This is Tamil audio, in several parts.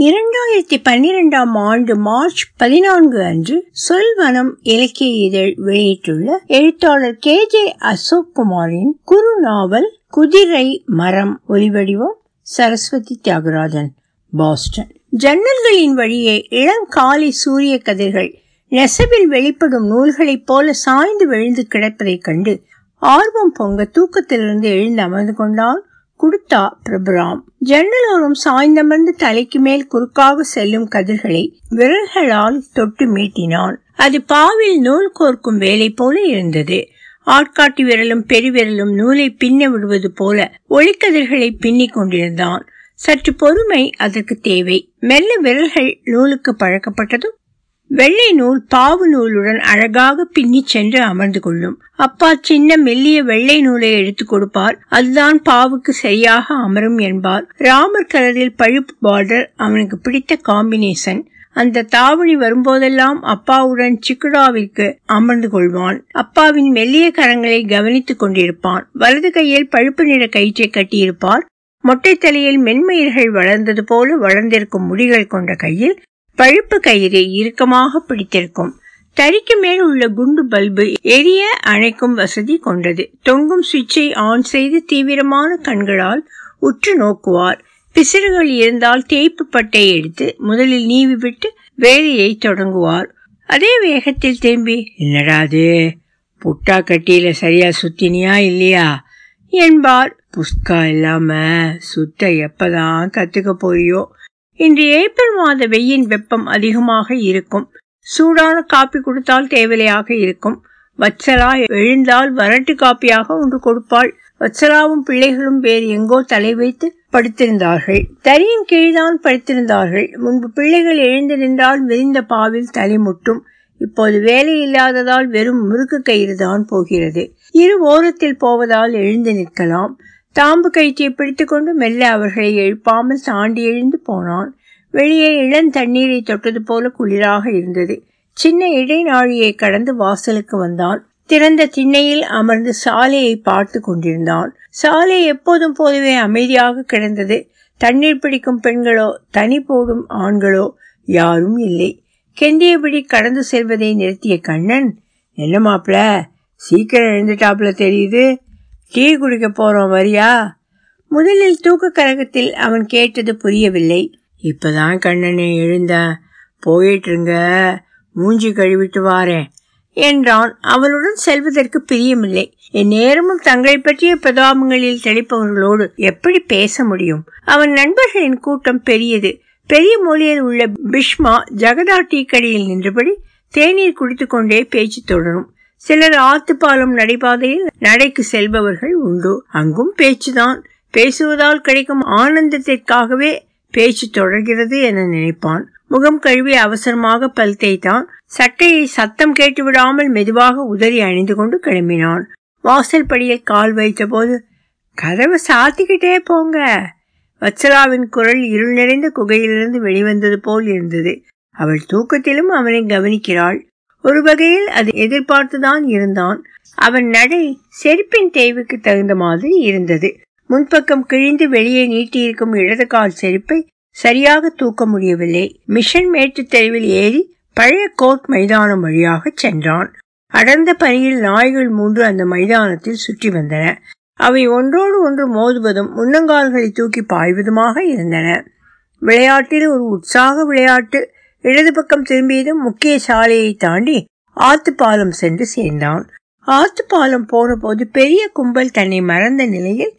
இரண்டாயிரத்தி பன்னிரெண்டாம் ஆண்டு மார்ச் பதினான்கு அன்று சொல்வனம் இலக்கிய இதழ் வெளியிட்டுள்ள எழுத்தாளர் கே ஜே அசோக் குமாரின் குறு நாவல் குதிரை மரம் ஒலிவடிவம் சரஸ்வதி தியாகராஜன் பாஸ்டன். ஜன்னல்களின் வழியே இளம் காலை சூரிய கதிர்கள் நெசவில் வெளிப்படும் நூல்களைப் போல சாய்ந்து விழுந்து கிடப்பதைக் கண்டு ஆர்வம் பொங்க தூக்கத்திலிருந்து எழுந்து அமர்ந்து கொண்டான். குடுத்தா பிரபுராம். ஜன்னலோரம் சாய்ந்தமர்ந்து தலைக்கு மேல் குறுக்காக செல்லும் கதிர்களை விரல்களால் தொட்டு மீட்டினான். அது பாவில் நூல் கோர்க்கும் வேலை போல இருந்தது. ஆட்காட்டி விரலும் பெருவிரலும் நூலை பின்ன விடுவது போல ஒளிக்கதிர்களை பின்னிக் கொண்டிருந்தான். சற்று பொறுமை அதற்கு தேவை. மெல்ல விரல்கள் நூலுக்கு பழக்கப்பட்டதும் வெள்ளை நூல் பாவு நூலுடன் அழகாக பின்னி சென்று அமர்ந்து கொள்ளும். அப்பா சின்ன மெல்லிய வெள்ளை நூலை எடுத்து கொடுப்பார். அதுதான் பாவுக்கு சரியாக அமரும் என்பார். ராமர் கலரில் பழுப்பு பார்டர் அவனுக்கு பிடித்த காம்பினேஷன் அந்த தாவணி வரும்போதெல்லாம் அப்பாவுடன் சிக்குடாவிற்கு அமர்ந்து கொள்வான். அப்பாவின் மெல்லிய கரங்களை கவனித்துக் கொண்டிருப்பான். வலது கையில் பழுப்பு நிற கயிற்றை கட்டியிருப்பார். மொட்டை தலையில் மென்மயிர்கள் வளர்ந்தது போல வளர்ந்திருக்கும் முடிகள் கொண்ட கையில் பழுப்பு கயிறை இறுக்கமாக பிடித்திருக்கும். தறிக்கு மேல் உள்ள குண்டு பல்பு எரிய அணைக்கும் வசதி கொண்டது. தொங்கும் சுவிட்சை ஆன் செய்து தீவிரமான கண்களால் உற்று நோக்குவார். பிசிறுகள் இருந்தால் தேய்ப்பு பட்டை எடுத்து முதலில் நீவி விட்டு வேலையை தொடங்குவார். அதே வேகத்தில் திரும்பி என்னடாது புட்டா கட்டியில சரியா சுத்தினியா இல்லையா? என்பார். புஸ்கா இல்லாம சுத்த எப்பதான் கத்துக்க போறியோ? இன்று ஏப்ரல் மாத வெய்யின் வெப்பம் அதிகமாக இருக்கும். சூடான காப்பி கொடுத்தால் தேவலையாக இருக்கும். வச்சலா எழுந்தால் வரட்டு காப்பியாக ஒன்று கொடுப்பாள். வச்சலாவும் பிள்ளைகளும் வேறு எங்கோ தலை வைத்து படுத்திருந்தார்கள். தரியின் கீழ்தான் படுத்திருந்தார்கள். முன்பு பிள்ளைகள் எழுந்து நின்றால் விரிந்த பாவில் தலை முட்டும் இப்போது வேலை இல்லாததால் வெறும் முறுக்கு கயிறு தான் போகிறது. இரு ஓரத்தில் போவதால் எழுந்து நிற்கலாம். தாம்பு கயிற்றை பிடித்துக்கொண்டு மெல்ல அவர்களை எழுப்பாமல் தாண்டி எழுந்து போனான். வெளியே இளம் தண்ணீரை தொட்டது போல குளிராக இருந்தது. சின்ன இடைநாழியை கடந்து வாசலுக்கு வந்தான். திறந்த திண்ணையில் அமர்ந்து சாலையை பார்த்து கொண்டிருந்தான். சாலை எப்போதும் போலவே அமைதியாக கிடந்தது. தண்ணீர் பிடிக்கும் பெண்களோ தனி போடும் ஆண்களோ யாரும் இல்லை. கெந்தியபடி கடந்து செல்வதை நிறுத்திய கண்ணன் என்ன மாப்பிள? சீக்கிரம் எழுந்துட்டாப்புல தெரியுது. டீ குடிக்க போறோம் வரியா? முதலில் தூக்க கரகத்தில் அவன் கேட்டது புரியவில்லை. இப்பதான் கண்ணனை எழுந்த போயிட்டுருங்க மூஞ்சி கழுவிட்டு வாரேன் என்றான். அவளுடன் செல்வதற்கு பிரியமில்லை. என் நேரமும் தங்களை பற்றிய பிரதாபங்களில் தெளிப்பவர்களோடு எப்படி பேச முடியும்? அவன் நண்பர்களின் கூட்டம் பெரியது. பெரிய மொழியில் உள்ள பிஷ்மா ஜெகதா டீ கடையில் நின்றபடி தேநீர் குடித்துக்கொண்டே பேச்சு தொடரும். சிலர் ஆத்துப்பாலம் நடைபாதையில் நடைக்கு செல்பவர்கள் உண்டு. அங்கும் பேச்சுதான். பேசுவதால் கிடைக்கும் ஆனந்தத்திற்காகவே பேச்சு தொடர்கிறது என நினைப்பான். முகம் கழுவி அவசரமாக பல் தேய்த்தான். சட்டையை சத்தம் கேட்டு விடாமல் மெதுவாக உதறி அணிந்து கொண்டு கிளம்பினான். வாசல் படியில் கால் வைத்த போது கதவை சாத்திக்கிட்டே போங்க. வத்சலாவின் குரல் இருள் நிறைந்த குகையிலிருந்து வெளிவந்தது போல் இருந்தது. அவள் தூக்கத்திலும் அவனை கவனிக்கிறாள். ஒரு வகையில் அது எதிர்பார்த்துதான் இருந்தான். அவன் நடை செருப்பின் தேய்வுக்கு தகுந்த மாதிரி இருந்தது. முன்பக்கம் கிழிந்து வெளியே நீட்டியிருக்கும் இடது கால் செருப்பை சரியாக தூக்க முடியவில்லை. மிஷன் மேட்டு தெருவில் ஏறி பழைய கோர்ட் மைதானம் வழியாக சென்றான். அடர்ந்த பனியில் நாய்கள் மூன்று அந்த மைதானத்தில் சுற்றி வந்தன. அவை ஒன்றோடு ஒன்று மோதுவதும் முன்னங்கால்களை தூக்கி பாய்வதுமாக இருந்தன. விளையாட்டில் ஒரு உற்சாக விளையாட்டு இடது பக்கம் திரும்பியதும் முக்கிய சாலையை தாண்டி ஆத்துப்பாலம் சென்று சேர்ந்தான். ஆத்துப்பாலம் போன போது பெரிய கும்பல் தன்னை மறந்த நிலையில்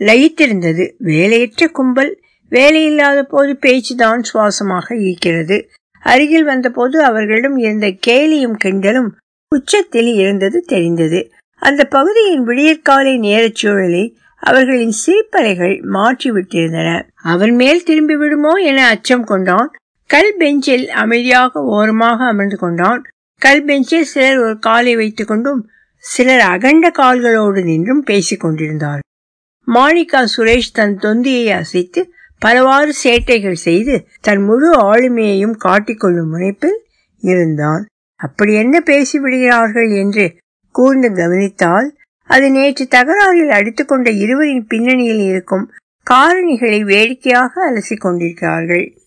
லயித்திருந்தது. வேலையற்ற கும்பல் வேலையில்லாத போது பேச்சுதான் சுவாசமாக இருக்கிறது. அருகில் வந்தபோது அவர்களிடம் இருந்த கேலியும் கிண்டலும் உச்சத்தில் இருந்தது தெரிந்தது. அந்த பகுதியின் விடியற்காலை நேரச் சூழலை அவர்களின் சிரிப்பறைகள் மாற்றிவிட்டிருந்தன. அவன் மேல் திரும்பி விடுமோ என அச்சம் கொண்டான். கல் பெஞ்சில் அமைதியாக ஓரமாக அமர்ந்து கொண்டான். கல் பெஞ்சில் சிலர் ஒரு காலை வைத்துக் கொண்டும் சிலர் அகண்ட கால்களோடு நின்றும் பேசிக் கொண்டிருந்தார். மாணிக்கா சுரேஷ் தன் தொந்தியை அசைத்து பலவாறு சேட்டைகள் செய்து தன் முழு ஆளுமையையும் காட்டிக்கொள்ளும் முனைப்பில் இருந்தான். அப்படி என்ன பேசிவிடுகிறார்கள்? என்று கூர்ந்து கவனித்தால் அது நேற்று தகராறில் அடித்துக்கொண்ட இருவரின் பின்னணியில் இருக்கும் காரணிகளை வேடிக்கையாக அலசிக் கொண்டிருக்கிறார்கள்.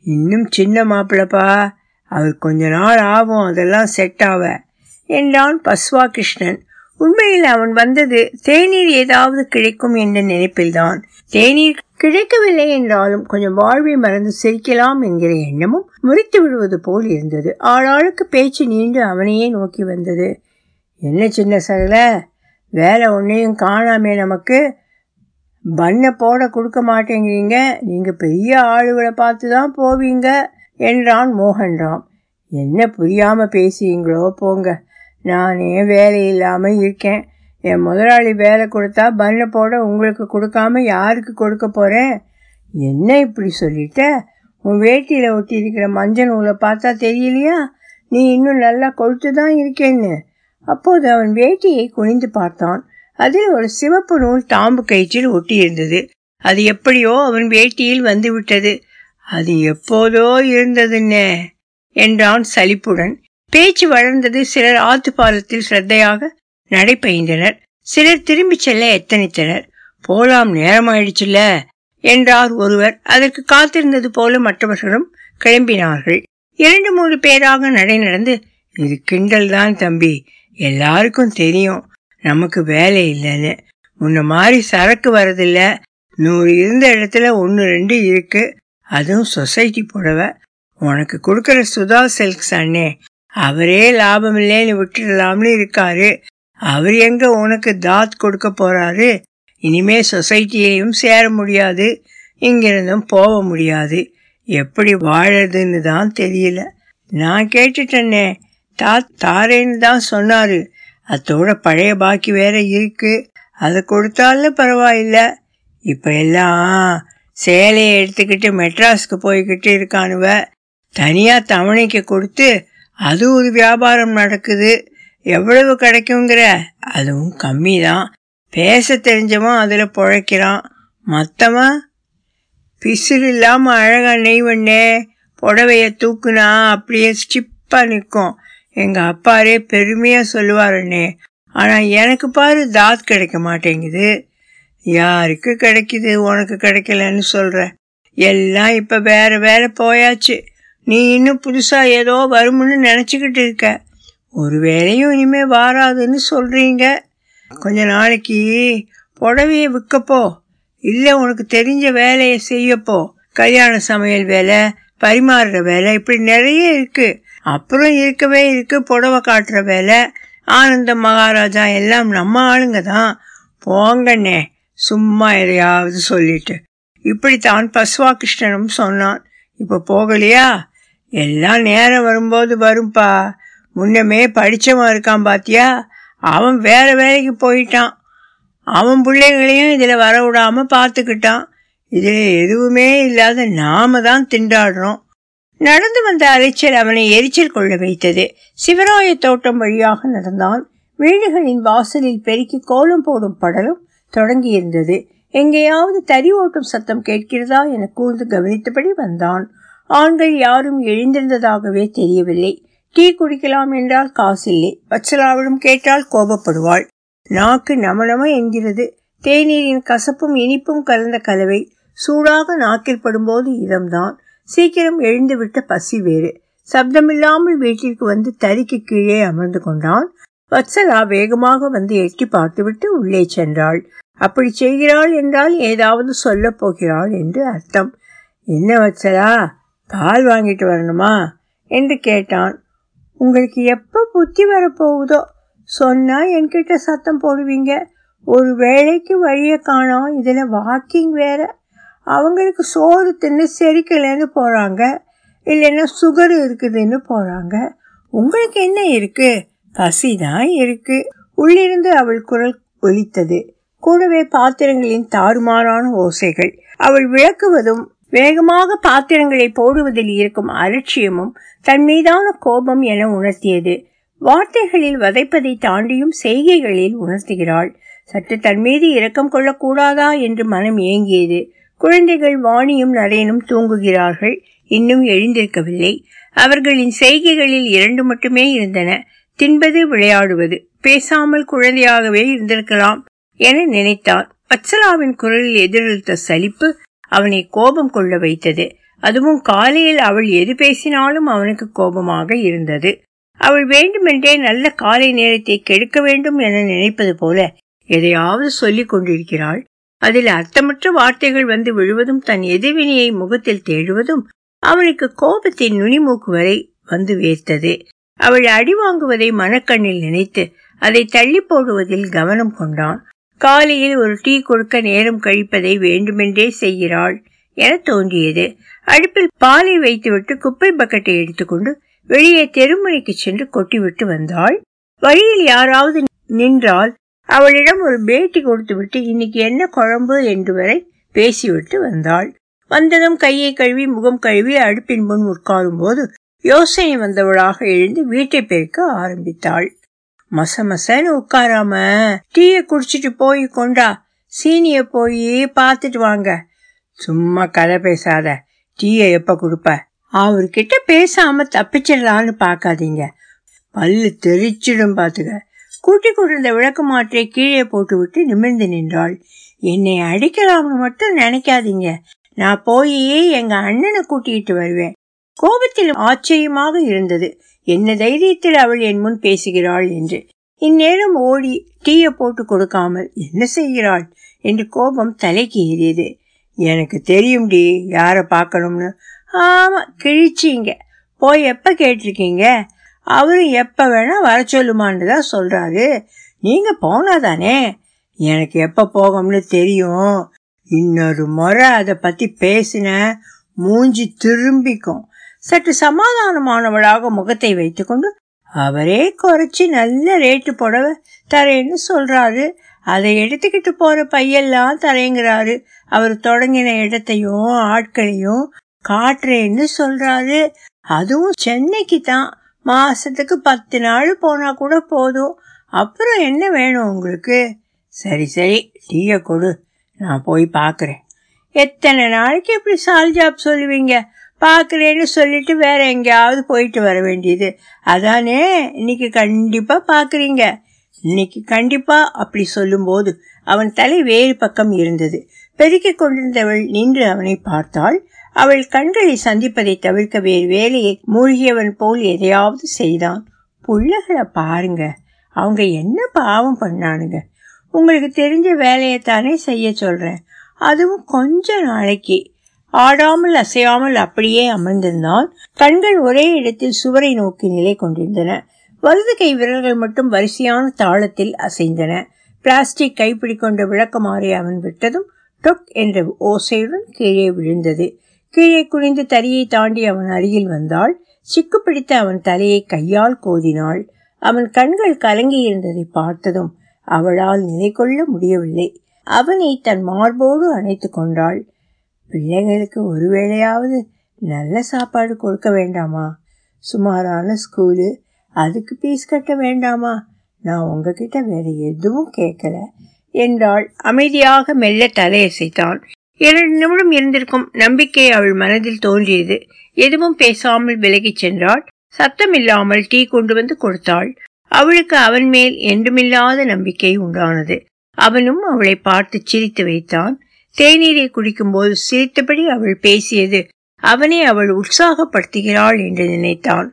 இன்னும் சின்ன மாப்பிளப்பா அவர் கொஞ்ச நாள் ஆகும் அதெல்லாம் செட் ஆவ. என்றான் பஸ்வா கிருஷ்ணன் உண்மையில் அவன் வந்தது தேநீர் ஏதாவது கிடைக்கும் என்ற நினைப்பில்தான். தேநீர் கிடைக்கவில்லை என்றாலும் கொஞ்சம் வாழ்வை மறந்து சிரிக்கலாம் என்கிற எண்ணமும் முறித்து விடுவது போல் இருந்தது. ஆளாளுக்கு பேச்சு நீண்டு அவனையே நோக்கி வந்தது. என்ன சின்ன சகல? வேலை ஒன்றையும் காணாமே நமக்கு. பண்ணை போட கொடுக்க மாட்டேங்கிறீங்க. நீங்கள் பெரிய ஆளுகளை பார்த்து தான் போவீங்க என்றான் மோகன்ராம். என்ன புரியாமல் பேசுவீங்களோ போங்க. நானே வேலை இல்லாமல் இருக்கேன். என் முதலாளி வேலை கொடுத்தா பண்ணை போட உங்களுக்கு கொடுக்காம யாருக்கு கொடுக்க போகிறேன் என்ன இப்படி சொல்லிட்ட? உன் வேட்டியில் ஒட்டி இருக்கிற மஞ்சள் நூலை பார்த்தா தெரியலையா? நீ இன்னும் நல்லா கொழுத்து தான் இருக்கேன்னு. அப்போது அவன் வேட்டியை குனிந்து பார்த்தான். அதில் ஒரு சிவப்பு நூல் தாம்பு கயிற்றில் ஒட்டியிருந்தது. அது எப்படியோ அவன் வேட்டியில் வந்து விட்டது அது எப்போதோ இருந்ததுன்னே என்றான் சலிப்புடன். பேச்சு வளர்ந்தது சிலர் ஆத்துப்பாலத்தில் ஸ்ரத்தையாக நடைபயின்றனர். சிலர் திரும்பிச் செல்ல எத்தனித்தனர். போலாம் நேரமாயிடுச்சுல்ல என்றார் ஒருவர். அதற்கு காத்திருந்தது போல மற்றவர்களும் கிளம்பினார்கள். இரண்டு மூன்று பேராக நடை நடந்து இது கிண்டல் தான் தம்பி. எல்லாருக்கும் தெரியும். நமக்கு வேலை இல்லைன்னு. முன்ன மாதிரி சரக்கு வரதில்ல நூறு இருந்த இடத்துல ஒன்று ரெண்டு இருக்கு. அதுவும் சொசைட்டி புடவை. உனக்கு கொடுக்குற சுதா சில்க்ஸ் அண்ணே அவரே லாபம் இல்லைன்னு விட்டுடலாம்னு இருக்காரு. அவர் எங்க உனக்கு தாத் கொடுக்க போறாரு? இனிமே சொசைட்டியையும் சேர முடியாது. இங்கிருந்தும் போக முடியாது. எப்படி வாழறதுன்னு தான் தெரியல. நான் கேட்டுட்டேனே. தா தாரேன்னு தான் சொன்னாரு. அதோட பழைய பாக்கி வேற இருக்கு. அதை கொடுத்தாலும் பரவாயில்ல. இப்ப எல்லாம் சேலையை எடுத்துக்கிட்டு மெட்ராஸ்க்கு போய்கிட்டு இருக்கானுவ. தனியா தவணைக்கு கொடுத்து அது ஒரு வியாபாரம் நடக்குது. எவ்வளவு கிடைக்குங்கிற? அதுவும் கம்மி தான் பேச தெரிஞ்சவன் அதில் பிழைக்கிறான். மற்றவன் பிசிறு இல்லாமல் அழகா நெய்வண்ணே புடவைய தூக்குனா அப்படியே ஸ்டிப்பாக நிற்கும். எங்கள் அப்பாரே பெருமையாக சொல்லுவாருண்ணே ஆனால் எனக்கு பாரு தாத் கிடைக்க மாட்டேங்குது. யாருக்கு கிடைக்குது உனக்கு கிடைக்கலன்னு சொல்ற. எல்லாம் இப்போ வேற வேற போயாச்சு. நீ இன்னும் புதுசாக ஏதோ வரும்னு நினச்சிக்கிட்டு இருக்க. ஒரு வேலையும் இனிமே வாராதுன்னு சொல்கிறீங்க கொஞ்ச நாளைக்கு புடவையை விற்கப்போ இல்லை உனக்கு தெரிஞ்ச வேலையை செய்யப்போ. கல்யாண சமையல் வேலை பரிமாறுற வேலை இப்படி நிறைய இருக்கு. அப்புறம் இருக்கவே இருக்கு புடவை காட்டுற வேலை. ஆனந்த மகாராஜா எல்லாம் நம்ம ஆளுங்க தான். போங்கண்ணே சும்மா எதையாவது சொல்லிட்டு. இப்படித்தான் பஸ்வா கிருஷ்ணனும் சொன்னான். இப்போ போகலையா? எல்லாம் நேரம் வரும்போது வரும்பா. முன்னமே படித்தவன் இருக்கான் பாத்தியா? அவன் வேற வேலைக்கு போயிட்டான். அவன் பிள்ளைகளையும் இதில் வர விடாமல் பார்த்துக்கிட்டான். இதில் எதுவுமே இல்லாத நாம தான் திண்டாடுறோம். நடந்து வந்த அலைச்சல் அவனை எரிச்சல் கொள்ள வைத்தது. சிவராய தோட்டம் வழியாக நடந்தான். வீடுகளின் வாசலில் பெருக்கி கோலம் போடும் படலும் தொடங்கியிருந்தது. எங்கேயாவது தறி ஓட்டும் சத்தம் கேட்கிறதா என கூர்ந்து கவனித்தபடி வந்தான். ஆண்கள் யாரும் எழுந்திருந்ததாகவே தெரியவில்லை. டீ குடிக்கலாம் என்றால் காசில்லை. வச்சலாவிடம் கேட்டால் கோபப்படுவாள். நாக்கு நமனம என்கிறது. தேநீரின் கசப்பும் இனிப்பும் கலந்த கலவை சூடாக நாக்கில் படும்போது இதம்தான். சீக்கிரம் எழுந்துவிட்ட பசி வேறு. சப்தமில்லாமல் வீட்டிற்கு வந்து தறிக்கு கீழே அமர்ந்து கொண்டான் வத்சலா வேகமாக வந்து எட்டி பார்த்துவிட்டு உள்ளே சென்றாள். அப்படி செய்கிறாள் என்றால் ஏதாவது சொல்ல போகிறாள் என்று அர்த்தம். என்ன வத்சலா பால் வாங்கிட்டு வரணுமா? என்று கேட்டான். உங்களுக்கு எப்போ புத்தி வரப்போகுதோ? சொன்னா என்கிட்ட சத்தம் போடுவீங்க. ஒரு வேளைக்கு வழியை காணோம் இதில் வாக்கிங் வேற. அவங்களுக்கு சோறு தின்னு செரிக்கலைன்னு போகிறாங்க இல்லைன்னா சுகர் இருக்குதுன்னு போகிறாங்க உங்களுக்கு என்ன இருக்கு? பசி தான் இருக்கு. உள்ளிருந்து அவள் குரல் ஒலித்தது. கூடவே பாத்திரங்களின் தாறுமாறான ஓசைகள். அவள் விளக்குவதும் வேகமாக பாத்திரங்களை போடுவதில் இருக்கும் அலட்சியமும் தன் மீதான கோபம் என உணர்த்தியது. வார்த்தைகளில் வதைப்பதை தாண்டியும் செய்கைகளில் உணர்த்துகிறாள். சற்று தன் மீது இரக்கம் கொள்ளக்கூடாதா என்று மனம் ஏங்கியது. குழந்தைகள் வாணியும் நரேனும் தூங்குகிறார்கள். இன்னும் எழுந்திருக்கவில்லை. அவர்களின் செய்கைகளில் இரண்டு மட்டுமே இருந்தன. தின்பது விளையாடுவது. பேசாமல் குழந்தையாகவே இருந்திருக்கலாம் என நினைத்தான் அச்சலாவின் குரலில் எதிரொலித்த சலிப்பு அவனை கோபம் கொள்ள வைத்தது. அதுவும் காலையில் அவள் எது பேசினாலும் அவனுக்கு கோபமாக இருந்தது. அவள் வேண்டுமென்றே நல்ல காலை நேரத்தை கெடுக்க வேண்டும் என நினைப்பது போல எதையாவது சொல்லிக் கொண்டிருக்கிறாள். அதில் அர்த்தமற்ற வார்த்தைகள் வந்து விழுவதும் தன் எதிர்வினையை முகத்தில் தேடுவதும் அவனுக்கு கோபத்தின் நுனிமூக்கு வரை வந்து வேர்த்தது. அவள் அடி வாங்குவதை மனக்கண்ணில் நினைத்து அதை தள்ளி போடுவதில் கவனம் கொண்டான். காலையில் ஒரு டீ கொடுக்க நேரம் கழிப்பதை வேண்டுமென்றே செய்கிறாள் என தோன்றியது. அடுப்பில் பாலை வைத்துவிட்டு குப்பை பக்கெட்டை எடுத்துக்கொண்டு வெளியே தெருமுனைக்கு சென்று கொட்டிவிட்டு வந்தாள். வழியில் யாராவது நின்றால் அவளிடம் ஒரு பேட்டி கொடுத்துவிட்டு இன்னைக்கு என்ன குழம்பு என்று வரை பேசிவிட்டு வந்தாள். வந்ததும் கையை கழுவி முகம் கழுவி அடுப்பின் முன் உட்காரும் போது யோசனை வந்தவளாக எழுந்து வீட்டை பெருக்க ஆரம்பித்தாள். மச மசன்னு உட்காராம டீய குடிச்சிட்டு போய் கொண்டா சீனிய போய் பார்த்துட்டு வாங்க. சும்மா கதை பேசாத டீய எப்ப கொடுப்ப? அவர்கிட்ட பேசாம தப்பிச்சிடலான்னு பார்க்காதீங்க. பல்லு தெரிச்சிடும் பாத்துக்க கூட்டி கொண்டிருந்த விளக்கு மாற்றை கீழே போட்டுவிட்டு நிமிர்ந்து நின்றாள். என்னை அடிக்கலாம்னு மட்டும் நினைக்காதீங்க. நான் போய் எங்க அண்ணனை கூட்டிகிட்டு வருவேன். கோபத்தில் ஆச்சரியமாக இருந்தது. என்ன தைரியத்தில் அவள் என் முன் பேசுகிறாள் என்று. இந்நேரம் ஓடி டீய போட்டு கொடுக்காமல் என்ன செய்கிறாள்? என்று கோபம் தலைக்கு ஏறியது. எனக்கு தெரியும் டி யாரை பார்க்கணும்னு. ஆமா கிழிச்சிங்க. போய் எப்ப கேட்டிருக்கீங்க? அவரு எப்ப வேணா வர சொல்லுமான்னு தான் சொல்றாரு. நீங்க போனாதானே? எனக்கு எப்ப போகும்னு தெரியும். இன்னொரு முறை அதை பத்தி பேசின மூஞ்சி திரும்பிக்கும். சற்று சமாதானமானவளாக முகத்தை வைத்துக்கொண்டு அவரே குறைச்சி நல்ல ரேட்டு புடவை தரேன்னு சொல்றாரு. அதை எடுத்துக்கிட்டு போற பையெல்லாம் தரேங்கிறாரு. அவர் தொடங்கின இடத்தையும் ஆட்களையும் காட்டுறேன்னு சொல்றாரு. அதுவும் சென்னைக்கு தான். மாசத்துக்கு பத்து நாள் போனா கூட போதும். அப்புறம் என்ன வேணும் உங்களுக்கு? சரி சரி டீய கொடு. நான் போய் பார்க்குறேன் எத்தனை நாளைக்கு இப்படி சால் ஜாப் சொல்லுவீங்க? பார்க்குறேன்னு சொல்லிட்டு வேற எங்கேயாவது போயிட்டு வர வேண்டியது. அதானே? இன்னைக்கு கண்டிப்பாக பார்க்குறீங்க இன்னைக்கு கண்டிப்பா அப்படி சொல்லும்போது அவன் தலை வேறு பக்கம் இருந்தது. பெருக்கிக் கொண்டிருந்தவள் நின்று அவனை பார்த்தாள். அவள் கண்களை சந்திப்பதை தவிர்க்க வேறு வேலையை மூழ்கியவன் போல் எதையாவது செய்தான். புள்ளகளை பாருங்க. அவங்க என்ன பாவம் பண்ணானுங்க. உங்களுக்கு தெரிஞ்ச வேலையை தானே செய்ய சொல்றேன். அதுவும் கொஞ்ச நாளைக்கு. ஆடாமல் அசையாமல் அப்படியே அமர்ந்திருந்தான். கண்கள் ஒரே இடத்தில் சுவரை நோக்கி நிலை கொண்டிருந்தன. வலது கை விரல்கள் மட்டும் வரிசையான தாளத்தில் அசைந்தன. பிளாஸ்டிக் கைப்பிடி கொண்ட விளக்கமாறி அவன் விட்டதும் டொக் என்ற ஓசையுடன் கீழே விழுந்தது. கீழே குனிந்து தறியை தாண்டி அவன் அருகில் வந்தாள். சிக்கு பிடித்த அவன் தலையை கையால் கோதினாள். அவன் கண்கள் கலங்கி இருந்ததை பார்த்ததும் அவளால் நிலை கொள்ள முடியவில்லை. அவனை தன் மார்போடு அணைத்து கொண்டாள். பிள்ளைங்களுக்கு ஒருவேளையாவது நல்ல சாப்பாடு கொடுக்க வேண்டாமா? சுமாரான ஸ்கூலு அதுக்கு பீஸ் கட்ட வேண்டாமா? நான் உங்ககிட்ட வேற எதுவும் கேட்கல என்றாள். அமைதியாக மெல்ல தலையசைத்தான். இரண்டு நிமிடம் இருந்திருக்கும் நம்பிக்கை அவள் மனதில் தோன்றியது. எதுவும் பேசாமல் விலகிச் சென்றாள். சத்தமில்லாமல் டீ கொண்டு வந்து கொடுத்தாள். அவளுக்கு அவன் மேல் என்றுமில்லாத நம்பிக்கை உண்டானது. அவனும் அவளை பார்த்து சிரித்து வைத்தான். தேநீரை குடிக்கும்போது சிரித்தபடி அவள் பேசியது அவனை அவள் உற்சாகப்படுத்துகிறாள் என்று நினைத்தான்.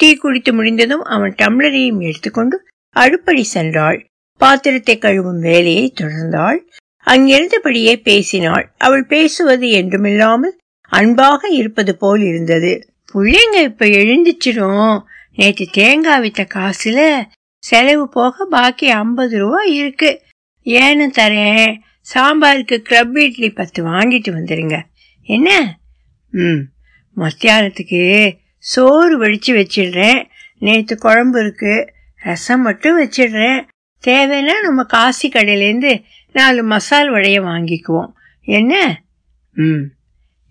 டீ குடித்து முடிந்ததும் அவன் டம்ளரையும் எடுத்துக்கொண்டு அடுப்படி சென்றாள். பாத்திரத்தை கழுவும் வேலையை தொடர்ந்தாள். அங்கிருந்தபடியே பேசினாள். அவள் பேசுவது என்றுமில்லாமல் அன்பாக இருப்பது போல் இருந்தது. பிள்ளைங்க இப்ப எழுந்திச்சிடும். நேற்று தேங்காய் வித்த காசுல செலவு போக பாக்கி ஐம்பது ரூபா இருக்கு. ஏன்னு தரேன். சாம்பாருக்கு கிளப் இட்லி பத்து வாங்கிட்டு வந்துடுங்க என்ன? ம். மத்தியானத்துக்கு சோறு வடிச்சு வச்சிடுறேன். நேற்று குழம்பு இருக்கு. ரசம் மட்டும் வச்சிடுறேன். தேவைன்னா நம்ம காசி கடையிலேருந்து நாலு மசால் வடையை வாங்கிக்குவோம். என்ன? ம்.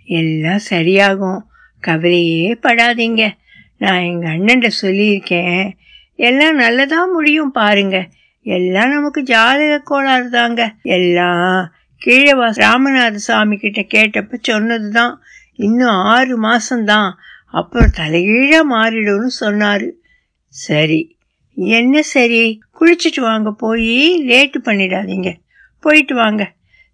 எல்லாம் சரியாகும். கவலையே படாதீங்க. நான் எங்கள் அண்ணன்ட்ட சொல்லியிருக்கேன். எல்லாம் நல்லதா முடியும் பாருங்க. எல்லாம் நமக்கு ஜாதக கோளாறு தாங்க. எல்லாம் கீழே ராமநாத சாமி கிட்ட கேட்டப்ப சொன்னதுதான். இன்னும் ஆறு மாசம்தான். அப்புறம் தலைகீழா மாறிடும்னு சொன்னாரு. சரி. என்ன சரி? குளிச்சுட்டு வாங்க போய் லேட்டு பண்ணிடாதீங்க. போயிட்டு வாங்க.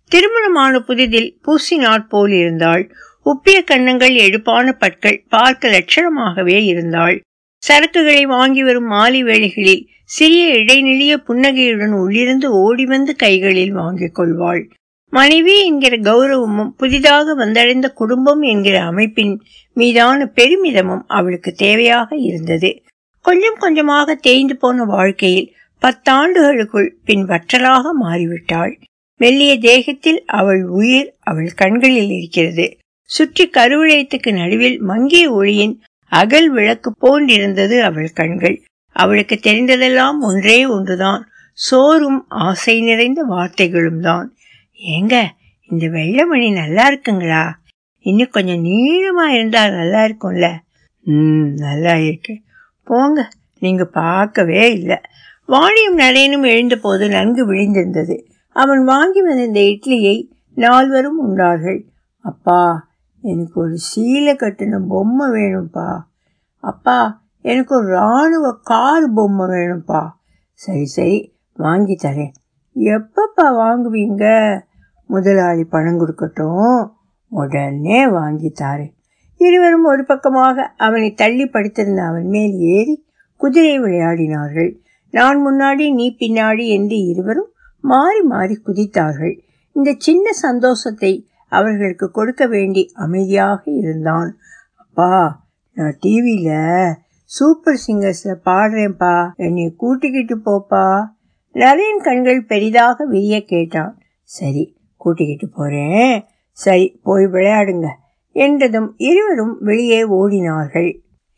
திருமணமான புதிதில் பூசி போல் இருந்தாள். உப்பிய கன்னங்கள் எடுப்பான பற்கள் பார்க்க லட்சணமாகவே இருந்தாள். சரக்குகளை வாங்கி வரும் மாலை வேளைகளில் சிறிய இடைநிலைய புன்னகையுடன் உள்ளிருந்து ஓடி வந்து கைகளில் வாங்கிக் கொள்வாள். மனைவி என்கிற கௌரவமும் புதிதாக வந்தடைந்த குடும்பம் என்கிற அமைப்பின் மீதான பெருமிதமும் அவளுக்கு தேவையாக இருந்தது. கொஞ்சம் கொஞ்சமாக தேய்ந்து போன வாழ்க்கையில் பத்தாண்டுகளுக்குள் பின் வற்றலாக மாறிவிட்டாள். மெல்லிய தேகத்தில் அவள் உயிர் அவள் கண்களில் இருக்கிறது. சுற்றி கருவளையத்துக்கு நடுவில் மங்கிய ஒளியின் அகல் விளக்கு போன்றிருந்தது அவள் கண்கள். அவளுக்கு தெரிந்ததெல்லாம் ஒன்றே ஒன்றுதான். சோறும் ஆசை நிறைந்த வார்த்தைகளும் தான். ஏங்க இந்த வெள்ளமணி நல்லா இருக்குங்களா? இன்னும் கொஞ்சம் நீளமா இருந்தா நல்லா இருக்கும்ல? ம் நல்லா இருக்கு போங்க நீங்க பார்க்கவே இல்லை. வாணியும் நரேனும் எழுந்தபோது நன்கு விழிந்திருந்தது. அவன் வாங்கி வந்த இந்த இட்லியை நால்வரும் உண்டார்கள். அப்பா எனக்கு ஒரு சீலை கட்டின பொம்மை வேணும்ப்பா அப்பா எனக்கு ஒரு இராணுவ கார் பொம்மை வேணும்ப்பா சரி சரி வாங்கி தரேன். எப்பப்பா வாங்குவீங்க? முதலாளி பணம் கொடுக்கட்டும். உடனே வாங்கி தாரேன். இருவரும் ஒரு பக்கமாக அவனை தள்ளி படுத்திருந்த அவன் மேல் ஏறி குதிரை விளையாடினார்கள். நான் முன்னாடி நீ பின்னாடி என்று இருவரும் மாறி மாறி குதித்தார்கள். இந்த சின்ன சந்தோஷத்தை அவர்களுக்கு கொடுக்க வேண்டி அமைதியாக இருந்தான். அப்பா நான் டிவியில் சூப்பர் சிங்கர்ஸில் பாடுறேன்ப்பா என்னை கூட்டிக்கிட்டு போப்பா. நரேன் கண்கள் பெரிதாக விரிய கேட்டான். சரி கூட்டிக்கிட்டு போகிறேன் சரி போய் விளையாடுங்க என்றதும் இருவரும் வெளியே ஓடினார்கள்.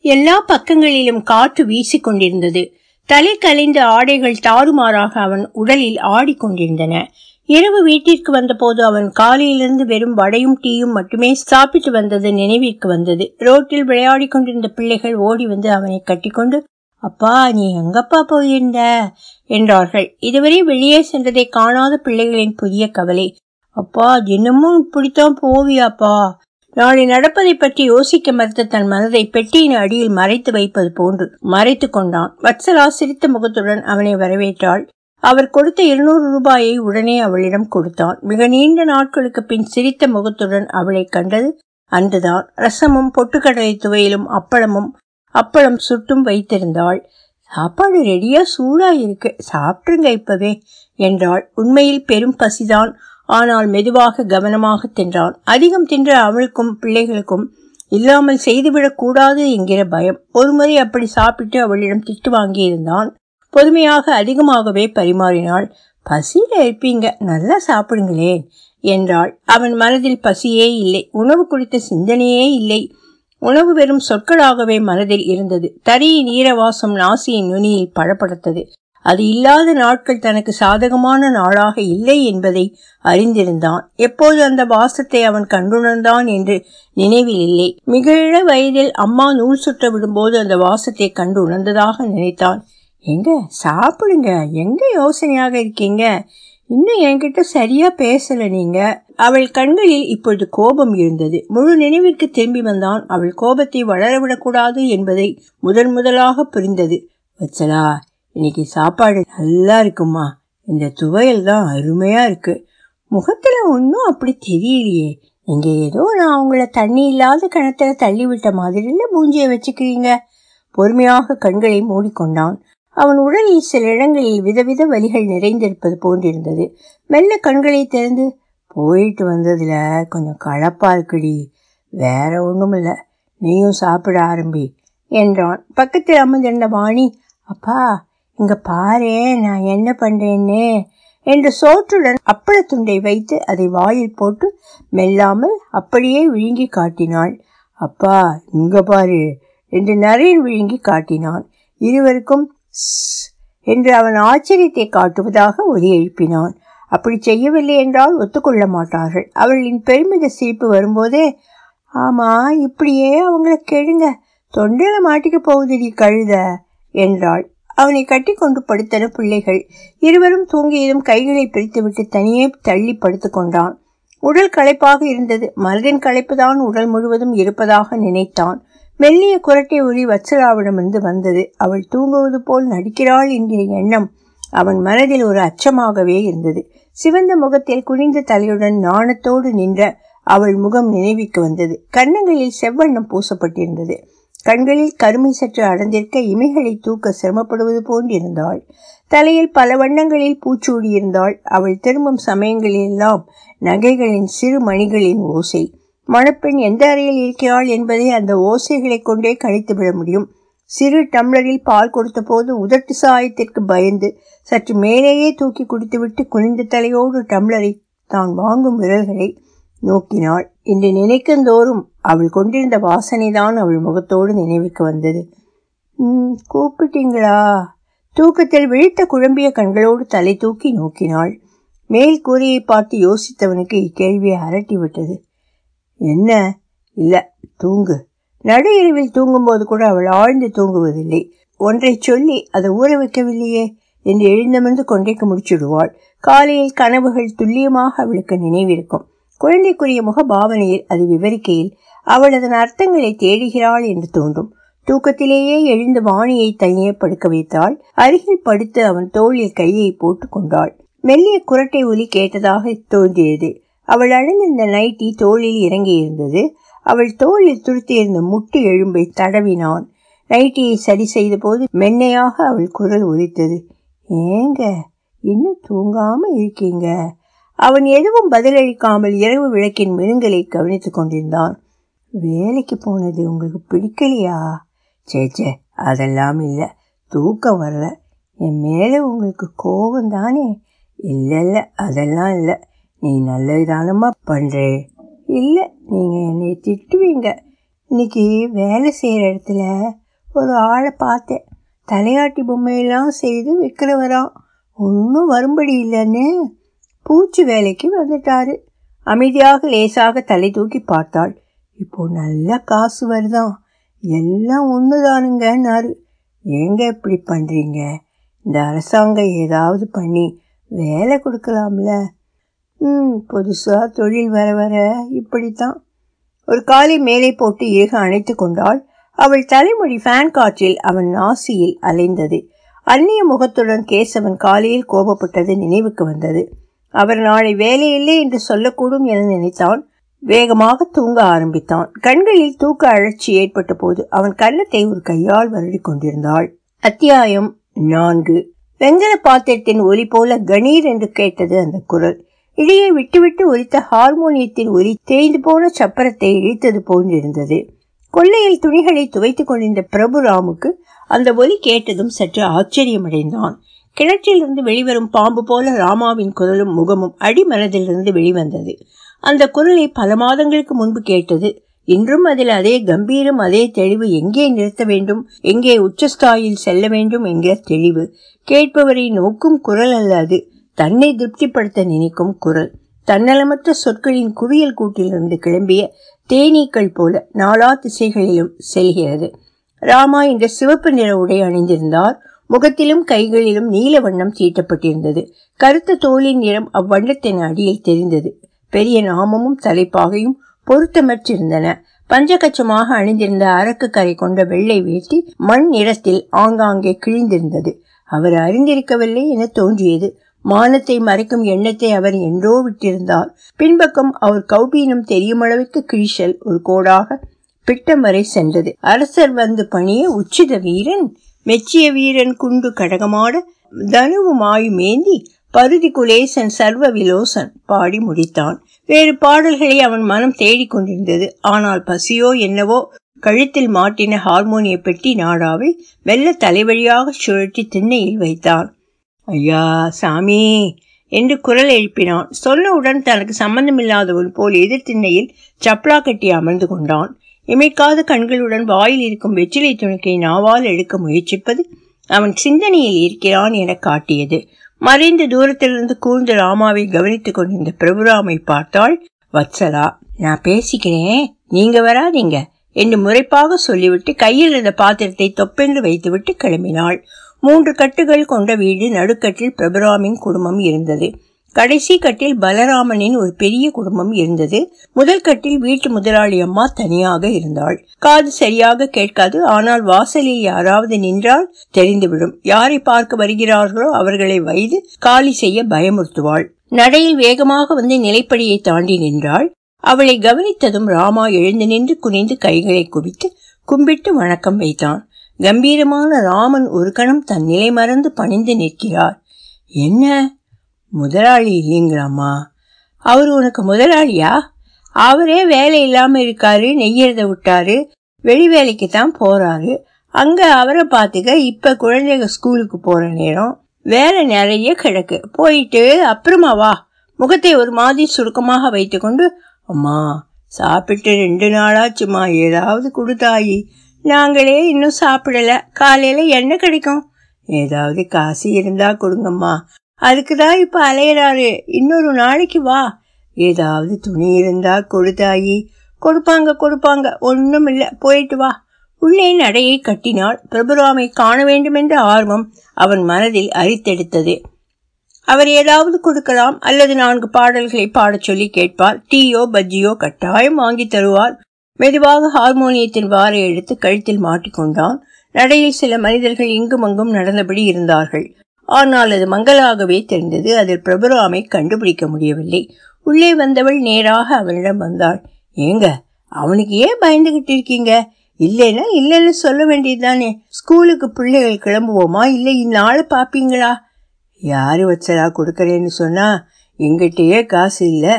எல்லா பக்கங்களிலும் காற்று வீசிக்கொண்டிருந்தது. தலை கலைந்த ஆடைகள் தாறுமாறாக அவன் உடலில் ஆடிக்கொண்டிருந்தன இரவு வீட்டிற்கு வந்தபோது அவன் காலையிலிருந்து வெறும் வடையும் டீயும் மட்டுமே சாப்பிட்டு வந்தது நினைவிற்கு வந்தது. ரோட்டில் விளையாடி கொண்டிருந்த பிள்ளைகள் ஓடி வந்து அவனை கட்டிக்கொண்டு அப்பா நீ எங்கப்பா போயிருந்த? என்றார்கள். இதுவரை வெளியே சென்றதை காணாத பிள்ளைகளின் புதிய கவலை அப்பா தினமும் இப்படித்தான் போவியாப்பா? நாளை நடப்பதை பற்றி யோசிக்க மறுத்த தன் மனதை பெட்டியின் அடியில் மறைத்து வைப்பது போன்று மறைத்து கொண்டான். வத்சலா சிரித்த முகத்துடன் அவனை வரவேற்றாள். அவர் கொடுத்த இருநூறு ரூபாயை உடனே அவளிடம் கொடுத்தான். மிக நீண்ட நாட்களுக்கு பின் சிரித்த முகத்துடன் அவளை கண்டது அன்றுதான். ரசமும் பொட்டுக்கடலை துவையிலும் அப்பளமும் அப்பளம் சுட்டும் வைத்திருந்தாள். சாப்பாடு ரெடியா சூடா இருக்கு சாப்பிட்டுருங்க இப்பவே என்றாள். உண்மையில் பெரும் பசிதான். ஆனால் மெதுவாக கவனமாக தின்றான் அதிகம் தின்ற அவளுக்கும் பிள்ளைகளுக்கும் இல்லாமல் செய்துவிடக் கூடாது என்கிற பயம். ஒருமுறை அப்படி சாப்பிட்டு அவளிடம் திட்டு வாங்கியிருந்தான். பொறுமையாக அதிகமாகவே பரிமாறினாள். பசியில இருப்பீங்க. நல்லா சாப்பிடுங்களேன் என்றாள். அவன் மனதில் பசியே இல்லை. உணவு குறித்த சிந்தனையே இல்லை. உணவு வெறும் சொற்களாகவே மனதில் இருந்தது. தரியின் ஈரவாசம் நாசியின் நுனியில் படப்படுத்தது அது இல்லாத நாட்கள் தனக்கு சாதகமான நாளாக இல்லை என்பதை அறிந்திருந்தான். எப்போது அந்த வாசத்தை அவன் கண்டுணர்ந்தான் என்று நினைவில் இல்லை. மிக இள வயதில் அம்மா நூல் சுற்ற விடும்போது அந்த வாசத்தை கண்டு உணர்ந்ததாக நினைத்தான். எங்க? சாப்பிடுங்க. எங்க யோசனையாக இருக்கீங்க? இன்னும் என்கிட்ட சரியா பேசல நீங்க. அவள் கண்களில் இப்பொழுது கோபம் இருந்தது. முழு நினைவிற்கு திரும்பி வந்தான். அவள் கோபத்தை வளரவிடக்கூடாது என்பதை முதன் முதலாக புரிந்தது. வச்சலா இன்னைக்கு சாப்பாடு நல்லா இருக்குமா? இந்த துவையல் தான் அருமையா இருக்கு. முகத்துல ஒன்றும் அப்படி தெரியலையே. நீங்கள் ஏதோ நான் உங்களை தண்ணி இல்லாத கிணத்துல தள்ளி விட்ட மாதிரில பூஞ்சியை வச்சுக்கிறீங்க. பொறுமையாக கண்களை மூடிக்கொண்டான். அவன் உடலில் சில இடங்களில் விதவித வலிகள் நிறைந்திருப்பது போன்றிருந்தது. மெல்ல கண்களை திறந்து போயிட்டு வந்ததுல கொஞ்சம் களைப்பா இருக்குடி. வேற ஒன்றும் இல்லை நீயும் சாப்பிட ஆரம்பி என்றான். பக்கத்தில் அமர்ந்திருந்த வாணி அப்பா இங்க பாரு நான் என்ன பண்றேன்னு? என்று சோற்றுடன் அப்பளத்துண்டை வைத்து அதை வாயில் போட்டு மெல்லாமல் அப்படியே விழுங்கி காட்டினாள். அப்பா இங்க பாரு என்று நரேன் விழுங்கி காட்டினான். இருவருக்கும் என்று அவன் ஆச்சரியத்தை காட்டுவதாக ஒலி எழுப்பினான். அப்படி செய்யவில்லை என்றால் ஒத்துக்கொள்ள மாட்டார்கள். அவளின் பெருமித சிரிப்பு வரும்போதே ஆமா இப்படியே அவங்கள கெடுங்க. தொண்டையில மாட்டிக்க போகுதுடி கழுத என்றாள். அவனை கட்டிக்கொண்டு படுத்தன பிள்ளைகள். இருவரும் தூங்கியதும் கைகளை பிரித்துவிட்டு தனியே தள்ளி படுத்துக்கொண்டான் உடல் களைப்பாக இருந்தது. மனதின் களைப்புதான் உடல் முழுவதும் இருப்பதாக நினைத்தான். மெல்லிய குரட்டை ஒளி வத்சலாவிடமிருந்து வந்தது. அவள் தூங்குவது போல் நடிக்கிறாள் என்கிற எண்ணம் அவன் மனதில் ஒரு அச்சமாகவே இருந்தது. சிவந்த முகத்தில் குனிந்த தலையுடன் நாணத்தோடு நின்ற அவள் முகம் நினைவுக்கு வந்தது. கன்னங்களில் செவ்வண்ணம் பூசப்பட்டிருந்தது. கண்களில் கருமை சற்று அடர்ந்திருக்க இமைகளை தூக்க சிரமப்படுவது போன்றிருந்தாள். தலையில் பல வண்ணங்களில் பூச்சூடியிருந்தாள். அவள் திரும்பும் சமயங்களிலெல்லாம் நகைகளின் சிறு மணிகளின் ஓசை. மணப்பெண் எந்த அறையில் இருக்கிறாள் என்பதை அந்த ஓசைகளை கொண்டே கழித்துவிட முடியும். சிறு டம்ளரில் பால் கொடுத்த போது உதட்டு சாயத்திற்கு பயந்து சற்று மேலேயே தூக்கி குடித்துவிட்டு குனிந்த தலையோடு டம்ளரை தான் வாங்கும் விரல்களை நோக்கினாள். இன்று நினைக்குந்தோறும் அவள் கொண்டிருந்த வாசனைதான் அவள் முகத்தோடு நினைவுக்கு வந்தது. ம் கூப்பிட்டீங்களா? தூக்கத்தில் விழித்த குழம்பிய கண்களோடு தலை தூக்கி நோக்கினாள். மேல் கூரையை பார்த்து யோசித்தவனுக்கு இக்கேள்வியை அரட்டி விட்டது என்ன? இல்ல தூங்கு. நடு இரவில் தூங்கும்போது கூட அவள் ஆழ்ந்து தூங்குவதில்லை. ஒன்றை சொல்லி அதை ஊற வைக்கவில்லையே? என்று எழுந்தமர்ந்து கொண்டைக்கு முடிச்சுடுவாள். காலையில் கனவுகள் துல்லியமாக அவளுக்கு நினைவிருக்கும். குழந்தைக்குரிய முக பாவனையில் அது விவரிக்கையில் அவள் அதன் அர்த்தங்களை தேடுகிறாள் என்று தோன்றும். தூக்கத்திலேயே எழுந்து வாணியை தனியே படுக்க வைத்தாள். அருகில் படுத்து அவன் தோளில் கையை போட்டு கொண்டாள். மெல்லிய குரட்டை ஒலி கேட்டதாக தோன்றியது. அவள் அணிந்திருந்த நைட்டி தோளில் இறங்கியிருந்தது. அவள் தோளில் துருத்தியிருந்த முட்டு எழும்பை தடவினான். நைட்டியை சரி செய்த போது மென்னையாக அவள் குரல் ஒலித்தது. ஏங்க இன்னும் தூங்காம இருக்கீங்க? அவன் எதுவும் பதிலளிக்காமல் இரவு விளக்கின் மினுங்கலை கவனித்துக் கொண்டிருந்தான். வேலைக்கு போனது உங்களுக்கு பிடிக்கலையா? சேச்சே அதெல்லாம் இல்லை. தூக்கம் வரல. என் மேலே உங்களுக்கு கோபம் தானே? இல்லை இல்லை அதெல்லாம் இல்லை. நீ நல்லதானமா பண்ணுறே இல்லை நீங்கள் என்னை திட்டுவீங்க. இன்னைக்கு வேலை செய்கிற இடத்துல ஒரு ஆளை பார்த்தேன். தலையாட்டி பொம்மையெல்லாம் செய்து விற்கிறவரான் ஒன்றும் வரும்படி இல்லைன்னு. பூச்சி வேலைக்கு வந்துட்டாரு. அமைதியாக லேசாக தலை தூக்கி பார்த்தாள். இப்போ நல்ல காசு வருதான் எல்லாம் ஒன்றுதானுங்கன்னாரு ஏங்க இப்படி பண்ணுறீங்க இந்த அரசாங்கம் ஏதாவது பண்ணி வேலை கொடுக்கலாம்ல. ம் புதுசாக தொழில் வர வர இப்படித்தான். ஒரு காலை மேலே போட்டு இறுக அணைத்து கொண்டாள். அவள் தலைமொழி ஃபேன் காற்றில் அவன் நாசியில் அலைந்தது. அந்நிய முகத்துடன் கேசவன் காலையில் கோபப்பட்டது நினைவுக்கு வந்தது. அவர் நாளை வேலையில்லை என்று சொல்லக்கூடும் என நினைத்தான். வேகமாக தூங்க ஆரம்பித்தான். கண்களில் தூக்க அழற்சி ஏற்பட்ட போது அவன் கன்னத்தை ஒரு கையால் வருடி கொண்டிருந்தாள். அத்தியாயம் நான்கு. வெங்கல பாத்திரத்தின் ஒலி போல கணீர் என்று கேட்டது அந்த குரல். இடையே விட்டுவிட்டு ஒலித்த ஹார்மோனியத்தின் ஒலி தேய்ந்து போன சப்பரத்தை இழித்தது போன்றிருந்தது. கொள்ளையில் துணிகளை துவைத்துக் கொண்டிருந்த பிரபுராமுக்கு அந்த ஒலி கேட்டதும் சற்று ஆச்சரியமடைந்தான். கிணற்றிலிருந்து வெளிவரும் பாம்பு போல ராமாவின் குரலும் முகமும் அடிமனதிலிருந்து வெளிவந்தது. அந்த குரலை பல மாதங்களுக்கு முன்பு கேட்டது. இன்றும் அதில் அதே கம்பீரம் அதே தெளிவு எங்கே நிறுத்த வேண்டும் எங்கே உச்சஸ்தாயில் செல்ல வேண்டும் என்கிற தெளிவு. கேட்பவரை நோக்கும் குரல் அல்ல அது. தன்னை திருப்திப்படுத்த நினைக்கும் குரல். தன்னலமற்ற சொற்களின் குவியல் கூட்டிலிருந்து கிளம்பிய தேனீக்கள் போல நாலா திசைகளிலும் செல்கிறது. ராமா இந்த சிவப்பு நிற உடை அணிந்திருந்தார். முகத்திலும் கைகளிலும் நீல வண்ணம் தீட்டப்பட்டிருந்தது கருத்த தோலின் நிறம் அவ்வண்ணத்தின் அடியில் தெரிந்தது. பெரிய நாமமும் தலைப்பாகையும் பொருத்தமற்றிருந்தன. பஞ்சகச்சமாக அணிந்திருந்த அரக்கு கரை கொண்ட வெள்ளை வேட்டி மண் நிறத்தில் ஆங்காங்கே கிழிந்திருந்தது. அவர் அறிந்திருக்கவில்லை என தோன்றியது. மானத்தை மறைக்கும் எண்ணத்தை அவர் என்றோ விட்டிருந்தார். பின்பக்கம் அவர் கௌபீனம் தெரியும் அளவுக்கு கிழிசல் ஒரு கோடாக பிட்டம் வரை சென்றது. அரசர் வந்து பணிய உச்சித வீரன் மெச்சிய வீரன் குண்டு கடகமாட தனுவு மாயு மேந்தி பருதி குலேசன் சர்வ விலோசன் பாடி முடித்தான். வேறு பாடல்களை அவன் மனம் தேடிக்கொண்டிருந்தது ஆனால் பசியோ என்னவோ கழுத்தில் மாட்டின ஹார்மோனிய பெட்டி நாடாவை மெல்ல தலைவழியாக சுழற்றி திண்ணையில் வைத்தான். ஐயா சாமி! என்று குரல் எழுப்பினான். சொன்னவுடன் தனக்கு சம்பந்தமில்லாதவன் போல் எதிர் திண்ணையில் சப்ளா கட்டி அமர்ந்து கொண்டான். இமைக்காத கண்களுடன் வாயில் இருக்கும் வெற்றிலை துணுக்கை நாவால் எடுக்க முயற்சிப்பது அவன் சிந்தனையில் இருக்கிறான் என காட்டியது. மறைந்த தூரத்திலிருந்து கூர்ந்த ராமாவை கவனித்துக் கொண்டிருந்த பிரபுராமை பார்த்தாள் வத்சலா நான் பேசிக்கிறேன். நீங்க வராதீங்க என்று முறைப்பாக சொல்லிவிட்டு கையில் இருந்த பாத்திரத்தை தொப்பென்று வைத்துவிட்டு கிளம்பினாள். மூன்று கட்டுகள் கொண்ட வீடு நடுக்கட்டில் பிரபுராமின் குடும்பம் இருந்தது. கடைசி கட்டில் பலராமனின் ஒரு பெரிய குடும்பம் இருந்தது. முதல் கட்டில் வீட்டு முதலாளி அம்மா தனியாக இருந்தாள். காது சரியாக கேட்காது ஆனால் வாசலில் யாராவது நின்றால் தெரிந்துவிடும். யாரை பார்க்க வருகிறார்களோ அவர்களை வைத்து காலி செய்ய பயமுறுத்துவாள். நடையில் வேகமாக வந்து நிலைப்படியை தாண்டி நின்றாள். அவளை கவனித்ததும் ராமா எழுந்து நின்று குனிந்து கைகளை குவித்து கும்பிட்டு வணக்கம் வைத்தான். கம்பீரமான ராமன் ஒரு கணம் தன் நிலை மறந்து பணிந்து நிற்கிறார். என்ன? முதலாளி இல்லைங்களாம்மா? அவர் உனக்கு முதலாளியா? அவரே வேலை இல்லாமல் இருக்காரு நெய்யறத விட்டாரு வெளி வேலைக்கு தான் போறாரு. அங்க அவரை பார்த்துக்க இப்ப குழந்தைங்க ஸ்கூலுக்கு போற நேரம். வேலை நிறைய கிடக்கு. போயிட்டு அப்புறமா வா. முகத்தை ஒரு மாதிரி சுருக்கமாக வைத்துக்கொண்டு அம்மா சாப்பிட்டு ரெண்டு நாளாச்சுமா ஏதாவது கொடுத்தாயி நாங்களே இன்னும் சாப்பிடல. காலையில என்ன கிடைக்கும். ஏதாவது காசு இருந்தா கொடுங்கம்மா. அதுக்கு தான் இப்ப அலையிறாரு. இன்னொரு நாளைக்கு வா. ஏதாவது துணி இருந்தா கொடுத்தாயி கொடுப்பாங்க கொடுப்பாங்க. ஒன்றும் இல்லை. போயிட்டு வா. உள்ளே நடையை கட்டினாள் பிரபுராமை காண வேண்டுமென்ற ஆர்வம் அவன் மனதில் அரித்தெடுத்தது. அவர் ஏதாவது கொடுக்கலாம் அல்லது நான்கு பாடல்களை பாடச் சொல்லி கேட்பார். டீயோ பஜ்ஜியோ கட்டாயம் வாங்கி தருவார். மெதுவாக ஹார்மோனியத்தின் வாரை எடுத்து கழுத்தில் மாட்டிக்கொண்டான். நடையில் சில மனிதர்கள் இங்கும் அங்கும் நடந்தபடி இருந்தார்கள். ஆனால் அது மங்களாகவே தெரிந்தது. அதில் பிரபுராமை கண்டுபிடிக்க முடியவில்லை. உள்ளே வந்தவள் நேராக அவனிடம் வந்தாள். ஏங்க அவனுக்கு ஏன் பயந்துகிட்டு இருக்கீங்க? இல்லைன்னா இல்லைன்னு சொல்ல வேண்டியதுதானே. ஸ்கூலுக்கு பிள்ளைகள் கிளம்புவோமா? இல்லை இந்நாளை பார்ப்பீங்களா? யாரு வச்சதா கொடுக்கறேன்னு சொன்னா எங்கிட்டயே காசு இல்லை.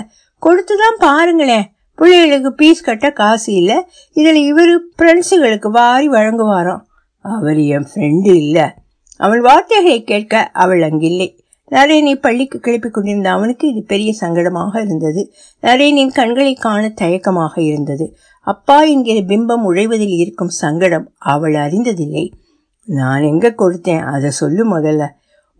கொடுத்துதான் பாருங்களேன். பிள்ளைகளுக்கு பீஸ் கட்ட காசு இல்லை. இதில் இவர் ஃப்ரெண்ட்ஸுகளுக்கு வாரி வழங்குவாராம். அவர் என் ஃப்ரெண்டு இல்லை. அவள் வார்த்தைகளை கேட்க அவள் அங்கில்லை. நரேனை பள்ளிக்கு கிளப்பிக் கொண்டிருந்த அவனுக்கு இது பெரிய சங்கடமாக இருந்தது. நரேனின் கண்களை காண தயக்கமாக இருந்தது. அப்பா என்கிற பிம்பம் உழைவதில் இருக்கும் சங்கடம் அவள் அறிந்ததில்லை. நான் எங்க கொடுத்தேன்? அதை சொல்லு முதல்ல.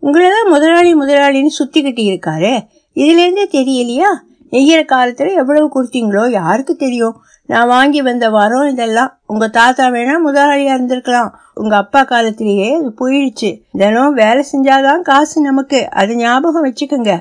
உங்களதான் முதலாளி முதலாளின்னு சுத்திக்கிட்டு இருக்காரே இதுலேருந்தே தெரியலையா? நெய்கிற காலத்துல எவ்வளவு கொடுத்தீங்களோ? யாருக்கு தெரியும்? நான் வாங்கி வந்த வரம் இதெல்லாம் உங்க தாத்தா வேணா முதலாளியா இருந்திருக்கலாம். உங்க அப்பா காலத்திலேயே அது போயிடுச்சு. தினம் வேலை செஞ்சாதான் காசு நமக்கு. அது ஞாபகம் வச்சுக்கோங்க.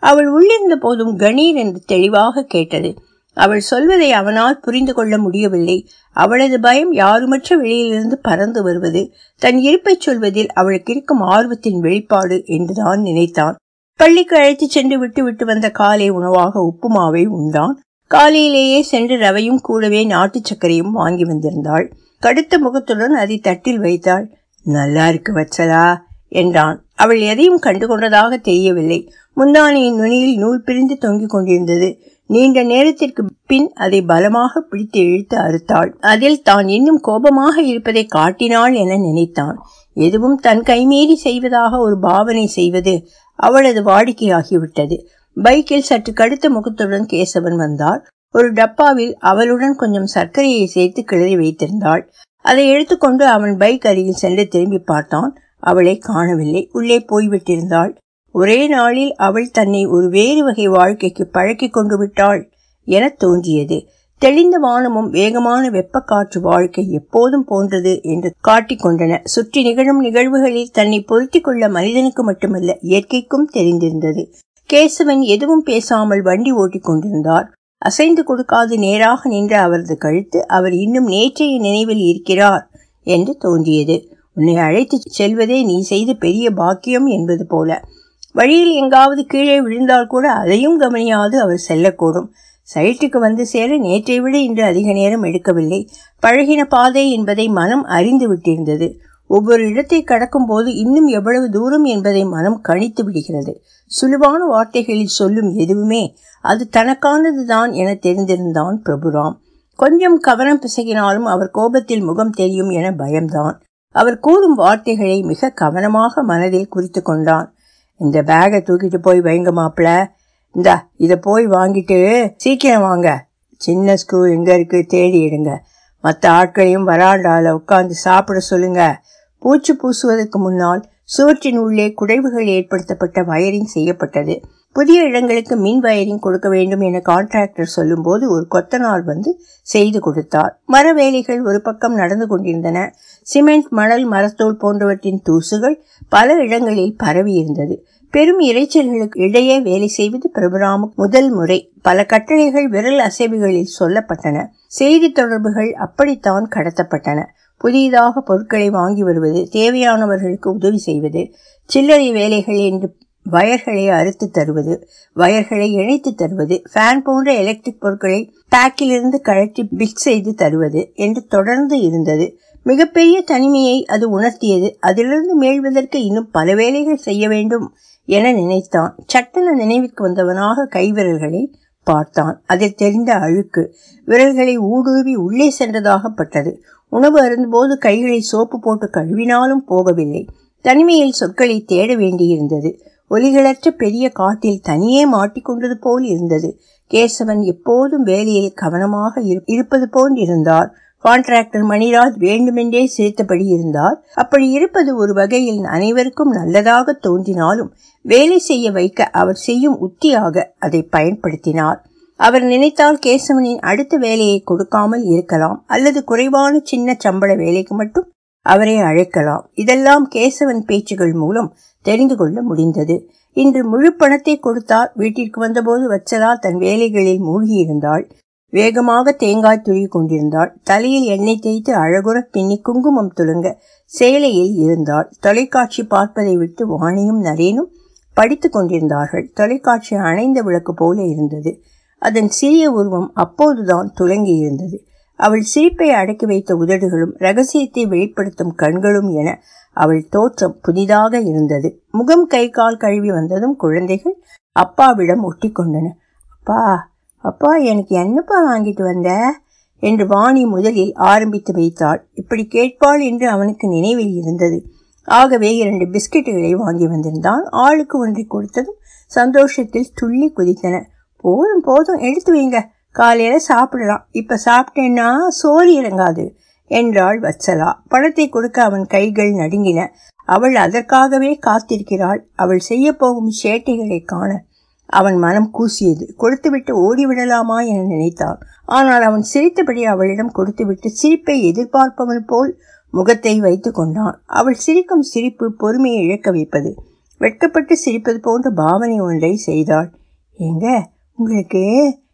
அவள் உள்ளிருந்த போதும் கணீர் என்று தெளிவாக கேட்டது. அவள் சொல்வதை அவனால் புரிந்து கொள்ள முடியவில்லை. அவளது பயம் யாருமற்ற வெளியிலிருந்து பறந்து வருவது. தன் இருப்பை சொல்வதில் அவளுக்கு இருக்கும் ஆர்வத்தின் வெளிப்பாடு என்றுதான் நினைத்தான். பள்ளிக்கு அழைத்து சென்று விட்டு விட்டு வந்த காலை உணவாக உப்புமாவை உண்டான். காலையிலேயே சென்று ரவையும் கூடவே நாட்டு சர்க்கரையும் வாங்கி வந்திருந்தாள். கடுத்த முகத்துடன் அதை தட்டில் வைத்தாள். நல்லா இருக்கு வச்சதா என்றான். அவள் எதையும் கண்டுகொண்டதாக தெரியவில்லை. முந்தானையின் நுனியில் நூல் பிரிந்து தொங்கிக் கொண்டிருந்தது. நீண்ட நேரத்திற்கு பின் அதை பலமாக பிடித்து இழுத்து அறுத்தாள். அதில் தான் இன்னும் கோபமாக இருப்பதை காட்டினாள் என நினைத்தான். எதுவும் தன் கைமீறி செய்வதாக ஒரு பாவனை செய்வது அவளது வாடிக்கையாகிவிட்டது. பைக்கில் சற்று கடுத்த முகத்துடன் கேசவன் வந்தார் ஒரு டப்பாவில் அவளுடன் கொஞ்சம் சர்க்கரையை சேர்த்து கிளறி வைத்திருந்தாள். அதை எடுத்துக்கொண்டு அவன் பைக் அருகில் சென்று திரும்பி பார்த்தான். அவளை காணவில்லை. உள்ளே போய்விட்டிருந்தாள். ஒரே நாளில் அவள் தன்னை ஒரு வேறு வகை வாழ்க்கைக்கு பழக்கி கொண்டு விட்டாள் என தோன்றியது. தெளிந்த வானமும் வேகமான வெப்பக்காற்று வாழ்க்கை எப்போதும் போன்றது என்று காட்டிக்கொண்டன சுற்றி நிகழும் நிகழ்வுகளில் தன்னை பொருத்திக் கொள்ள மனிதனுக்கு மட்டுமல்ல இயற்கைக்கும் தெரிந்திருந்தது. கேசவன் எதுவும் பேசாமல் வண்டி ஓட்டிக் கொண்டிருந்தார். அசைந்து கொடுக்காது நேராக நின்ற அவரது கழுத்து அவர் இன்னும் நேற்றைய நினைவில் இருக்கிறார் என்று தோன்றியது. உன்னை அழைத்து செல்வதே நீ செய்த பெரிய பாக்கியம் என்பது போல. வழியில் எங்காவது கீழே விழுந்தால் கூட அதையும் கவனியாது அவர் செல்லக்கூடும். சைட்டுக்கு வந்து சேர நேற்றை விட இன்று அதிக நேரம் எடுக்கவில்லை. பழகின பாதை என்பதை மனம் அறிந்து விட்டிருந்தது. ஒவ்வொரு இடத்தை கடக்கும் போது இன்னும் எவ்வளவு தூரம் என்பதை மனம் கணித்து விடுகிறது. சுலுவான வார்த்தைகளில் சொல்லும் எதுவுமே அது தனக்கானது தான் என தெரிந்திருந்தான் பிரபுராம். கொஞ்சம் கவனம் பிசகினாலும் அவர் கோபத்தில் முகம் தெரியும் என பயம்தான். அவர் கூறும் வார்த்தைகளை மிக கவனமாக மனதில் குறித்து கொண்டான். இந்த பேகை தூக்கிட்டு போய் வைங்க மாப்பிள. இந்தா இதை போய் வாங்கிட்டு சீக்கிரம் வாங்க. சின்ன ஸ்க்ரூ எங்க இருக்கு தேடி எடுங்க. மற்ற ஆட்களையும் வராண்டால உட்காந்து சாப்பிட சொல்லுங்க. பூச்சு பூசுவதற்கு முன்னால் சுவற்றின் உள்ளே குடைவுகள் ஏற்படுத்தப்பட்ட வயரிங் செய்யப்பட்டது. புதிய இடங்களுக்கு மின் வயரிங் கொடுக்க வேண்டும் என கான்ட்ராக்டர் சொல்லும்போது ஒரு கொத்தனார் வந்து செய்து கொடுத்தார். மர வேலைகள் ஒரு பக்கம் நடந்து கொண்டிருந்தன. சிமெண்ட் மணல் மரத்தோல் போன்றவற்றின் தூசுகள் பல இடங்களில் பரவி இருந்தது. பெரும் இறைச்சல்களுக்கு இடையே வேலை செய்வது பிரபுராம முதல் முறை. பல கட்டளைகள் விரல் அசைவுகளில் சொல்லப்பட்டன. செய்தி தொடர்புகள் அப்படித்தான் கடத்தப்பட்டன. புதியதாக பொருட்களை வாங்கி வருவது தேவையானவர்களுக்கு உதவி செய்வது சில்லறை வேலைகள் என்று வயர்களை அறுத்து தருவது வயர்களை இணைத்து தருவது ஃபேன் போன்ற எலக்ட்ரிக் பொருட்களை பேக்கிலிருந்து கழற்றி பிக் செய்து தருவது என்று தொடர்ந்து இருந்தது. மிகப்பெரிய தனிமையை அது உணர்த்தியது. அதிலிருந்து மீள்வதற்கு இன்னும் பல வேலைகள் செய்ய வேண்டும் என நினைத்தான். சட்டென நினைவுக்கு வந்தவனாக கைவிரல்களை பார்த்தான். அதில் தெரிந்த அழுக்கு விரல்களை ஊடுருவி உள்ளே சென்றதாகப்பட்டது. உணவு அருந்தும்போது கைகளை சோப்பு போட்டு கழுவினாலும் போகவில்லை. தனிமையில் சொற்களை தேட வேண்டியிருந்தது. ஒலிகளற்ற பெரிய காட்டில் தனியே மாட்டிக்கொண்டது போல் இருந்தது. கேசவன் எப்போதும் வேலையில் கவனமாக இருப்பது போன்றிருந்தார். கான்ட்ராக்டர் மணிராஜ் வேண்டுமென்றே சிரித்தபடி இருந்தார். அப்படி இருப்பது ஒரு வகையில் அனைவருக்கும் நல்லதாக தோன்றினாலும் வேலை செய்ய வைக்க அவர் செய்யும் உத்தியாக அதை பயன்படுத்தினார். அவர் நினைத்தால் கேசவனின் அடுத்த வேலையை கொடுக்காமல் இருக்கலாம் அல்லது குறைவான சின்ன சம்பள வேலைக்கு மட்டும் அவரை அழைக்கலாம். இதெல்லாம் கேசவன் பேச்சுகள் மூலம் தெரிந்து கொள்ள முடிந்தது. இன்று முழு பணத்தை கொடுத்தார் வீட்டிற்கு வந்தபோது வச்சலா தன் வேலைகளில் மூழ்கியிருந்தாள். வேகமாக தேங்காய் துருவி கொண்டிருந்தாள். தலையில் எண்ணெய் தேய்த்து அழகுற பின்னி குங்குமம் துளுங்க சேலையில் இருந்தாள். தொலைக்காட்சி பார்ப்பதை விட்டு வாணியும் நரேனும் படித்து கொண்டிருந்தார்கள். தொலைக்காட்சி அணைந்த விளக்கு போல இருந்தது. அதன் சிறிய உருவம் அப்போதுதான் துலங்கி இருந்தது அவள் சிரிப்பை அடக்கி வைத்த உதடுகளும் ரகசியத்தை வெளிப்படுத்தும் கண்களும் என அவள் தோற்றம் புதிதாக இருந்தது. முகம் கை கால் கழுவி வந்ததும் குழந்தைகள் அப்பாவிடம் ஒட்டி கொண்டன அப்பா அப்பா எனக்கு என்னப்பா வாங்கிட்டு வந்த? என்று வாணி முதலில் ஆரம்பித்து வைத்தாள். இப்படி கேட்பாள் என்று அவனுக்கு நினைவில் இருந்தது. ஆகவே இரண்டு பிஸ்கெட்டுகளை வாங்கி வந்திருந்தான். ஆளுக்கு ஒன்றை கொடுத்ததும் சந்தோஷத்தில் துள்ளி குதித்தன. போதும் போதும் எடுத்து வைங்க. காலையில சாப்பிடலாம். இப்ப சாப்பிட்டேன்னா சோறு இறங்காது என்றாள் வச்சலா பணத்தை கொடுக்க அவன் கைகள் நடுங்கின. அவள் அதற்காகவே காத்திருக்கிறாள். அவள் செய்ய போகும் சேட்டைகளை காண அவன் மனம் கூசியது. கொடுத்துவிட்டு ஓடிவிடலாமா என நினைத்தான். ஆனால் அவன் சிரித்தபடி அவளிடம் கொடுத்துவிட்டு சிரிப்பை எதிர்பார்ப்பவன் போல் முகத்தை வைத்து கொண்டான். அவள் சிரிக்கும் சிரிப்பு பொறுமையை இழக்க வைப்பது. வெட்கப்பட்டு சிரிப்பது போன்ற பாவனை ஒன்றை செய்தாள். எங்க உங்களுக்கு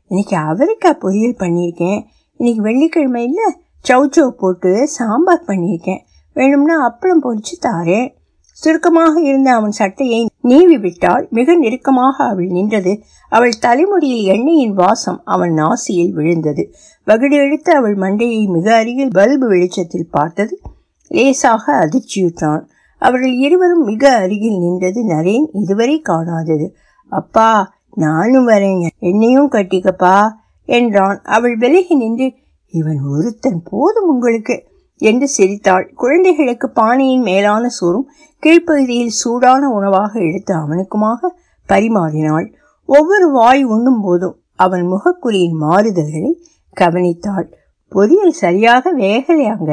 இன்னைக்கு அவரைக்காய் பொரியல் பண்ணியிருக்கேன். இன்னைக்கு வெள்ளிக்கிழமை இல்லை சௌச்சௌ போட்டு சாம்பார் பண்ணியிருக்கேன். வேணும்னா அப்பளம் பொரிச்சு தாரேன். சுருக்கமாக இருந்த அவன் சட்டையை நீவி விட்டால் மிக நெருக்கமாக அவள் நின்றது. அவள் தலைமுடியில் எண்ணெயின் வாசம் அவன் நாசியில் விழுந்தது. வகுடு எடுத்து அவள் மண்டையை மிக அருகில் பல்பு வெளிச்சத்தில் பார்த்தது. லேசாக அதிர்ச்சியுற்றான். அவர்கள் இருவரும் மிக அருகில் நின்றது நரேன் இதுவரை காணாதது. அப்பா நானும் வரேன். என்னையும் கட்டிக்கப்பா என்றான். அவள் விலகி நின்று இவன் ஒருத்தன் போதும் உங்களுக்கு என்று சிரித்தாள். குழந்தைகளுக்கு பானையின் மேலான சோறும் கீழ்ப்பகுதியில் சூடான உணவாக எடுத்து அவனுக்குமாக பரிமாறினாள். ஒவ்வொரு வாய் உண்ணும் போதும் அவன் முகக்குறியின் மாறுதல்களை கவனித்தாள். பொரியல் சரியாக வேகலையாங்க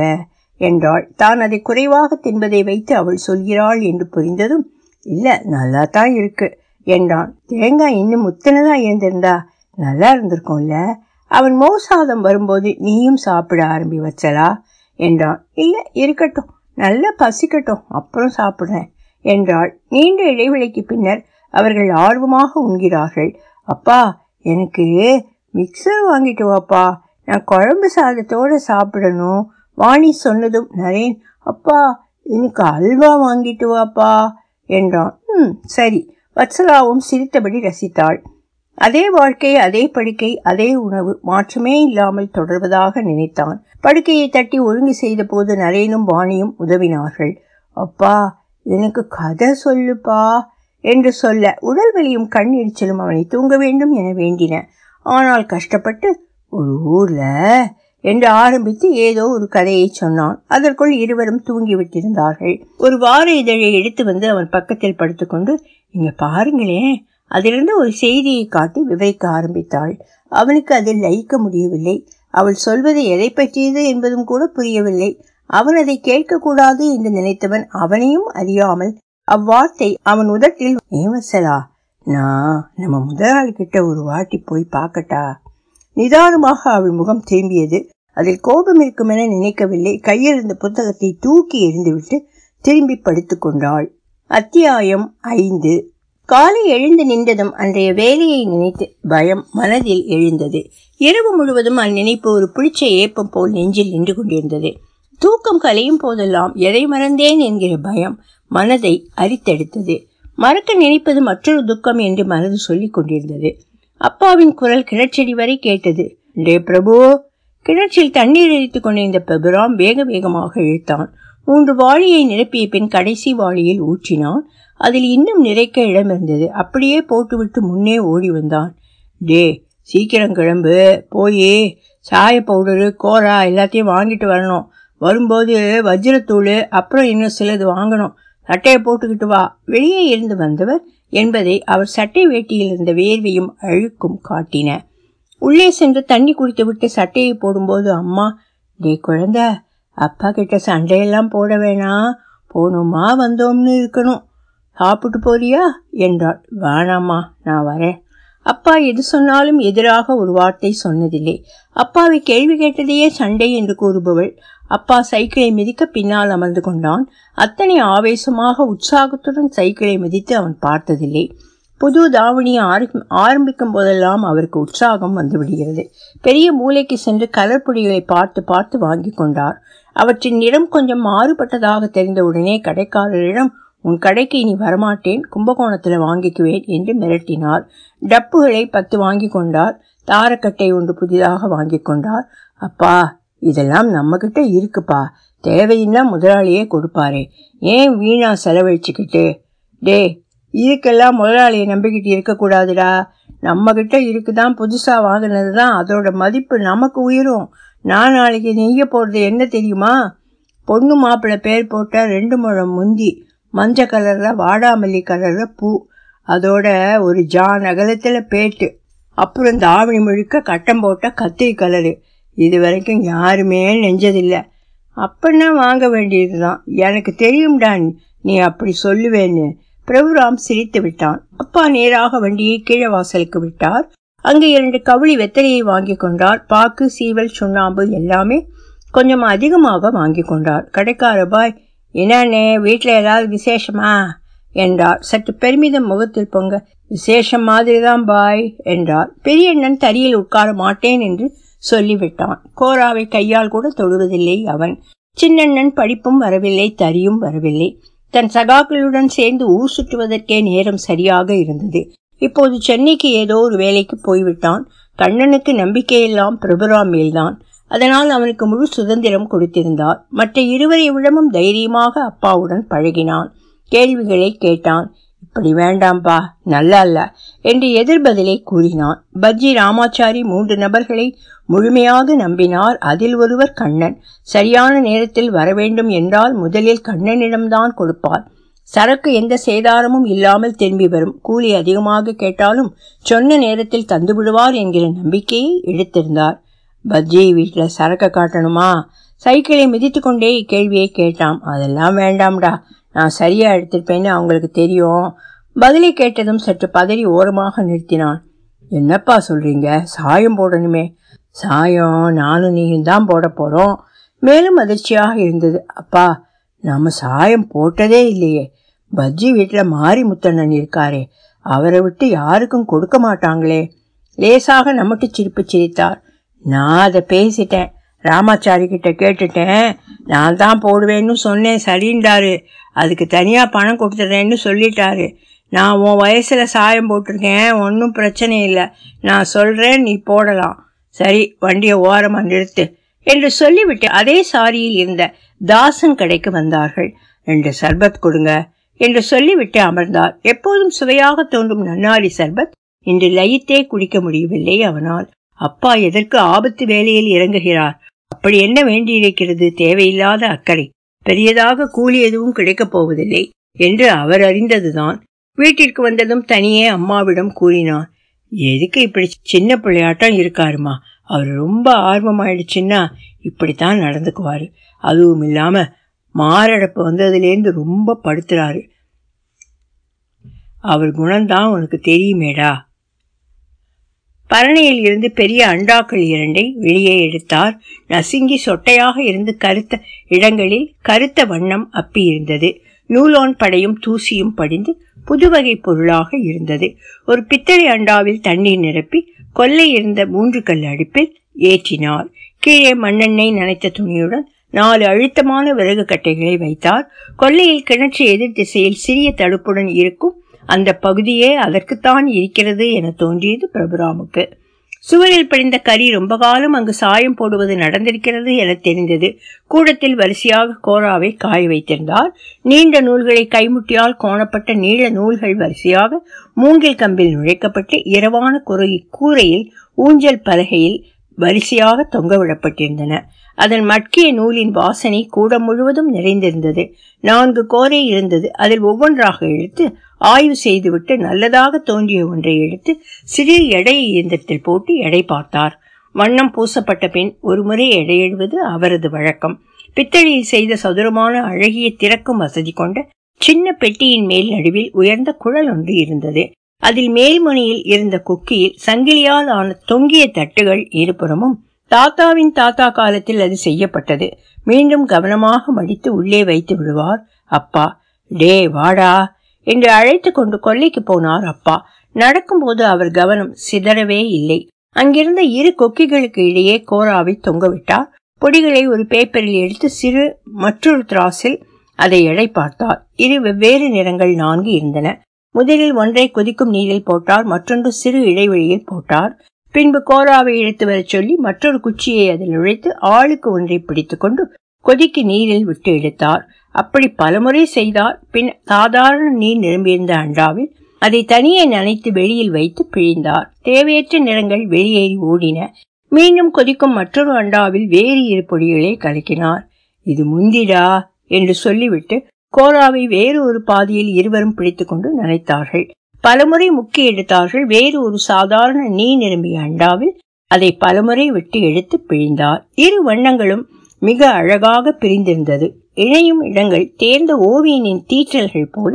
என்றாள். தான் அதை குறைவாக தின்பதை வைத்து அவள் சொல்கிறாள் என்று புரிந்ததும் இல்ல நல்லா தான் இருக்கு. என்றான். தேங்காய் இன்னும் முத்தனதா இருந்திருந்தா நல்லா இருந்திருக்கும்ல. அவன் மோசாதம் வரும்போது நீயும் சாப்பிட ஆரம்பி வச்சலா என்றான். இல்ல இருக்கட்டும். நல்லா பசிக்கட்டும். அப்புறம் சாப்பிடுறேன் என்றாள். நீண்ட இடைவெளிக்கு பின்னர் அவர்கள் ஆர்வமாக உண்கிறார்கள். அப்பா எனக்கு மிக்சர் வாங்கிட்டு வாப்பா. நான் குழம்பு சாதத்தோட சாப்பிடணும். வாணி சொன்னதும் நரேன் அப்பா எனக்கு அல்வா வாங்கிட்டு வாப்பா என்றான். ம் சரி. வத்சலாவும் சிரித்தபடி ரசித்தாள். அதே வாழ்க்கை அதே படுக்கை அதே உணவு மாற்றமே இல்லாமல் தொடர்வதாக நினைத்தான். படுக்கையை தட்டி ஒழுங்கு செய்த போது நரேனும் வாணியும் உதவினார்கள். அப்பா எனக்கு கதை சொல்லுப்பா என்று சொல்ல உடல் வலியும் கண் எரிச்சலும் அவனை தூங்க வேண்டும் என வேண்டின. ஆனால் கஷ்டப்பட்டு ஒரு ஊர்ல என்று ஆரம்பித்து ஏதோ ஒரு கதையை சொன்னான். அதற்குள் இருவரும் தூங்கிவிட்டிருந்தார்கள். ஒரு வார இதழை எடுத்து வந்து அவன் பக்கத்தில் படுத்துக்கொண்டு இங்க பாருங்களேன். அதிலிருந்து ஒரு செய்தியை காட்டி விவரிக்க ஆரம்பித்தாள். அவனுக்கு அதில் லயிக்க முடியவில்லை. அவள் சொல்வது எதை பற்றியது என்பதும் கூட புரியவில்லை. அவன் அதை கேட்கக்கூடாது என்று நினைத்தவன் அவனையும் அறியாமல் அவ்வார்த்தை அவன் உதட்டில் ஏவசலா நான் நம்ம முதலாளி கிட்ட ஒரு வாட்டி போய் பார்க்கட்டா? நிதானமாக அவள் முகம் திரும்பியது. அதில் கோபம் இருக்கும் என நினைக்கவில்லை. கையிலிருந்த புத்தகத்தை தூக்கி எறிந்துவிட்டு திரும்பி படுத்து கொண்டாள். அத்தியாயம் ஐந்து. காலை எழுந்து நின்றதும் அன்றைய வேலையை நினைத்து பயம் மனதில் எழுந்தது. இரவு முழுவதும் அந்நினைப்பு ஒரு புளிச்ச ஏப்பம் போல் நெஞ்சில் நின்று கொண்டிருந்தது. தூக்கம் கலையும் போதெல்லாம் எதை மறந்தேன் என்கிற பயம் மனதை அரித்தெடுத்தது. மறக்க நினைப்பது மற்றொரு துக்கம் என்று மனது சொல்லிக் கொண்டிருந்தது. அப்பாவின் குரல் கிணற்றடி வரை கேட்டது. டே பிரபு கிணற்றில் தண்ணீர் எரித்துக் கொண்டிருந்த பெபுராம் வேக வேகமாக இழுத்தான். மூன்று வாளியை நிரப்பிய பின் கடைசி வாளியில் ஊற்றினான். அதில் இன்னும் நிறைக்க இடம் இருந்தது. அப்படியே போட்டுவிட்டு முன்னே ஓடி வந்தான். டே சீக்கிரம் கிளம்பு. போய் சாய பவுடரு கோரா எல்லாத்தையும் வாங்கிட்டு வரணும். வரும்போது வஜ்ரத்தூள் அப்புறம் இன்னும் சிலது வாங்கணும். சட்டையை போட்டுக்கிட்டு வா. வெளியே இருந்து வந்தவர் என்பதை அவர் சட்டை வேட்டியில் இருந்த வேர்வையும் அழுக்கும் காட்டின. உள்ளே சென்று தண்ணி குடித்துவிட்டு சட்டையை போடும்போது அம்மா டே குழந்தை அப்பா கிட்ட சண்டையெல்லாம் போட வேணாம் போனோமா வந்தோம்னு இருக்கணும். சாப்பிட்டு போறியா? என்றாள். வேணாம்மா நான் வரேன். அப்பா எது சொன்னாலும் எதிராக ஒரு வார்த்தை சொன்னதில்லை. அப்பாவை கேள்வி கேட்டதையே சண்டை என்று கூறுபவள் அப்பா சைக்கிளை மிதிக்க பின்னால் அமர்ந்து கொண்டான். அத்தனை ஆவேசமாக உற்சாகத்துடன் சைக்கிளை மிதித்து அவன் பார்த்ததில்லை. புது தாவணியை ஆரம்பி ஆரம்பிக்கும் போதெல்லாம் அவருக்கு உற்சாகம் வந்துவிடுகிறது பெரிய மூளைக்கு சென்று கலர்பொடிகளை பார்த்து பார்த்து வாங்கி கொண்டார். அவற்றின் நிறம் கொஞ்சம் மாறுபட்டதாக தெரிந்தவுடனே கடைக்காரரிடம் உன் கடைக்கு இனி வரமாட்டேன். கும்பகோணத்தில் வாங்கிக்குவேன் என்று மிரட்டினார். டப்புகளை பத்து வாங்கி கொண்டார். தாரக்கட்டை ஒன்று புதிதாக வாங்கி கொண்டார். அப்பா இதெல்லாம் நம்மக்கிட்ட இருக்குப்பா. தேவையின்னா முதலாளியே கொடுப்பாரு. ஏன் வீணா செலவழிச்சுக்கிட்டு? டே இதுக்கெல்லாம் முதலாளியை நம்பிக்கிட்டு இருக்கக்கூடாதுடா. நம்மக்கிட்ட இருக்குதான் புதுசாக வாங்கினது தான் அதோட மதிப்பு நமக்கு உயரும். நான் நாளைக்கு நெய்ய போடுறது என்ன தெரியுமா? பொண்ணு மாப்பிள்ளை பேர் போட்ட ரெண்டு முழம் முந்தி மஞ்சள் கலரில் வாடாமல்லி கலரில் பூ. அதோட ஒரு ஜான் அகலத்தில் பேட்டு. அப்புறம் தாவணி முழுக்க கட்டம் போட்ட கத்திரி கலரு. இது வரைக்கும் யாருமே நெஞ்சதில்லை. அப்படின்னா வாங்க வேண்டியது தான் எனக்கு தெரியும்டா நீ அப்படி சொல்லுவேன்னு. பிரபுராம் சிரித்து விட்டான். அப்பா நேராக வண்டியை கீழே வாசலுக்கு விட்டார். அங்கு இரண்டு கவுளி வெத்தலையை வாங்கி கொண்டார். பாக்கு சீவல் சுண்ணாம்பு எல்லாமே கொஞ்சம் அதிகமாக வாங்கி கொண்டார். கடைக்கார பாய் என்னண்ணே வீட்டில் ஏதாவது விசேஷமா? என்றார். சற்று பெருமிதம் முகத்தில் பொங்க விசேஷம் மாதிரி தான் பாய் என்றார். பெரியண்ணன் தரியில் உட்கார மாட்டேன் என்று சொல்லிவிட்டான். கோராவை கையால் கூட தொடுவதில்லை அவன். சின்னண்ணன் படிப்பும் வரவில்லை தரியும் வரவில்லை. தன் சகாக்களுடன் சேர்ந்து ஊர் சுற்றுவதற்கே நேரம் சரியாக இருந்தது. இப்போது சென்னைக்கு ஏதோ ஒரு வேலைக்கு போய்விட்டான். கண்ணனுக்கு நம்பிக்கையெல்லாம் பிரபுரா மேல்தான். அதனால் அவனுக்கு முழு சுதந்திரம் கொடுத்திருந்தார். மற்ற இருவரை விடமும் தைரியமாக அப்பாவுடன் பழகினான். கேள்விகளை கேட்டான். இப்படி வேண்டாம்பா நல்லா இல்ல என்று எதிர்பதிலை கூறினான். பஜ்ஜி ராமாச்சாரி மூன்று நபர்களை முழுமையாக நம்பினார். அதில் ஒருவர் கண்ணன். சரியான நேரத்தில் வரவேண்டும் என்றால் முதலில் கண்ணனிடம்தான் கொடுப்பார். சரக்கு எந்த சேதாரமும் இல்லாமல் திரும்பி வரும். கூலி அதிகமாக கேட்டாலும் சொன்ன நேரத்தில் தந்து விடுவார் என்கிற நம்பிக்கையை எடுத்திருந்தார். பஜ்ஜி வீட்டில் சரக்கு காட்டணுமா? சைக்கிளை மிதித்து கொண்டே இக்கேள்வியை கேட்டான். அதெல்லாம் வேண்டாம்டா. நான் சரியா எடுத்திருப்பேன்னு அவங்களுக்கு தெரியும். பதிலை கேட்டதும் சற்று பதறி ஓரமாக நிறுத்தினான். என்னப்பா சொல்றீங்க? சாயம் போடணுமே. சாயம் நானும் நீயும் தான் போட போறோம். மேலும் அதிர்ச்சியாக இருந்தது. அப்பா நாம சாயம் போட்டதே இல்லையே. பஜ்ஜி வீட்டில் மாரி முத்தண்ணன் இருக்காரே. அவரை விட்டு யாருக்கும் கொடுக்க மாட்டாங்களே. லேசாக நம்மட்டு சிரிப்பு சிரித்தார். நான் அதை பேசிட்டேன். ராமாச்சாரி கிட்ட கேட்டுட்டேன். நான் தான் போடுவேன்னு சொன்னேன். சரிண்டாரு அதுக்கு தனியாக பணம் கொடுத்துட்றேன்னு சொல்லிட்டாரு. நான் உன் வயசில் சாயம் போட்டிருக்கேன். ஒன்றும் பிரச்சனை இல்லை. நான் சொல்கிறேன் நீ போடலாம். சரி வண்டியை ஓரமாக நிறுத்து என்று சொல்லிவிட்டு அதே சாரியில் இருந்த தாசன் கடைக்கு வந்தார்கள். ரெண்டு சர்பத் கொடுங்க என்று சொல்லிவிட்டு அமர்ந்தார். எப்போதும் சுவையாக தோன்றும் நன்னாரி சர்பத் இன்று லயித்தே குடிக்க முடியவில்லை அவனால். அப்பா எதற்கு ஆபத்து வேலையில் இறங்குகிறார்? அப்படி என்ன வேண்டியிருக்கிறது? தேவையில்லாத அக்கறை. பெரியதாக கூலி எதுவும் கிடைக்கப் போவதில்லை என்று அவர் அறிந்ததுதான். வீட்டிற்கு வந்ததும் தனியே அம்மாவிடம் கூறினான். எதுக்கு இப்படி சின்ன பிள்ளையாட்டம் இருக்காருமா? அவர் ரொம்ப ஆர்வமாயிடுச்சுன்னா இப்படித்தான் நடந்துக்குவாரு. அதுவும் இல்லாம மாரடைப்பு வந்ததுலேருந்து ரொம்ப படுத்துறாரு. அவர் குணம்தான் உனக்கு தெரியுமேடா. பரணியில் இருந்து பெரிய அண்டாக்கள் இரண்டை வெளியே எடுத்தார். நசுங்கி சொட்டையாக இருந்து கருத்த இடங்களில் கருத்த வண்ணம் அப்பி இருந்தது. நூலோன் படையும் தூசியும் படிந்து புதுவகை பொருளாக இருந்தது. ஒரு பித்தளை அண்டாவில் தண்ணீர் நிரப்பி கொல்லை இருந்த மூன்று கல் அடுப்பில் ஏற்றினார். கீழே மண்ணெண்ணெய் நனைத்த துணியுடன் நாலு அழுத்தமான விறகு கட்டைகளை வைத்தார். கொல்லையில் கிணற்று எதிர் திசையில் சிறிய தடுப்புடன் இருக்கும் அந்த பகுதியே அதற்குத்தான் இருக்கிறது என தோன்றியது பிரபுராமுக்கு. சுவரில் படிந்த கரி ரொம்ப காலம் அங்கு சாயம் போடுவது நடந்திருக்கிறது என தெரிந்தது. கூடத்தில் வரிசையாக கோராவை காய வைத்திருந்தார். நீண்ட நூல்களை கைமுட்டியால் கோணப்பட்ட நீள நூல்கள் வரிசையாக மூங்கில் கம்பில் நுழைக்கப்பட்டு இரவான குறை கூரையில் ஊஞ்சல் பலகையில் வரிசையாக தொங்கவிடப்பட்டிருந்தன அதன் மட்கிய நூலின் வாசனை கூடம் முழுவதும் நிறைந்திருந்தது. நான்கு கோரை இருந்தது. அதில் ஒவ்வொன்றாக இழுத்து ஆய்வு செய்துவிட்டு நல்லதாக தோன்றிய ஒன்றை எடுத்து சிறு எடை இயந்திரத்தில் போட்டு எடை பார்த்தார். வண்ணம் பூசப்பட்ட பின் ஒருமுறை எடையிடுவது அவரது வழக்கம். பித்தளையில் செய்த சதுரமான அழகிய திறக்கும் வசதி கொண்ட சின்ன பெட்டியின் மேல் நடுவில் உயர்ந்த குழல் ஒன்று இருந்தது. அதில் மேல்முனையில் இருந்த குக்கியில் சங்கிலியால் ஆன தொங்கிய தட்டுகள் இருபுறமும் தாத்தாவின் தாத்தா காலத்தில் அது செய்யப்பட்டது. மீண்டும் கவனமாக மடித்து உள்ளே வைத்து விடுவார். அப்பா டே வாடா என்று அழைத்து கொண்டு கொல்லைக்கு போனார் அப்பா. நடக்கும்போது அவர் கவனம் சிதறவே இல்லை. அங்கிருந்த இரு கொக்கிகளுக்கு இடையே கோராவை தொங்கவிட்டார் பொடிகளை ஒரு பேப்பரில் எடுத்து சிறு மற்றொரு திராசில் அதை எடை பார்த்தார். இரு வெவ்வேறு நிறங்கள் நான்கு இருந்தன. முதலில் ஒன்றை கொதிக்கும் நீரில் போட்டார். மற்றொன்று சிறு இடைவெளியில் போட்டார். பின்பு கோராவை இழுத்து வரச் சொல்லி மற்றொரு குச்சியை அதில் நுழைத்து ஆளுக்கு ஒன்றை பிடித்துக்கொண்டு கொதிக்கு நீரில் விட்டு எடுத்தார் அப்படி பலமுறை செய்தார். பின் சாதாரண நீர் நிரம்பியிருந்த அண்டாவில் அதை தனியே நனைத்து வெளியில் வைத்து பிழிந்தார். தேவையற்ற நிறங்கள் வெளியேறி ஓடின. மீண்டும் கொதிக்கும் மற்றொரு அண்டாவில் வேறு இரு பொடிகளை கலக்கினார். இது முந்திடா? என்று சொல்லிவிட்டு கோராவை வேறு ஒரு பாதியில் இருவரும் பிடித்துக்கொண்டு நனைத்தார்கள். பலமுறை முக்கி எடுத்தார்கள். வேறு ஒரு சாதாரண நீ நிரம்பிய அண்டாவில் அதை பலமுறை வெட்டி எடுத்து பிழிந்தார். இரு வண்ணங்களும் மிக அழகாக பிரிந்திருந்தது. இணையும் இடங்கள் தேர்ந்த ஓவியனின் தீற்றல்கள் போல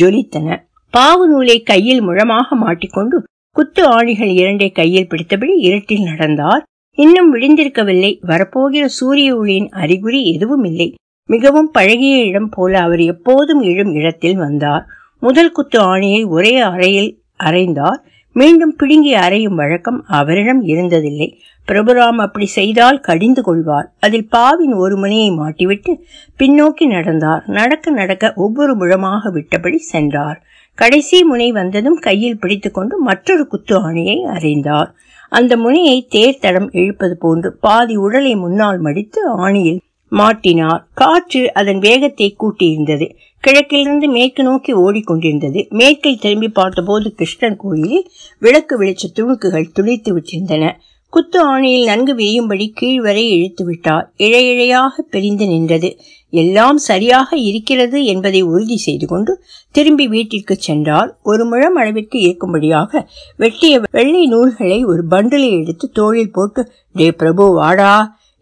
ஜொலித்தன. பாவு நூலை கையில் முழமாக மாட்டிக்கொண்டு குத்து ஆணிகள் இரண்டை கையில் பிடித்தபடி இருட்டில் நடந்தார். இன்னும் விடிந்திருக்கவில்லை வரப்போகிற சூரிய ஒளியின் அறிகுறி எதுவும் இல்லை. மிகவும் பழகிய இடம் போல அவர் எப்போதும் எழும் இடத்தில் வந்தார். முதல் குத்து ஆணியை ஒரே அறையில் அரைந்தார் மீண்டும் பிடுங்கி அறையும் வழக்கம் அவரிடம் இருந்ததில்லை. பிரபுராம் அப்படி செய்தால் கடிந்து கொள்வார். அதில் பாவின் ஒரு முனையை மாட்டிவிட்டு பின்னோக்கி நடந்தார். நடக்க நடக்க ஒவ்வொரு முழமாக விட்டபடி சென்றார். கடைசி முனை வந்ததும் கையில் பிடித்துக்கொண்டு மற்றொரு குத்து ஆணியை அறைந்தார். அந்த முனையை தேர்தடம் இழுப்பது போன்று பாதி உடலை முன்னால் மடித்து ஆணியில் மாட்டினார். காற்று அதன் வேகத்தை கூட்டியிருந்தது. கிழக்கிலிருந்து மேற்கு நோக்கி ஓடிக்கொண்டிருந்தது. மேற்கை திரும்பி பார்த்தபோது கிருஷ்ணன் கோயிலில் விளக்கு வெளிச்ச துணுக்குகள் துளித்து விட்டிருந்தன. குத்து ஆணையில் நன்கு விரியும்படி கீழ் வரை இழுத்து விட்டார். இழையிழையாக பிரிந்து நின்றது. எல்லாம் சரியாக இருக்கிறது என்பதை உறுதி செய்து கொண்டு திரும்பி வீட்டிற்கு சென்றார். ஒரு முழம் அளவிற்கு இருக்கும்படியாக வெட்டிய வெள்ளை நூல்களை ஒரு பண்டிலை எடுத்து தோளில் போட்டு டே பிரபு வாடா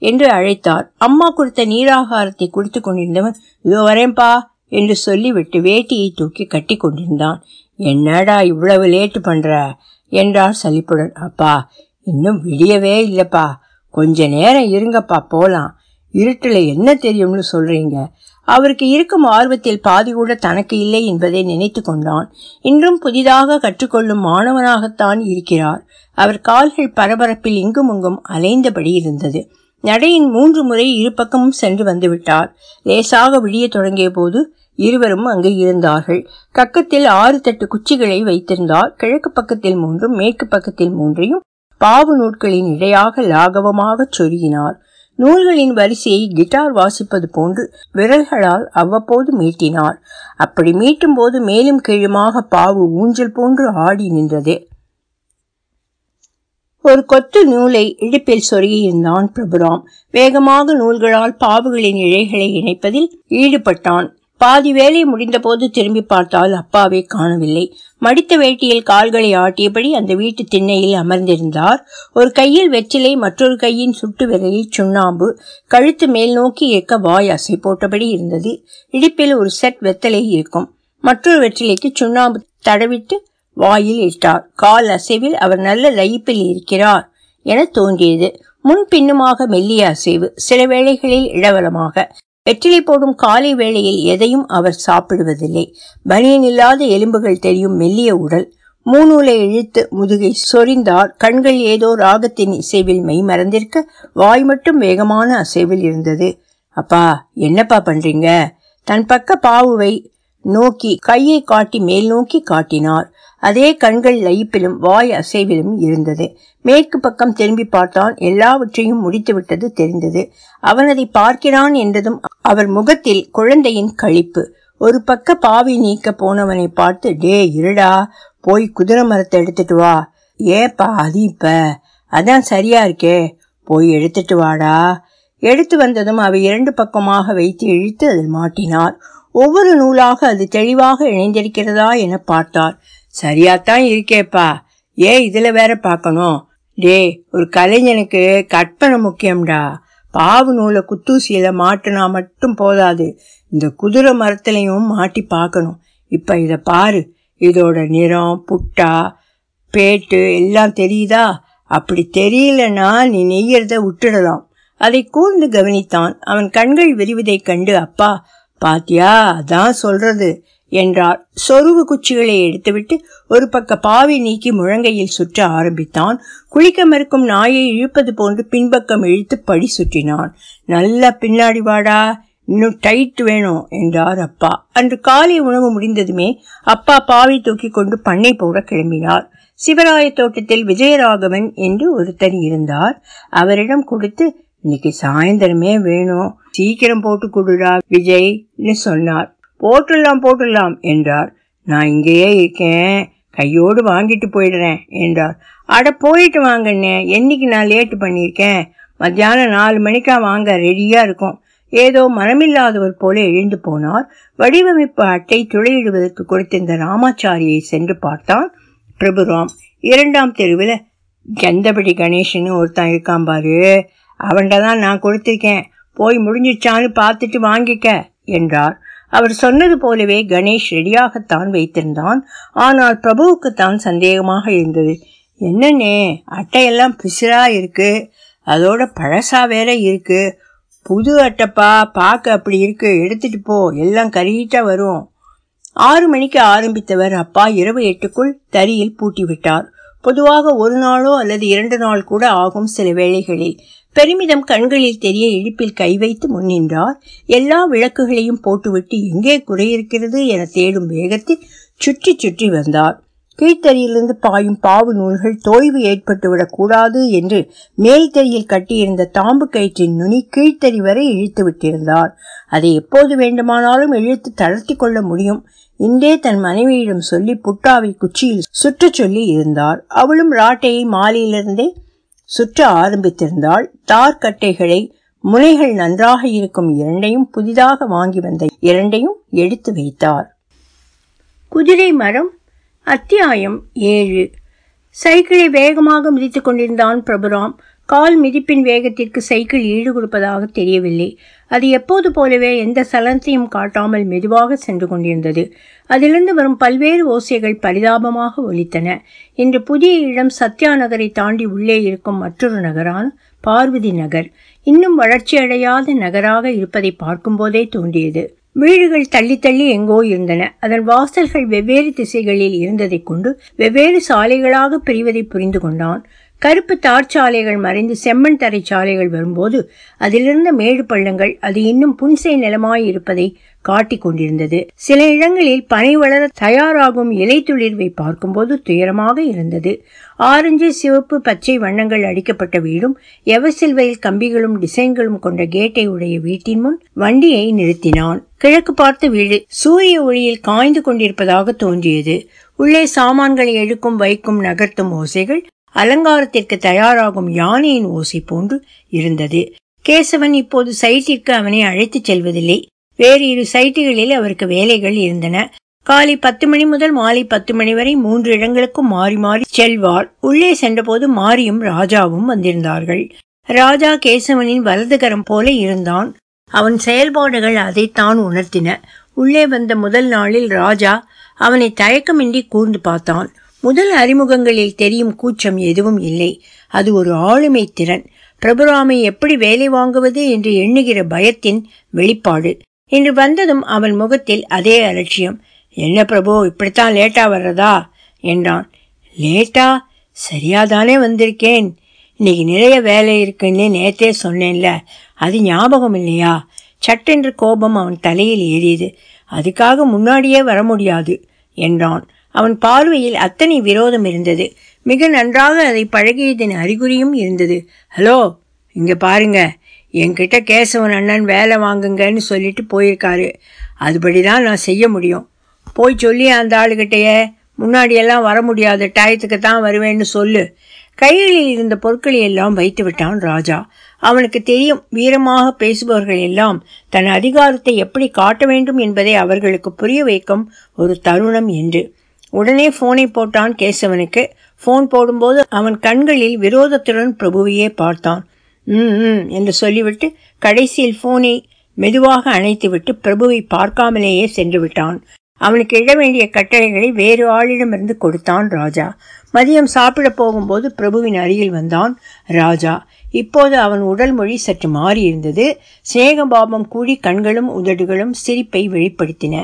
என்று அழைத்தார். அம்மா கொடுத்த நீராகாரத்தை குடித்து கொண்டிருந்தவன் இதோ வரேன்பா என்று சொல்லிவிட்டு வேட்டியை தூக்கி கட்டி கொண்டிருந்தான். என்னடா இவ்வளவு லேட்டு பண்ற? என்றார் சலிப்புடன். அப்பா இன்னும் விடியவே இல்லப்பா. கொஞ்ச நேரம் இருங்கப்பா போலாம். இருட்டில் என்ன தெரியும்னு சொல்றீங்க? அவருக்கு இருக்கும் ஆர்வத்தில் பாதி கூட தனக்கு இல்லை என்பதை நினைத்து கொண்டான். இன்றும் புதிதாக கற்றுக்கொள்ளும் மாணவனாகத்தான் இருக்கிறார். அவர் கால்கள் பரபரப்பில் இங்கும் அங்கும் அலைந்தபடி இருந்தது. நடையின் மூன்று முறை இரு பக்கமும் சென்று வந்துவிட்டார். லேசாக விடிய தொடங்கிய போது இருவரும் அங்கு இருந்தார்கள். கக்கத்தில் ஆறு தட்டு குச்சிகளை வைத்திருந்தார். கிழக்கு பக்கத்தில் மூன்றும் மேற்கு பக்கத்தில் மூன்றையும் பாவு நூட்களின் இடையாக லாகவமாக சொருகினார். நூல்களின் வரிசையை கிட்டார் வாசிப்பது போன்று விரல்களால் அவ்வப்போது மீட்டினார். அப்படி மீட்டும் போது மேலும் கீழுமாக பாவு ஊஞ்சல் போன்று ஆடி நின்றது. ஒரு கொத்து நூலை இடுப்பில் சொருகியிருந்தான் பிரபுராம். வேகமாக நூல்களால் பாவுகளின் இழைகளை இணைப்பதில் ஈடுபட்டான். பாதி வேலை முடிந்தபோது திரும்பி பார்த்தால் அப்பாவை காணவில்லை. மடித்த வேட்டியில் கால்களை ஆட்டியபடி அந்த வீட்டு திண்ணையில் அமர்ந்திருந்தார். ஒரு கையில் வெற்றிலை மற்றொரு கையின் சுட்டு விரலில் சுண்ணாம்பு. கழுத்து மேல் நோக்கி ஏற்க வாய் அசை போட்டபடி இருந்தது. இடிப்பில் ஒரு செட் வெத்தலை இருக்கும். மற்றொரு வெற்றிலைக்கு சுண்ணாம்பு தடவிட்டு வாயில் இட்டார் கால் அசைவில் அவர் நல்ல லயிப்பில் இருக்கிறார் என தோன்றியது. முன் பின்னுமாக மெல்லிய அசைவு சில வேளைகளில் இடவலமாக வெற்றிலை போடும் காலை வேளையில் எதையும் அவர் சாப்பிடுவதில்லை. பனியன் இல்லாத எலும்புகள் தெரியும் மெல்லிய உடல். மூணூலை இழுத்து முதுகை சொரிந்தார். கண்கள் ஏதோ ராகத்தின் இசைவில் மெய் மறந்திருக்க வாய் மட்டும் வேகமான அசைவில் இருந்தது. அப்பா என்னப்பா பண்றீங்க? தன் பக்க பாவுவை நோக்கி கையை காட்டி மேல் நோக்கி காட்டினார். அதே கண்கள் லயிப்பிலும் வாய் அசைவிலும் இருந்தது. மேற்கு பக்கம் திரும்பி பார்த்தான். எல்லாவற்றையும் முடித்துவிட்டது தெரிந்தது. அவன் அதை பார்க்கிறான் என்றதும் அவர் முகத்தில் குழந்தையின் கழிப்பு ஒரு பக்க பாவி நீக்க போனவனை பார்த்து டே இருடா. போய் குதிரை மரத்தை எடுத்துட்டு வா. ஏப்பா அது இப்ப? அதான் சரியா இருக்கே. போய் எடுத்துட்டு வாடா. எடுத்து வந்ததும் அவை இரண்டு பக்கமாக வைத்து இழுத்து அதில் மாட்டினார் ஒவ்வொரு நூலாக அது தெளிவாக இணைந்திருக்கிறதா என பார்த்தார் சரியாத்தான் இருக்கேப்பா. ஏன் இதுல வேற பார்க்கணும்? டே ஒரு கலைஞனுக்கு கற்பனை முக்கியம்டா. பாவு நூலை குத்தூசியில மாட்டினா மட்டும் போதாது. இந்த குதிரை மரத்துலையும் மாட்டி பார்க்கணும். இப்ப இத பாரு. இதோட நிறம் புட்டா பேட்டு எல்லாம் தெரியுதா? அப்படி தெரியலன்னா நீ நெய்யறத விட்டுடலாம். அதை கூர்ந்து கவனித்தான். அவன் கண்கள் விரிவதைக் கண்டு அப்பா பாத்தியா? அதான் சொல்றது. என்றார். சொருவு குச்சிகளை எடுத்துவிட்டு ஒரு பக்க பாவி நீக்கி முழங்கையில் சுற்ற ஆரம்பித்தான். குளிக்க மறுக்கும் நாயை இழுப்பது போன்று பின்பக்கம் இழுத்து படி சுற்றினான். நல்ல பின்னாடி வாடா இன்னும் டைட் வேணும் என்றார் அப்பா. அன்று காலை உணவு முடிந்ததுமே அப்பா பாவை தூக்கி கொண்டு பண்ணை போட கிளம்பினார். சிவராய தோட்டத்தில் விஜயராகவன் என்று ஒருத்தர் இருந்தார். அவரிடம் கொடுத்து இன்னைக்கு சாயந்தரமே வேணும். சீக்கிரம் போட்டு கொடுடா விஜய்னு சொன்னார். போட்டுடலாம் போட்டுடலாம் என்றார். நான் இங்கேயே இருக்கேன். கையோடு வாங்கிட்டு போயிடுறேன் என்றார். அட போயிட்டு வாங்கண்ணே. என்னைக்கு நான் லேட்டு பண்ணியிருக்கேன்? மத்தியானம் நாலு மணிக்கா வாங்க ரெடியாக இருக்கும். ஏதோ மனமில்லாதவர் போல எழுந்து போனார். வடிவமைப்பு அட்டை துளையிடுவதற்கு கொடுத்திருந்த ராமாச்சாரியை சென்று பார்த்தான். பிரபுராம் இரண்டாம் தெருவில் கந்தபடி கணேஷன்னு ஒருத்தன் இருக்கான் பாரு. அவன்கிட்ட தான் நான் கொடுத்துருக்கேன். போய் முடிஞ்சிச்சான்னு பார்த்துட்டு வாங்கிக்க என்றார். அவர் சொன்னது போலவே கணேஷ் ரெடியாகத்தான் வைத்திருந்தான். ஆனால் பிரபுவுக்குத்தான் சந்தேகமாக இருந்தது. என்னன்னே அட்டையெல்லாம் பிசிறா இருக்கு. அதோட பழசா வேற இருக்கு. புது அட்டைப்பா பார்க்க அப்படி இருக்கு. எடுத்துட்டு போ எல்லாம் கருகிட்டா வரும். ஆறு மணிக்கு ஆரம்பித்தவர் அப்பா இரவு எட்டுக்குள் தறியில் பூட்டி விட்டார் பொதுவாக ஒரு நாளோ அல்லது இரண்டு நாள் கூட ஆகும் சில வேளைகளில். பெருமிதம் கண்களில் தெரிய இழிப்பில் கை வைத்து முன்னின்றார் எல்லா விளக்குகளையும் போட்டுவிட்டு எங்கே குறையிருக்கிறது என தேடும் வேகத்தில் சுற்றி சுற்றி வந்தார். கீழ்த்தறியிலிருந்து பாயும் பாவு நூல்கள் தோய்வு ஏற்பட்டுவிடக் கூடாது என்று மேல்தறியில் கட்டியிருந்த தாம்பு கயிற்றின் நுனி கீழ்த்தறி வரை இழுத்து விட்டிருந்தார். அதை எப்போது வேண்டுமானாலும் இழுத்து தளர்த்தி கொள்ள முடியும். இன்றே தன் மனைவியிடம் சொல்லி புட்டாவை குச்சியில் சுற்றச் சொல்லி இருந்தார். அவளும் ராட்டையை மாலையிலிருந்தே சுற்ற ஆரம்பித்திருந்தாள் தார்கட்டைகளை முனைகள் நன்றாக இருக்கும் இரண்டையும் புதிதாக வாங்கி வந்த இரண்டையும் எடுத்து வைத்தார். குதிரை மரம் அத்தியாயம் ஏழு. சைக்கிளை வேகமாக மிதித்துக் கொண்டிருந்தான் பிரபுராம். கால் மிதிப்பின் வேகத்திற்கு சைக்கிள் ஈடு கொடுப்பதாக தெரியவில்லை. அது எப்போது போலவே எந்த சலனத்தையும் காட்டாமல் மெதுவாக சென்று கொண்டிருந்தது. அதிலிருந்து வரும் பல்வேறு ஓசைகள் பரிதாபமாக ஒலித்தன. இன்று புதிய இடம் சத்யா நகரை தாண்டி உள்ளே இருக்கும் மற்றொரு நகரான பார்வதி நகர். இன்னும் வளர்ச்சியடையாத நகராக இருப்பதை பார்க்கும்போதே தோன்றியது. வீடுகள் தள்ளி தள்ளி எங்கோ இருந்தன. அதன் வாசல்கள் வெவ்வேறு திசைகளில் இருந்ததைக் கொண்டு வெவ்வேறு சாலைகளாக பிரிவதை புரிந்து கொண்டான். கருப்பு தார் சாலைகள் மறைந்து செம்மண் தரை சாலைகள் வரும்போது அதிலிருந்த மேடு பள்ளங்கள் அது இன்னும் புன்சை நிலமாய் இருப்பதை காட்டிக் கொண்டிருந்தது. சில இடங்களில் பனை வளர தயாராகும் இலை துளிர்வை பார்க்கும்போது துயரமாக இருந்தது. ஆரஞ்சு சிவப்பு பச்சை வண்ணங்கள் அடிக்கப்பட்ட வீடும் எவசில்வையில் கம்பிகளும் டிசைன்களும் கொண்ட கேட்டை உடைய வீட்டின் முன் வண்டியை நிறுத்தினான். கிழக்கு பார்த்த வீடு சூரிய ஒளியில் காய்ந்து கொண்டிருப்பதாக தோன்றியது. உள்ளே சாமான்களை எடுக்கும் வைக்கும் நகர்த்தும் ஓசைகள் அலங்காரத்திற்கு தயாராகும் யானையின் ஓசை போன்று இருந்தது. கேசவன் இப்போது சைட்டிற்கு அவனை அழைத்துச் செல்வதில்லை. வேறு இரு சைட்டுகளில் அவருக்கு வேலைகள் இருந்தன. காலை பத்து மணி முதல் மாலை பத்து மணி வரை மூன்று இடங்களுக்கும் மாறி மாறி செல்வார் உள்ளே சென்றபோது மாரியும் ராஜாவும் வந்திருந்தார்கள். ராஜா கேசவனின் வலதுகரம் போல இருந்தான். அவன் செயல்பாடுகள் அதைத்தான் உணர்த்தின. உள்ளே வந்த முதல் நாளில் ராஜா அவனை தயக்கமின்றி கூர்ந்து பார்த்தான். முதல் அறிமுகங்களில் தெரியும் கூச்சம் எதுவும் இல்லை. அது ஒரு ஆளுமை திறன். பிரபுராமை எப்படி வேலை வாங்குவது என்று எண்ணுகிற பயத்தின் வெளிப்பாடு. இன்று வந்ததும் அவன் முகத்தில் அதே அலட்சியம். என்ன பிரபு இப்படித்தான் லேட்டா வர்றதா? என்றான். லேட்டா? சரியாதானே வந்திருக்கேன். இன்னைக்கு நிறைய வேலை இருக்குன்னு நேத்தே சொன்னேன்ல. அது ஞாபகம் இல்லையா? சட்டென்று கோபம் அவன் தலையில் ஏறியது. அதுக்காக முன்னாடியே வர முடியாது என்றான். அவன் பார்வையில் அத்தனை விரோதம் இருந்தது. மிக நன்றாக அதை பழகியதன் அறிகுறியும் இருந்தது. ஹலோ இங்க பாருங்க. என்கிட்ட கேசவன் அண்ணன் வேலை வாங்குங்கன்னு சொல்லிட்டு போயிருக்காரு. அதுபடிதான் நான் செய்ய முடியும். போய் சொல்லி அந்த ஆளுகிட்டயே முன்னாடியெல்லாம் வர முடியாத டயத்துக்கு தான் வருவேன்னு சொல்லு. கைகளில் இருந்த பொருட்களை எல்லாம் வைத்து விட்டான் ராஜா. அவனுக்கு தெரியும் வீரமாக பேசுபவர்கள் எல்லாம் தன் அதிகாரத்தை எப்படி காட்ட வேண்டும் என்பதை அவர்களுக்கு புரிய வைக்கும் ஒரு தருணம் என்று. உடனே போனை போட்டான் கேசவனுக்கு. போன் போடும்போது அவன் கண்களில் விரோதத்துடன் பிரபுவையே பார்த்தான். ம் ம் என்று சொல்லிவிட்டு கடைசியில் போனை மெதுவாக அணைத்துவிட்டு பிரபுவை பார்க்காமலேயே சென்று விட்டான் அவனுக்கு இட வேண்டிய கட்டளைகளை வேறு ஆளிடமிருந்து கொடுத்தான் ராஜா. மதியம் சாப்பிட போகும்போது பிரபுவின் அருகில் வந்தான் ராஜா. இப்போது அவன் உடல் மொழி சற்று மாறியிருந்தது. சிநேகபாபம் கூடி கண்களும் உதடுகளும் சிரிப்பை வெளிப்படுத்தின.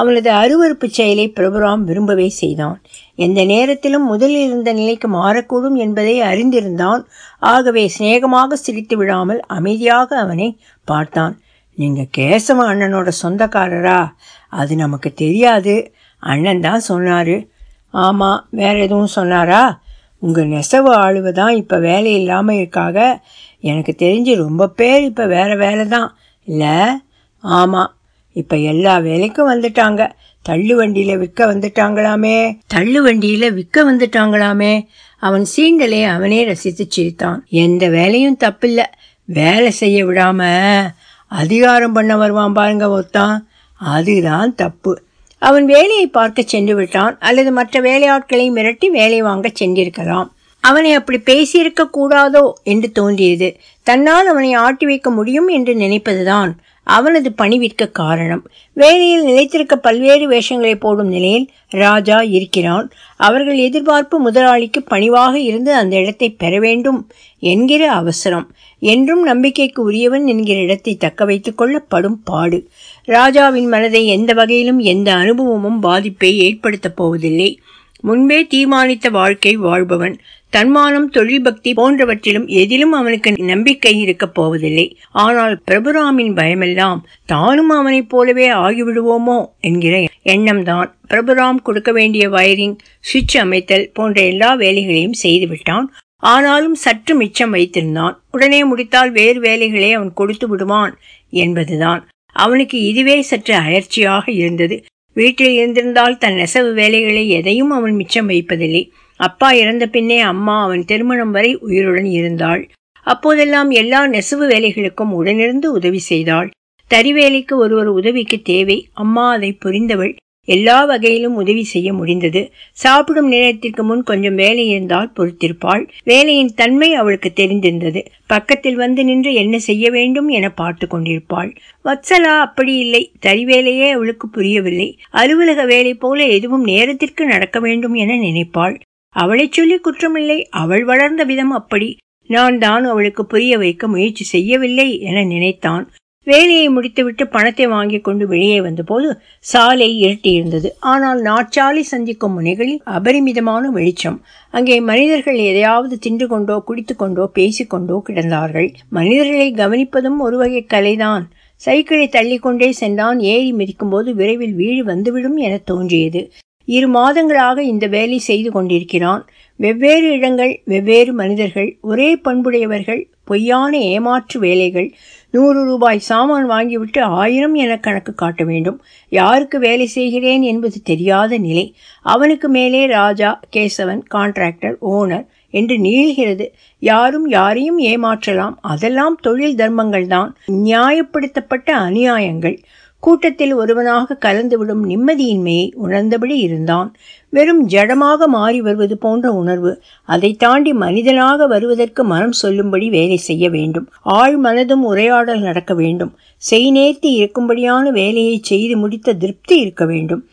அவனது அருவறுப்பு செயலை பிரபுராம் விரும்பவே செய்தான். எந்த நேரத்திலும் முதலில் இருந்த நிலைக்கு மாறக்கூடும் என்பதை அறிந்திருந்தான். ஆகவே சிநேகமாக சிரித்து விடாமல் அமைதியாக அவனை பார்த்தான். நீங்க கேசவ அண்ணனோட சொந்தக்காரரா? அது நமக்கு தெரியாது. அண்ணன் தான் சொன்னாரு. ஆமா வேற எதுவும் சொன்னாரா? உங்க நெசவு ஆளுவதான் இப்ப வேலை இல்லாம இருக்காக. எனக்கு தெரிஞ்சு ரொம்ப பேர் இப்ப வேற வேலை தான் இல்ல? ஆமா இப்ப எல்லா வேலைக்கும் வந்துட்டாங்க. தள்ளு வண்டியில விற்க வந்துட்டாங்களாமே. தள்ளு வண்டியில விற்க வந்துட்டாங்களாமே. அவன் சீண்டலை அவனே ரசித்து சிரித்தான். எந்த வேலையும் தப்பில்ல. வேலை செய்ய விடாம அதிகாரம் பண்ண வருவான் பாருங்க ஒருத்தான். அதுதான் தப்பு. அவன் வேலையை பார்க்க சென்று விட்டான். அல்லது மற்ற வேலையாட்களை மிரட்டி வேலை வாங்க சென்றிருக்கலாம். அவனை அப்படி பேசியிருக்க கூடாதோ என்று தோன்றியது. தன்னால் அவனை ஆட்டி வைக்க முடியும் என்று நினைப்பதுதான் அவனது பணிவிற்க காரணம். வேலையில் நிலைத்திருக்க பல்வேறு வேஷங்களை போடும் நிலையில் ராஜா இருக்கிறான். அவர்கள் எதிர்பார்ப்பு முதலாளிக்கு பணிவாக இருந்து அந்த இடத்தை பெற வேண்டும் என்கிற அவசரம். என்றும் நம்பிக்கைக்கு உரியவன் என்கிற இடத்தை தக்க வைத்துக் கொள்ளப்படும் பாடு. ராஜாவின் மனதை எந்த வகையிலும் எந்த அனுபவமும் பாதிப்பை ஏற்படுத்தப் போவதில்லை. முன்பே தீர்மானித்த வாழ்க்கை வாழ்பவன். தன்மானம் தொழில் பக்தி போன்றவற்றிலும் எதிலும் அவனுக்கு நம்பிக்கை இருக்கப் போவதில்லை. ஆனால் பிரபுராமின் பயமெல்லாம் தானும் அவனைப் போலவே ஆகிவிடுவோமோ என்கிற எண்ணம்தான். பிரபுராம் கொடுக்க வேண்டிய வயரிங் சுவிட்ச் அமைத்தல் போன்ற எல்லா வேலைகளையும் செய்துவிட்டான். ஆனாலும் சற்று மிச்சம் வைத்திருந்தான். உடனே முடித்தால் வேறு வேலைகளை அவன் கொடுத்து விடுவான் என்பதுதான். அவனுக்கு இதுவே சற்று அயற்சியாக இருந்தது. வீட்டில் இருந்திருந்தால் தன் நெசவு வேலைகளை எதையும் அவன் மிச்சம் வைப்பதில்லை. அப்பா இறந்த பின்னே அம்மா அவன் திருமணம் வரை உயிருடன் இருந்தாள். அப்போதெல்லாம் எல்லா நெசவு வேலைகளுக்கும் உடனிருந்து உதவி செய்தாள். தறி வேலைக்கு ஒருவர் உதவிக்கு தேவை அம்மா அதை புரிந்தவள். எல்லா வகையிலும் உதவி செய்ய முடிந்தது. சாப்பிடும் நேரத்திற்கு முன் கொஞ்சம் வேலை இருந்தால் பொறுத்திருப்பாள். வேலையின் தன்மை அவளுக்கு தெரிந்திருந்தது. பக்கத்தில் வந்து நின்று என்ன செய்ய வேண்டும் என பார்த்து கொண்டிருப்பாள். வத்சலா அப்படி இல்லை. தறி வேலையே அவளுக்கு புரியவில்லை. அலுவலக வேலை போல எதுவும் நேரத்திற்கு நடக்க வேண்டும் என நினைப்பாள். அவளைச் சொல்லி குற்றமில்லை அவள் வளர்ந்த விதம் அப்படி. நான் தான் அவளுக்கு புரிய வைக்க முயற்சி செய்யவில்லை என நினைத்தான். வேலையை முடித்துவிட்டு பணத்தை வாங்கி கொண்டு வெளியே வந்தபோது சாலை இருட்டியிருந்தது. ஆனால் நாற்சாலை சந்திக்கும் முனைகளில் அபரிமிதமான வெளிச்சம். அங்கே மனிதர்கள் எதையாவது தின்று கொண்டோ குடித்து கொண்டோ பேசிக்கொண்டோ கிடந்தார்கள். மனிதர்களை கவனிப்பதும் ஒரு வகை கலைதான். சைக்கிளை தள்ளிக்கொண்டே சென்றான். ஏறி மிதிக்கும்போது விரைவில் வீடு வந்துவிடும் என தோன்றியது. இரு மாதங்களாக இந்த வேலை செய்து கொண்டிருக்கிறான். வெவ்வேறு இடங்கள் வெவ்வேறு மனிதர்கள் ஒரே பண்புடையவர்கள் பொய்யான ஏமாற்று வேலைகள் நூறு ரூபாய் சாமான் வாங்கிவிட்டு ஆயிரம் என கணக்கு காட்ட வேண்டும். யாருக்கு வேலை செய்கிறேன் என்பது தெரியாத நிலை. அவனுக்கு மேலே ராஜா கேசவன் கான்ட்ராக்டர் ஓனர் என்று நீள்கிறது. யாரும் யாரையும் ஏமாற்றலாம். அதெல்லாம் தொழில் தர்மங்கள் தான் நியாயப்படுத்தப்பட்ட அநியாயங்கள். கூட்டத்தில் ஒருவனாக கலந்துவிடும் நிம்மதியின்மையை உணர்ந்தபடி இருந்தான். வெறும் ஜடமாக மாறி வருவது போன்ற உணர்வு அதை தாண்டி மனிதனாக வருவதற்கு மனம் சொல்லும்படி வேலை செய்ய வேண்டும். ஆழ் மனதும் உரையாடல் நடக்க வேண்டும். செய் நேர்த்தி இருக்கும்படியான வேலையை செய்து முடித்த திருப்தி இருக்க வேண்டும்.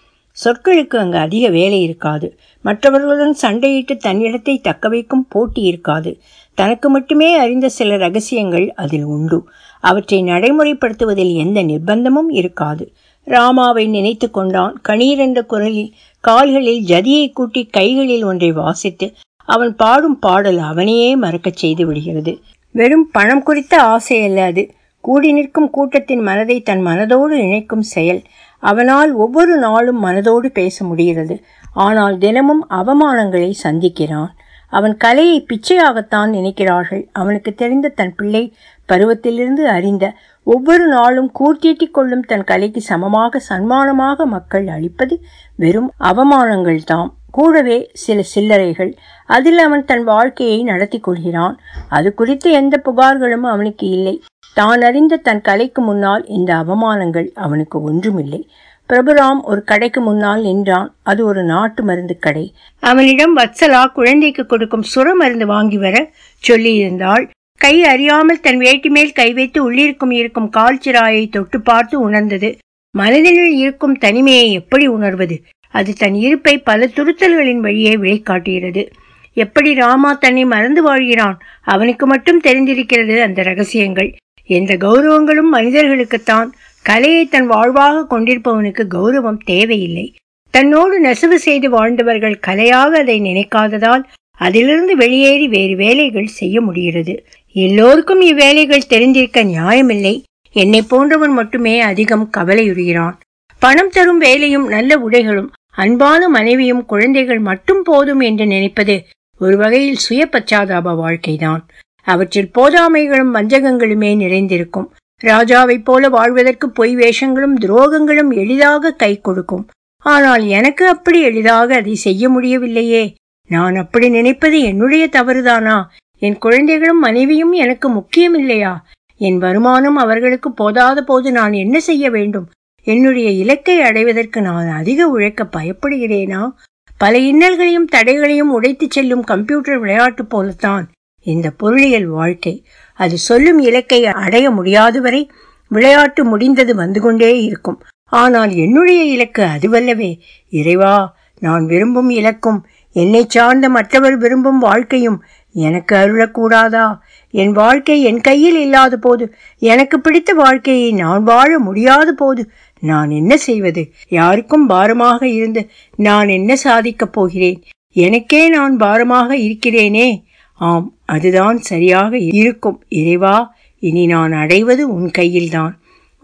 சொற்களுக்கு அங்கு அதிக வேலை இருக்காது. மற்றவர்களுடன் சண்டையிட்டு தன்னிடத்தை தக்க வைக்கும் போட்டி இருக்காது. தனக்கு மட்டுமே அறிந்த சில ரகசியங்கள் அதில் உண்டு. அவற்றை நடைமுறைப்படுத்துவதில் எந்த நிர்பந்தமும் இருக்காது. ராமாவை நினைத்து கொண்டான். கணீர் என்ற குரலில் கால்களில் ஜதியை கூட்டி கைகளில் ஒன்றை வாசித்து அவன் பாடும் பாடல் அவனையே மறக்கச் செய்து விடுகிறது. வெறும் பணம் குறித்த ஆசை அல்ல அது. கூடி நிற்கும் கூட்டத்தின் மனதை தன் மனதோடு இணைக்கும் செயல். அவனால் ஒவ்வொரு நாளும் மனதோடு பேச முடிகிறது. ஆனால் தினமும் அவமானங்களை சந்திக்கிறான். அவன் கலையை பிச்சையாகத்தான் நினைக்கிறார்கள். அவனுக்கு தெரிந்த தன் பிள்ளை பருவத்திலிருந்து அறிந்த ஒவ்வொரு நாளும் கூர்த்தீட்டிக் கொள்ளும் தன் கலைக்கு சமமாக சன்மானமாக மக்கள் அளிப்பது வெறும் அவமானங்கள் தாம். கூடவே சில சில்லறைகள். அதில் அவன் தன் வாழ்க்கையை நடத்தி கொள்கிறான். அது குறித்து எந்த புகார்களும் அவனுக்கு இல்லை. தான் அறிந்த தன் கலைக்கு முன்னால் இந்த அவமானங்கள் அவனுக்கு ஒன்றுமில்லை. பிரபுராம் ஒரு கடைக்கு முன்னால் நின்றான். அது ஒரு நாட்டு மருந்து கடை. அவனிடம் வத்சலா குழந்தைக்கு கொடுக்கும் சுர மருந்து வாங்கி வர சொல்லியிருந்தாள். கை அறியாமல் தன் வேட்டி மேல் கை வைத்து உள்ளிருக்கும் இருக்கும் கால்ச்சிராயை தொட்டு பார்த்து உணர்ந்தது. மனதினுள் இருக்கும் தனிமையை எப்படி உணர்வது? அது தன் இருப்பை பல துருத்தல்களின் வழியே வெளிக்காட்டுகிறது எப்படி ராமா தன்னை மறந்து வாழ்கிறான்? அவனுக்கு மட்டும் தெரிந்திருக்கிறது அந்த ரகசியங்கள். எந்த கௌரவங்களும் மனிதர்களுக்குத்தான். கலையை தன் வாழ்வாக கொண்டிருப்பவனுக்கு கௌரவம் தேவையில்லை. தன்னோடு நெசவு செய்து வாழ்ந்தவர்கள் கலையாக அதை நினைக்காததால் அதிலிருந்து வெளியேறி வேறு வேலைகள் செய்ய முடிகிறது. எல்லோருக்கும் இவ்வேலைகள் தெரிந்திருக்க நியாயமில்லை. என்னை போன்றவன் மட்டுமே அதிகம் கவலையுறுகிறான். பணம் தரும் வேலையும் நல்ல உடைகளும் அன்பான மனைவியும் குழந்தைகள் மட்டும் போதும் என்று நினைப்பது ஒரு வகையில் சுய பச்சாதாப வாழ்க்கைதான். அவற்றில் போதாமைகளும் வஞ்சகங்களுமே நிறைந்திருக்கும். ராஜாவைப் போல வாழ்வதற்கு பொய் வேஷங்களும் துரோகங்களும் எளிதாக கை கொடுக்கும். ஆனால் எனக்கு அப்படி எளிதாக அதை செய்ய முடியவில்லையே. நான் அப்படி நினைப்பது என்னுடைய தவறுதானா? என் குழந்தைகளும் மனைவியும் எனக்கு முக்கியம் இல்லையா என் வருமானம் அவர்களுக்கு போதாத போது நான் என்ன செய்ய வேண்டும்? என்னுடைய இலக்கை அடைவதற்கு நான் அதிக உழைக்க பயப்படுகிறேனா? பல இன்னல்களையும் தடைகளையும் உடைத்துச் செல்லும் கம்ப்யூட்டர் விளையாட்டு போலத்தான் இந்த பொருளியல் வாழ்க்கை. அது சொல்லும் இலக்கை அடைய முடியாது வரை விளையாட்டு முடிந்தது வந்து கொண்டே இருக்கும். ஆனால் என்னுடைய இலக்கு அதுவல்லவே. இறைவா நான் விரும்பும் இலக்கும் என்னை சார்ந்த மற்றவர் விரும்பும் வாழ்க்கையும் எனக்கு அருளக்கூடாதா? என் வாழ்க்கை என் கையில் இல்லாத போது எனக்கு பிடித்த வாழ்க்கையை நான் வாழ முடியாத போது நான் என்ன செய்வது? யாருக்கும் பாரமாக இருந்து நான் என்ன சாதிக்கப் போகிறேன்? எனக்கே நான் பாரமாக இருக்கிறேனே. ஆம் அதுதான் சரியாக இருக்கும். இறைவா இனி நான் அடைவது உன் கையில்தான்.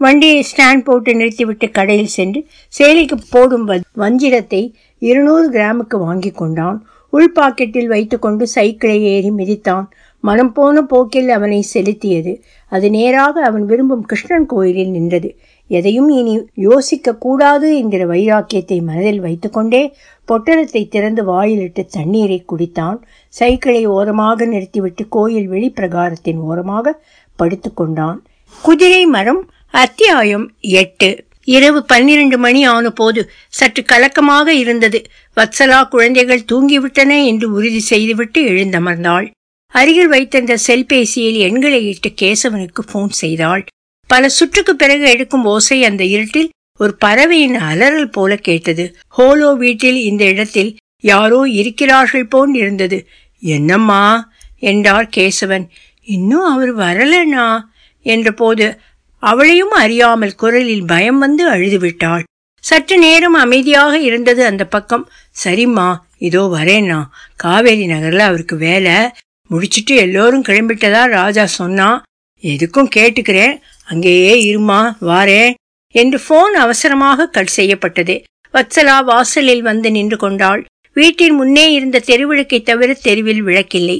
வண்டியை ஸ்டாண்ட் போட்டு நிறுத்திவிட்டு கடையில் சென்று சேலைக்கு போடும் வஞ்சிரத்தை இருநூறு கிராமுக்கு வாங்கி கொண்டான். உள் பாக்கெட்டில் வைத்துக்கொண்டு சைக்கிளை ஏறி மிதித்தான். மனம் போன போக்கில் அவனை செலுத்தியது. அது நேராக அவன் விரும்பும் கிருஷ்ணன் கோயிலில் நின்றது. எதையும் இனி யோசிக்க கூடாது என்கிற வைராக்கியத்தை மனதில் வைத்துக்கொண்டே பொட்டலத்தை திறந்து வாயிலிட்டு தண்ணீரை குடித்தான். சைக்கிளை ஓரமாக நிறுத்திவிட்டு கோயில் வெளிப்பிரகாரத்தின் ஓரமாக படுத்துக்கொண்டான். குதிரை மரம் அத்தியாயம் எட்டு. இரவு பன்னிரண்டு மணி ஆன போது சற்று கலக்கமாக இருந்தது. வத்சலா குழந்தைகள் தூங்கிவிட்டன என்று உறுதி செய்துவிட்டு எழுந்தமர்ந்தாள். அருகில் வைத்திருந்த செல்பேசியில் எண்களை இட்டு கேசவனுக்கு போன் செய்தாள். பல சுற்றுக்கு பிறகு எடுக்கும் ஓசை அந்த இருட்டில் ஒரு பறவையின் அலறல் போல கேட்டது. ஹோலோ வீட்டில் இந்த இடத்தில் யாரோ இருக்கிறார்கள் போல் இருந்தது. என்னம்மா? என்றார் கேசவன். இன்னும் அவர் வரலனா என்றபோது அவளையும் அறியாமல் குரலில் பயம் வந்து அழுதுவிட்டாள். சற்று நேரம் அமைதியாக இருந்தது அந்த பக்கம். சரிம்மா இதோ வரேன்னா. காவேரி நகர்ல அவருக்கு வேலை. முடிச்சிட்டு எல்லோரும் கிளம்பிட்டதா ராஜா சொன்னான் எதுக்கும் கேட்டுக்கிறேன். அங்கேயே இருமா வாரேன் என்று போன் அவசரமாக கட் செய்யப்பட்டது. வத்சலா வாசலில் வந்து நின்று கொண்டாள். வீட்டின் முன்னே இருந்த தெருவிளக்கை தவிர தெருவில் விளக்கில்லை.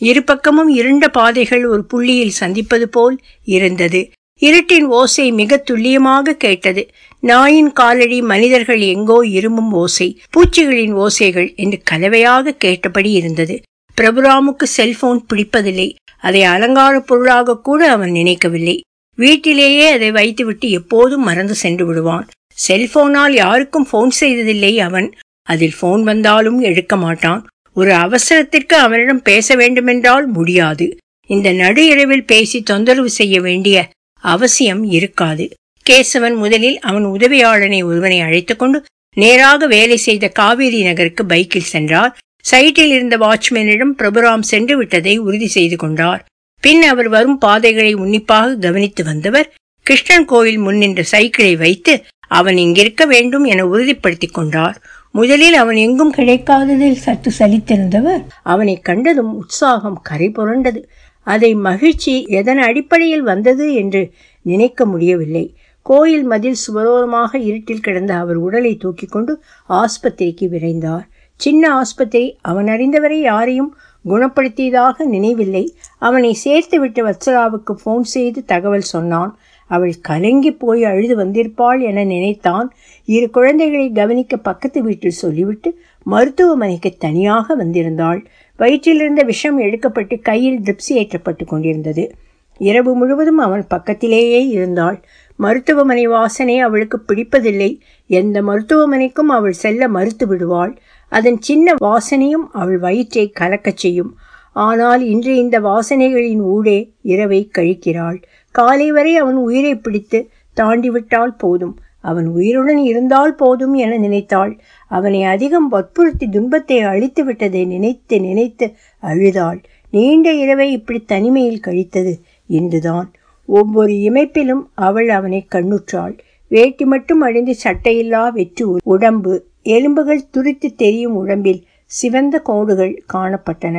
இரு பக்கமும் இருண்ட பாதைகள் ஒரு புள்ளியில் சந்திப்பது போல் இருந்தது. இருட்டின் ஓசை மிக துல்லியமாக கேட்டது. நாயின் காலடி மனிதர்கள் எங்கோ இருமும் ஓசை. பூச்சிகளின் ஓசைகள் என்று கலவையாக கேட்டபடி இருந்தது. பிரபுராமுக்கு செல்போன் பிடிப்பதில்லை. அதை அலங்கார பொருளாக கூட அவன் நினைக்கவில்லை. வீட்டிலேயே அதை வைத்துவிட்டு எப்போதும் மறந்து சென்று விடுவான். செல்போனால் யாருக்கும் போன் செய்ததில்லை அவன். அதில் போன் வந்தாலும் எடுக்க மாட்டான். ஒரு அவசரத்திற்கு அவனிடம் பேச வேண்டுமென்றால் முடியாது. இந்த நடு இரவில் பேசி தொந்தரவு செய்ய வேண்டிய அவசியம் இருக்காது. கேசவன் முதலில் அவன் உதவியாளனை ஒருவனை அழைத்துக்கொண்டு நேராக வேலை செய்த காவேரி நகருக்கு பைக்கில் சென்றார். சைட்டில் இருந்த வாட்ச்மேனிடம் பிரபுராம் சென்று விட்டதை உறுதி செய்து கொண்டார். பின் அவர் வரும் பாதைகளை உன்னிப்பாக கவனித்து வந்தவர் கிருஷ்ணன் கோயில் முன் நின்ற சைக்கிளை வைத்து அவன் இங்கிருக்க வேண்டும் என உறுதிப்படுத்திக் கொண்டார். முதலில் அவன் எங்கும் கிடைக்காததில் சற்று சலித்திருந்தவர். அவனை கண்டதும் உற்சாகம் கரை புரண்டது. அதை மகிழ்ச்சி எதன் அடிப்படையில் வந்தது என்று நினைக்க முடியவில்லை. கோயில் மதில் சுவரோரமாக இருட்டில் கிடந்த அவர் உடலை தூக்கி கொண்டு ஆஸ்பத்திரிக்கு விரைந்தார். சின்ன ஆஸ்பத்திரி அவன் அறிந்தவரை யாரையும் குணப்படுத்தியதாக நினைவில்லை. அவனை சேர்த்துவிட்டு வத்சலாவுக்கு ஃபோன் செய்து தகவல் சொன்னான். அவள் கலங்கி போய் அழுது வந்திருப்பாள் என நினைத்தான். இரு குழந்தைகளை கவனிக்க பக்கத்து வீட்டில் சொல்லிவிட்டு மருத்துவமனைக்கு தனியாக வந்திருந்தாள். வயிற்றிலிருந்த விஷம் எடுக்கப்பட்டு கையில் திப்ஸி ஏற்றப்பட்டு கொண்டிருந்தது. இரவு முழுவதும் அவன் பக்கத்திலேயே இருந்தாள். மருத்துவமனை வாசனை அவளுக்கு பிடிப்பதில்லை. எந்த மருத்துவமனைக்கும் அவள் செல்ல மறுத்து விடுவாள். அதன் சின்ன வாசனையும் அவள் வயிற்றை கலக்கச் செய்யும். ஆனால் இன்று இந்த வாசனைகளின் ஊடே இரவை கழிக்கிறாள். காலை வரை அவன் உயிரை பிடித்து தாண்டிவிட்டால் போதும். அவன் உயிருடன் இருந்தால் போதும் என நினைத்தாள். அவனை அதிகம் வற்புறுத்தி துன்பத்தை அழித்து விட்டதை நினைத்து நினைத்து அழுதாள். நீண்ட இரவை இப்படி தனிமையில் கழித்தது இன்றுதான். ஒவ்வொரு இமைப்பிலும் அவள் அவனை கண்ணுற்றாள். வேட்டி மட்டும் அழிந்து சட்டையில்லா வெற்று உடம்பு எலும்புகள் துரித்து தெரியும் உடம்பில் சிவந்த கோடுகள் காணப்பட்டன.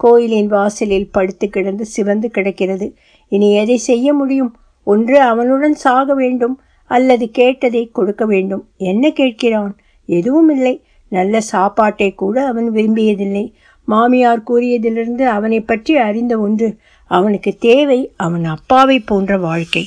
கோயிலின் வாசலில் படுத்து கிடந்து சிவந்து கிடக்கிறது. இனி எதை செய்ய முடியும்? ஒன்று அவனுடன் சாக வேண்டும். அல்லது கேட்டதை கொடுக்க வேண்டும். என்ன கேட்கிறான்? எதுவும் இல்லை. நல்ல சாப்பாட்டை கூட அவன் விரும்பியதில்லை. மாமியார் கூறியதிலிருந்து அவனை பற்றி அறிந்த ஒன்று அவனுக்கு தேவை அவன் அப்பாவை போன்ற வாழ்க்கை.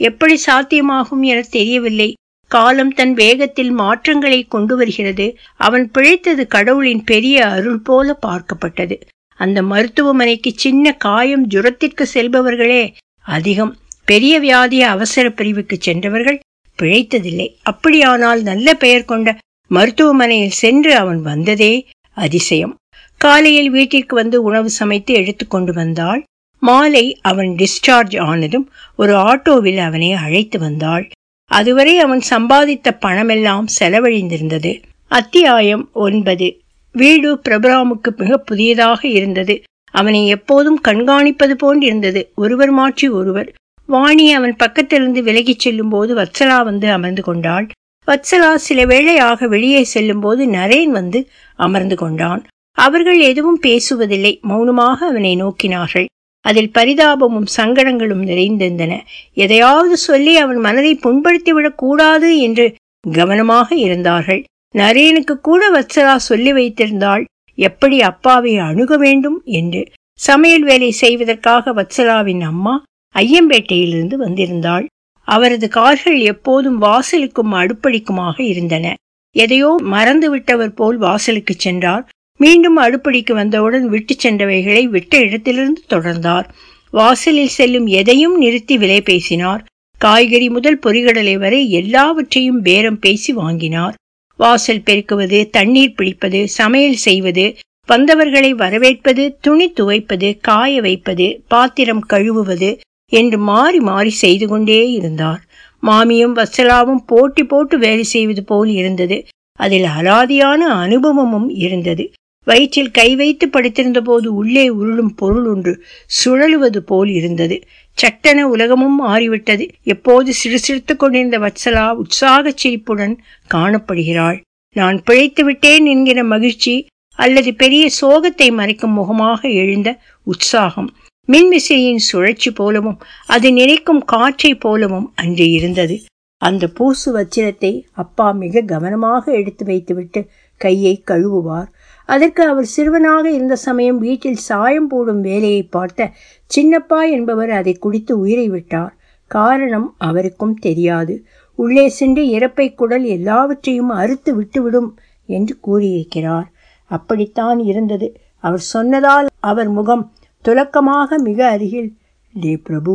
எப்படி சாத்தியமாகும் என தெரியவில்லை. காலம் தன் வேகத்தில் மாற்றங்களை கொண்டு வருகிறது. அவன் பிழைத்தது கடவுளின் பெரிய அருள் போல பார்க்கப்பட்டது. அந்த மருத்துவமனைக்கு சின்ன காயம் ஜுரத்திற்கு செல்பவர்களே அதிகம். பெரிய வியாதி அவசர பிரிவுக்கு சென்றவர்கள் பிழைத்ததில்லை. அப்படியானால் நல்ல பெயர் கொண்ட மருத்துவமனையில் சென்று அவன் வந்ததே அதிசயம். காலையில் வீட்டிற்கு வந்து உணவு சமைத்து எடுத்துக்கொண்டு வந்தாள். மாலை அவன் டிஸ்சார்ஜ் ஆனதும் ஒரு ஆட்டோவில் அவனை அழைத்து வந்தாள். அதுவரை அவன் சம்பாதித்த பணமெல்லாம் செலவழிந்திருந்தது. அத்தியாயம் ஒன்பது. வீடு பிரபுராமுக்கு மிக புதியதாக இருந்தது. அவனை எப்போதும் கண்காணிப்பது போன்றிருந்தது. ஒருவர் மாற்றி ஒருவர். வாணி அவன் பக்கத்திலிருந்து விலகிச் செல்லும் போது வத்சலா வந்து அமர்ந்து கொண்டாள். வத்சலா சில வேளையாக வெளியே செல்லும் போது நரேன் வந்து அமர்ந்து கொண்டான். அவர்கள் எதுவும் பேசுவதில்லை. மௌனமாக அவனை நோக்கினார்கள். அதில் பரிதாபமும் சங்கடங்களும் நிறைந்திருந்தன. எதையாவது சொல்லி அவன் மனதை புண்படுத்திவிடக் கூடாது என்று கவனமாக இருந்தார்கள். நரேனுக்கு கூட வத்சலா சொல்லி வைத்திருந்தாள். எப்படி அப்பாவை அணுக வேண்டும்? என்று. சமையல் வேலை செய்வதற்காக வத்சலாவின் அம்மா ஐயம்பேட்டையிலிருந்து வந்திருந்தாள். அவரது கார்கள் எப்போதும் வாசலுக்கும் அடுப்படிக்குமாக இருந்தன. எதையோ மறந்து விட்டவர் போல் வாசலுக்கு சென்றார். மீண்டும் அடுப்படிக்கு வந்தவுடன் விட்டு சென்றவைகளை விட்ட இடத்திலிருந்து தொடர்ந்தார். வாசலில் செல்லும் எதையும் நிறுத்தி விலை பேசினார். காய்கறி முதல் பொறிகடலை வரை எல்லாவற்றையும் பேரம் பேசி வாங்கினார். வாசல் பெருக்குவது தண்ணீர் பிடிப்பது சமையல் செய்வது வந்தவர்களை வரவேற்பது துணி துவைப்பது காய வைப்பது பாத்திரம் கழுவுவது என்று மாறி மாறி செய்து கொண்டே இருந்தார். மாமியும் வசலாவும் போட்டி போட்டு வேலை செய்வது போல் இருந்தது. அதில் அலாதியான அனுபவமும் இருந்தது. வயிற்றில் கை வைத்து படுத்திருந்த போது உள்ளே உருளும் பொருள் ஒன்று சுழலுவது போல் இருந்தது. சட்டென உலகமும் மாறிவிட்டது. எப்போது சிறுசிறுத்துக் கொண்டிருந்த வத்சலா உற்சாகச் சிரிப்புடன் காணப்படுகிறாள். நான் பிழைத்து விட்டேன் என்கிற மகிழ்ச்சி அல்லது பெரிய சோகத்தை மறைக்கும் முகமாக எழுந்த உற்சாகம். மின்விசையின் சுழற்சி போலவும் அது நினைக்கும் காற்றை போலவும் அன்று இருந்தது. அந்த பூசு வச்சிரத்தை அப்பா மிக கவனமாக எடுத்து வைத்துவிட்டு கையை கழுவுவார். அதற்கு அவர் சிறுவனாக இருந்த சமயம் வீட்டில் சாயம் போடும் வேலையை பார்த்த சின்னப்பா என்பவர் அதை குடித்து உயிரை விட்டார். காரணம் அவருக்கும் தெரியாது. உள்ளே சென்று இறப்பை குடல் எல்லாவற்றையும் அறுத்து விட்டுவிடும் என்று கூறியிருக்கிறார். அப்படித்தான் இருந்தது. அவர் சொன்னதால் அவர் முகம் துலக்கமாக மிக அருகில் டே பிரபு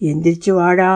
எந்திரிச்சு வாடா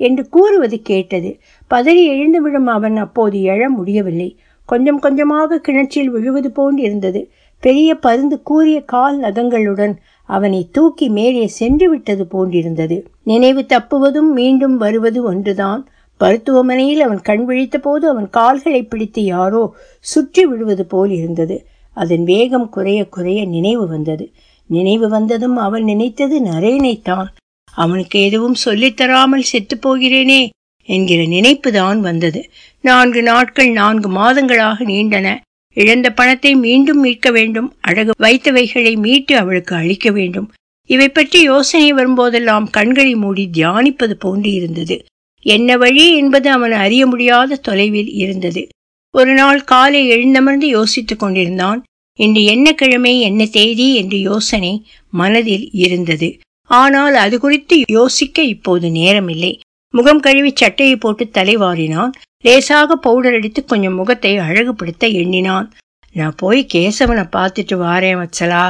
என்று கூறுவது கேட்டது. பதறி எழுந்து விடும் அவன் அப்போது எழ முடியவில்லை. கொஞ்சம் கொஞ்சமாக கிணற்றில் விழுவது போன்று இருந்தது. பெரிய பருந்து கூறிய கால் நகங்களுடன் அவனை தூக்கி மேலே சென்று விட்டது போன்றிருந்தது. நினைவு தப்புவதும் மீண்டும் வருவது ஒன்றுதான். மருத்துவமனையில் அவன் கண் விழித்த போது அவன் கால்களை பிடித்து யாரோ சுற்றி விடுவது போல் இருந்தது. அதன் வேகம் குறைய குறைய நினைவு வந்தது. நினைவு வந்ததும் அவன் நினைத்தது நரேனைத்தான். அவனுக்கு எதுவும் சொல்லித்தராமல் செத்து போகிறேனே என்கிற நினைப்புதான் வந்தது. நான்கு நாட்கள் நான்கு மாதங்களாக நீண்டன. இழந்த பணத்தை மீண்டும் மீட்க வேண்டும். அழகு வைத்தவைகளை மீட்டு அவளுக்கு அளிக்க வேண்டும். இவை பற்றி யோசனை வரும்போதெல்லாம் கண்களை மூடி தியானிப்பது போன்று இருந்தது என்ன வழி என்பது அவன் அறிய முடியாத தொலைவில் இருந்தது. ஒரு நாள் காலை எழுந்தமர்ந்து யோசித்துக் கொண்டிருந்தான். இன்று என்ன கிழமை என்ன தேதி என்று யோசனை மனதில் இருந்தது. ஆனால் அது குறித்து யோசிக்க இப்போது நேரமில்லை. முகம் கழுவி சட்டையை போட்டு தலைவாரினான் லேசாக பவுடர் அடித்து கொஞ்சம் முகத்தை அழகுபடுத்த எண்ணினான். நான் போய் கேசவனை பார்த்துட்டு வாரேன் வச்சலா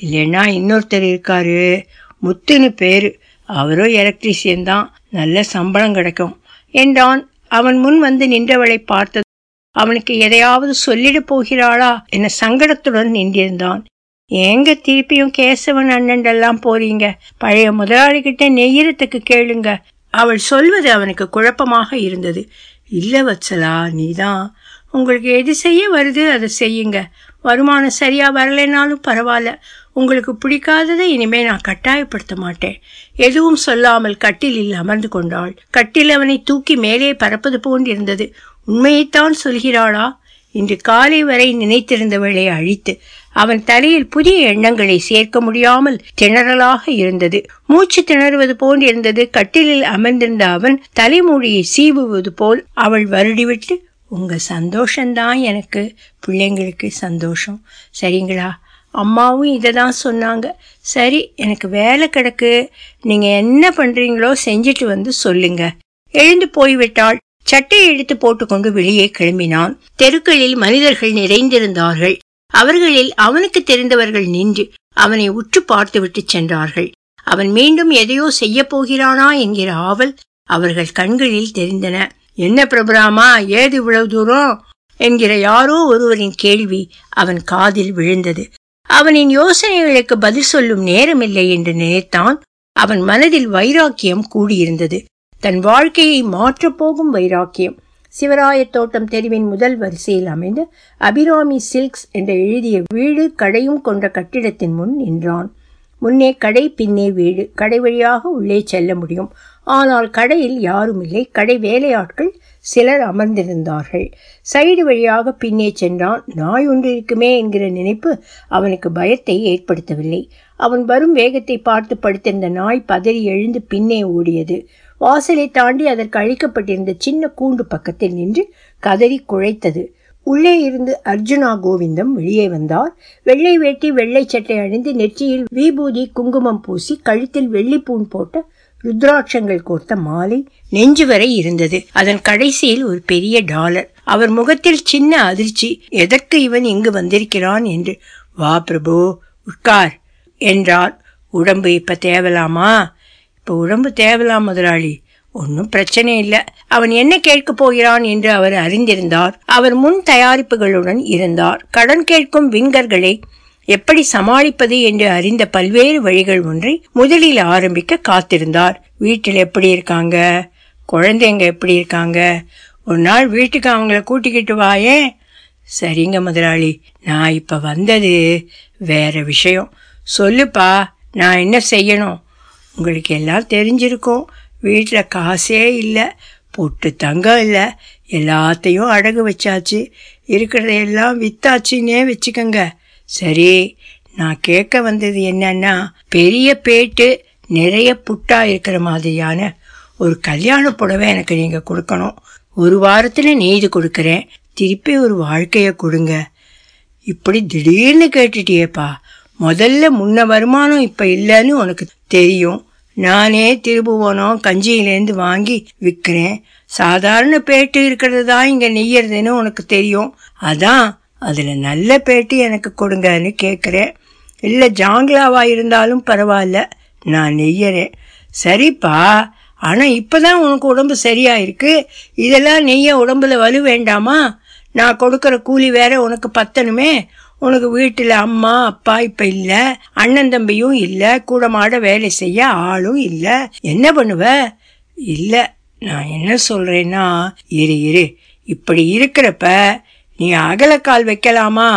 இல்லைன்னா இன்னொருத்தர் இருக்காரு. முத்துன்னு பேரு. அவரும் எலக்ட்ரீசியன் தான். நல்ல சம்பளம் கிடைக்கும். என்றான். அவன் முன் வந்து நின்றவளை பார்த்து அவனுக்கு எதையாவது சொல்லிடப் போகிறாளா என சங்கடத்துடன் நின்றிருந்தான். ஏங்க திருப்பியும் கேசவன் அண்ணன்டெல்லாம் போறீங்க? பழைய முதலாளிகிட்ட நெய்யறத்துக்கு கேளுங்க. அவள் சொல்வது அவனுக்கு குழப்பமாக இருந்தது. இல்ல வச்சலா நீதான். உங்களுக்கு எது செய்ய வருது அதை செய்யுங்க. வருமானம் சரியா வரலைனாலும் பரவாயில்ல. உங்களுக்கு பிடிக்காததை இனிமே நான் கட்டாயப்படுத்த மாட்டேன். எதுவும் சொல்லாமல் கட்டிலில் அமர்ந்து கொண்டாள். கட்டில் அவனை தூக்கி மேலே பறப்பது போன்றிருந்தது. உண்மையைத்தான் சொல்கிறாளா? இன்று காலை வரை நினைத்திருந்தவளை அழித்து அவன் தலையில் புதிய எண்ணங்களை சேர்க்க முடியாமல் திணறலாக இருந்தது. மூச்சு திணறுவது போல் இருந்தது. கட்டிலில் அமர்ந்திருந்த அவன் தலைமூடியை சீவுவது போல் அவள் வருடிவிட்டு உங்க சந்தோஷம்தான் எனக்கு. பிள்ளைங்களுக்கு சந்தோஷம். சரிங்களா? அம்மாவும் இதை தான் சொன்னாங்க. சரி எனக்கு வேலை கிடக்கு. நீங்க என்ன பண்றீங்களோ செஞ்சுட்டு வந்து சொல்லுங்க. எழுந்து போய்விட்டாள். சட்டையை எடுத்து போட்டுக்கொண்டு வெளியே கிளம்பினான். தெருக்களில் மனிதர்கள் நிறைந்திருந்தார்கள். அவர்களில் அவனுக்கு தெரிந்தவர்கள் நின்று அவனை உற்று பார்த்துவிட்டு சென்றார்கள். அவன் மீண்டும் எதையோ செய்ய போகிறானா என்கிற ஆவல் அவர்கள் கண்களில் தெரிந்தன. என்ன பிரபுராமா ஏது இவ்வளவு தூரம்? என்கிற யாரோ ஒருவரின் கேள்வி அவன் காதில் விழுந்தது. அவனின் யோசனைகளுக்கு பதில் சொல்லும் நேரமில்லை என்று நினைத்தான். அவன் மனதில் வைராக்கியம் கூடியிருந்தது. தன் வாழ்க்கையை மாற்றப்போகும் வைராக்கியம். சிவராய தோட்டம் தெருவின் முதல் வரிசையில் அமைந்த அபிராமி சில்க்ஸ் என்ற எழுதிய வீடு கடையும் கொண்ட கட்டிடத்தின் முன் நின்றான். முன்னே கடை பின்னே வீடு. கடை வழியாக உள்ளே செல்ல முடியும். ஆனால் கடையில் யாரும் இல்லை. கடை வேலையாட்கள் சிலர் அமர்ந்திருந்தார்கள். சைடு வழியாக பின்னே சென்றான். நாய் ஒன்று இருக்குமே என்கிற நினைப்பு அவனுக்கு பயத்தை ஏற்படுத்தவில்லை. அவன் வரும் வேகத்தை பார்த்து படுத்திருந்த நாய் பதறி எழுந்து பின்னே ஓடியது. வாசலை தாண்டி அதற்கு அழிக்கப்பட்டிருந்த சின்ன கூண்டு பக்கத்தில் நின்று கதறி குழைத்தது. உள்ளே இருந்து அர்ஜுனா கோவிந்தம் வெளியே வந்தார். வெள்ளை வேட்டி வெள்ளை சட்டை அணிந்து நெற்றியில் விபூதி குங்குமம் பூசி கழுத்தில் வெள்ளிப்பூன் போட்ட ருத்ராட்சங்கள் கோர்த்த மாலை நெஞ்சு வரை இருந்தது. அதன் கடைசியில் ஒரு பெரிய டாலர். அவர் முகத்தில் சின்ன அதிர்ச்சி. எதற்கு இவன் இங்கு வந்திருக்கிறான்? என்று வா பிரபு உட்கார் என்றார் உடம்பு இப்ப தேவலாமா? இப்போ உடம்பு தேவலாம் முதலாளி. ஒன்றும் பிரச்சனை இல்லை. அவன் என்ன கேட்கப் போகிறான் என்று அவர் அறிந்திருந்தார். அவர் முன் தயாரிப்புகளுடன் இருந்தார். கடன் கேட்கும் விங்கர்களை எப்படி சமாளிப்பது என்று அறிந்த பல்வேறு வழிகள் ஒன்றை முதலில் ஆரம்பிக்க காத்திருந்தார். வீட்டில் எப்படி இருக்காங்க? குழந்தைங்க எப்படி இருக்காங்க? ஒரு நாள் வீட்டுக்கு அவங்கள கூட்டிக்கிட்டு வாயே சரிங்க முதலாளி. நான் இப்போ வந்தது வேற விஷயம். சொல்லுப்பா நான் என்ன செய்யணும்? உங்களுக்கு எல்லாம் தெரிஞ்சிருக்கும். வீட்டில் காசே இல்லை பொட்டு தங்கம் இல்லை எல்லாத்தையும் அடகு வச்சாச்சு. இருக்கிறதையெல்லாம் வித்தாச்சுன்னே வச்சுக்கோங்க. சரி நான் கேட்க வந்தது என்னன்னா பெரிய பேட்டு நிறைய புட்டா இருக்கிற மாதிரியான ஒரு கல்யாண புடவை எனக்கு நீங்க கொடுக்கணும். ஒரு வாரத்துல நெய்து கொடுக்கறேன். திருப்பி ஒரு வாழ்க்கைய கொடுங்க. இப்படி திடீர்னு கேட்டுட்டியேப்பா. முதல்ல முன்ன வருமானம் இப்ப இல்லைன்னு உனக்கு தெரியும். நானே திருபுவனம் கஞ்சியிலேருந்து வாங்கி விற்கிறேன் சாதாரண பேட்டு இருக்கிறது தான் இங்கே நெய்யறதுன்னு உனக்கு தெரியும். அதான் அதில் நல்ல பேட்டு எனக்கு கொடுங்கன்னு கேட்குறேன் இல்லை ஜாங்களாவாக இருந்தாலும் பரவாயில்ல நான் நெய்யறேன். சரிப்பா ஆனால் இப்போ தான் உனக்கு உடம்பு சரியாயிருக்கு. இதெல்லாம் நெய்ய உடம்புல வலு வேண்டாமா? நான் கொடுக்குற கூலி வேற உனக்கு பத்தணுமே. உனக்கு வீட்டில் அம்மா அப்பா இப்ப இல்ல அண்ணன் தம்பியும் இல்ல கூடமாட வேலை செய்ய ஆளும் இல்ல. என்ன பண்ணுவ? இல்ல. நான் என்ன சொல்றேன்னா இரு இரு. இப்படி இருக்கிறப்ப நீ அகலக்கால் வைக்கலாமா?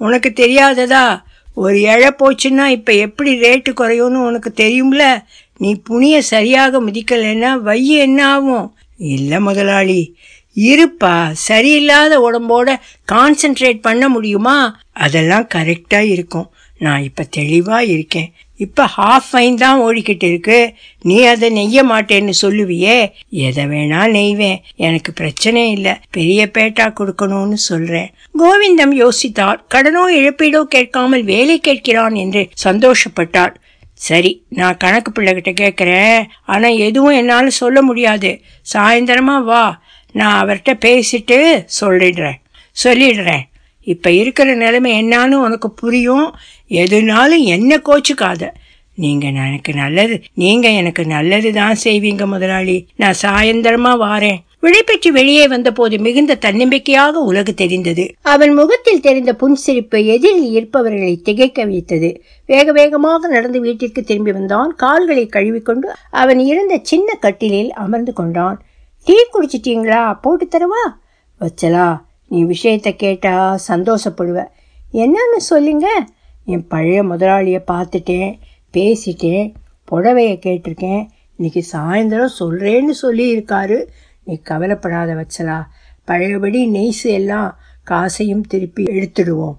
உனக்கு தெரியாததா? ஒரு இழை போச்சுன்னா இப்ப எப்படி ரேட்டு குறையும்னு உனக்கு தெரியும்ல? நீ புனிய சரியாக மிதிக்கலைன்னா வைய என்ன ஆகும்? இல்ல முதலாளி. இருப்பா சரியில்லாத உடம்போட கான்சென்ட்ரேட் பண்ண முடியுமா? அதெல்லாம் கரெக்டா இருக்கும். நான் இப்ப தெளிவா இருக்கேன். இப்ப ஹாஃப் ஃபைன் தான் ஓடிக்கிட்டு இருக்கு. நீ அதை நெய்ய மாட்டேன்னு சொல்லுவியே? எதை வேணா நெய்வேன். எனக்கு பிரச்சனை இல்ல. பெரிய பேட்டா கொடுக்கணும்னு சொல்றேன். கோவிந்தம் யோசித்தார். கடனோ இழப்பீடோ கேட்காமல் வேலை கேட்கிறான் என்று சந்தோஷப்பட்டார். சரி நான் கணக்கு பிள்ளைகிட்ட கேட்குறேன். ஆனால் எதுவும் என்னால் சொல்ல முடியாது. சாயந்தரமா வா. நான் அவர்கிட்ட பேசிட்டு சொல்லிடுறேன். சொல்லிடுறேன். இப்போ இருக்கிற நிலைமை என்னன்னு உனக்கு புரியும். எதுனாலும் என்ன கோச்சுக்காத. நீங்கள் எனக்கு நல்லது. நீங்கள் எனக்கு நல்லது தான் செய்வீங்க முதலாளி. நான் சாயந்தரமா வாரேன். விடைபெற்று வெளியே வந்தபோது மிகுந்த தன்னம்பிக்கையாக உலகு தெரிந்தது. அவன் முகத்தில் தெரிந்த புன்சிரிப்பு எதிரில் இருப்பவர்களை திகைக்க வைத்தது. வேக வேகமாக நடந்து வீட்டிற்கு திரும்பி வந்தான். கால்களை கழுவிக்கொண்டு அவன் இருந்த சின்ன கட்டிலில் அமர்ந்து கொண்டான். டீ குடிச்சிட்டீங்களா? போட்டு தரவா? வச்சலா நீ விஷயத்த கேட்டா சந்தோஷப்படுவ. என்னன்னு சொல்லுங்க. என் பழைய முதலாளியை பார்த்துட்டேன் பேசிட்டேன் புடவையை கேட்டிருக்கேன். இன்னைக்கு சாயந்தரம் சொல்கிறேன்னு சொல்லியிருக்காரு. நீ கவலைப்படாத வச்சலா. பழையபடி நெய்ஸு எல்லாம் காசையும் திருப்பி எடுத்துடுவோம்.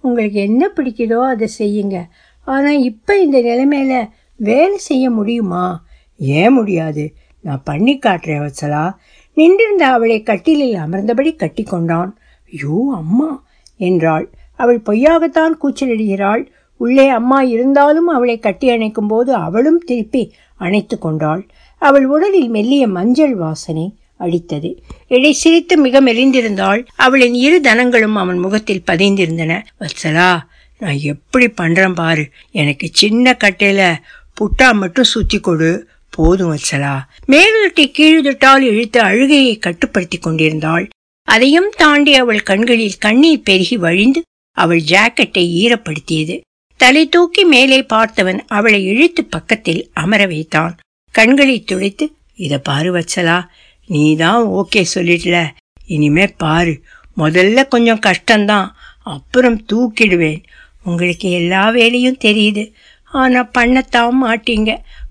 உங்களுக்கு என்ன பிடிக்குதோ அதை செய்யுங்க. ஆனால் இப்போ இந்த நிலைமையில வேலை செய்ய முடியுமா? ஏன் முடியாது? நான் பண்ணி காட்டுறேன் வச்சலா நின்றிருந்த அவளை கட்டிலில் அமர்ந்தபடி கட்டி கொண்டான் ஐயோ அம்மா என்றாள். அவள் பொய்யாகத்தான் கூச்சலிடுகிறாள். உள்ளே அம்மா இருந்தாலும் அவளை கட்டி அணைக்கும் போது அவளும் திருப்பி அணைத்து கொண்டாள். அவள் உடலில் மெல்லிய மஞ்சள் வாசனை அடித்தது. இடை சிரித்து மிக மெலிந்திருந்தாள். அவளின் இரு தனங்களும் அவன் முகத்தில் பதிந்திருந்தன. வத்சலா நான் எப்படி பண்றேன் பாரு. எனக்கு சின்ன கட்டையில புட்டா மட்டும் சுத்தி கொடு. போதும் வச்சலா மேலுதட்டை கீழுதட்டால் இழுத்து அழுகையை கட்டுப்படுத்தி கொண்டிருந்தாள். அதையும் தாண்டி அவள் கண்களில் கண்ணீர் பெருகி வழிந்து அவள் ஜாக்கெட்டை ஈரப்படுத்தியது. தலை தூக்கி மேலே பார்த்தவன் அவளை இழுத்து பக்கத்தில் அமர வைத்தான். கண்களை துடைத்து இத பாரு வச்சலா நீ தான் ஓகே சொல்லிடல இனிமே பாரு முதல்ல கொஞ்சம் கஷ்டம்தான். அப்புறம் தூக்கிடுவேன். உங்களுக்கு எல்லா வேலையும் தெரியுது. ஆனா பண்ணத்தான் மாட்டீங்க.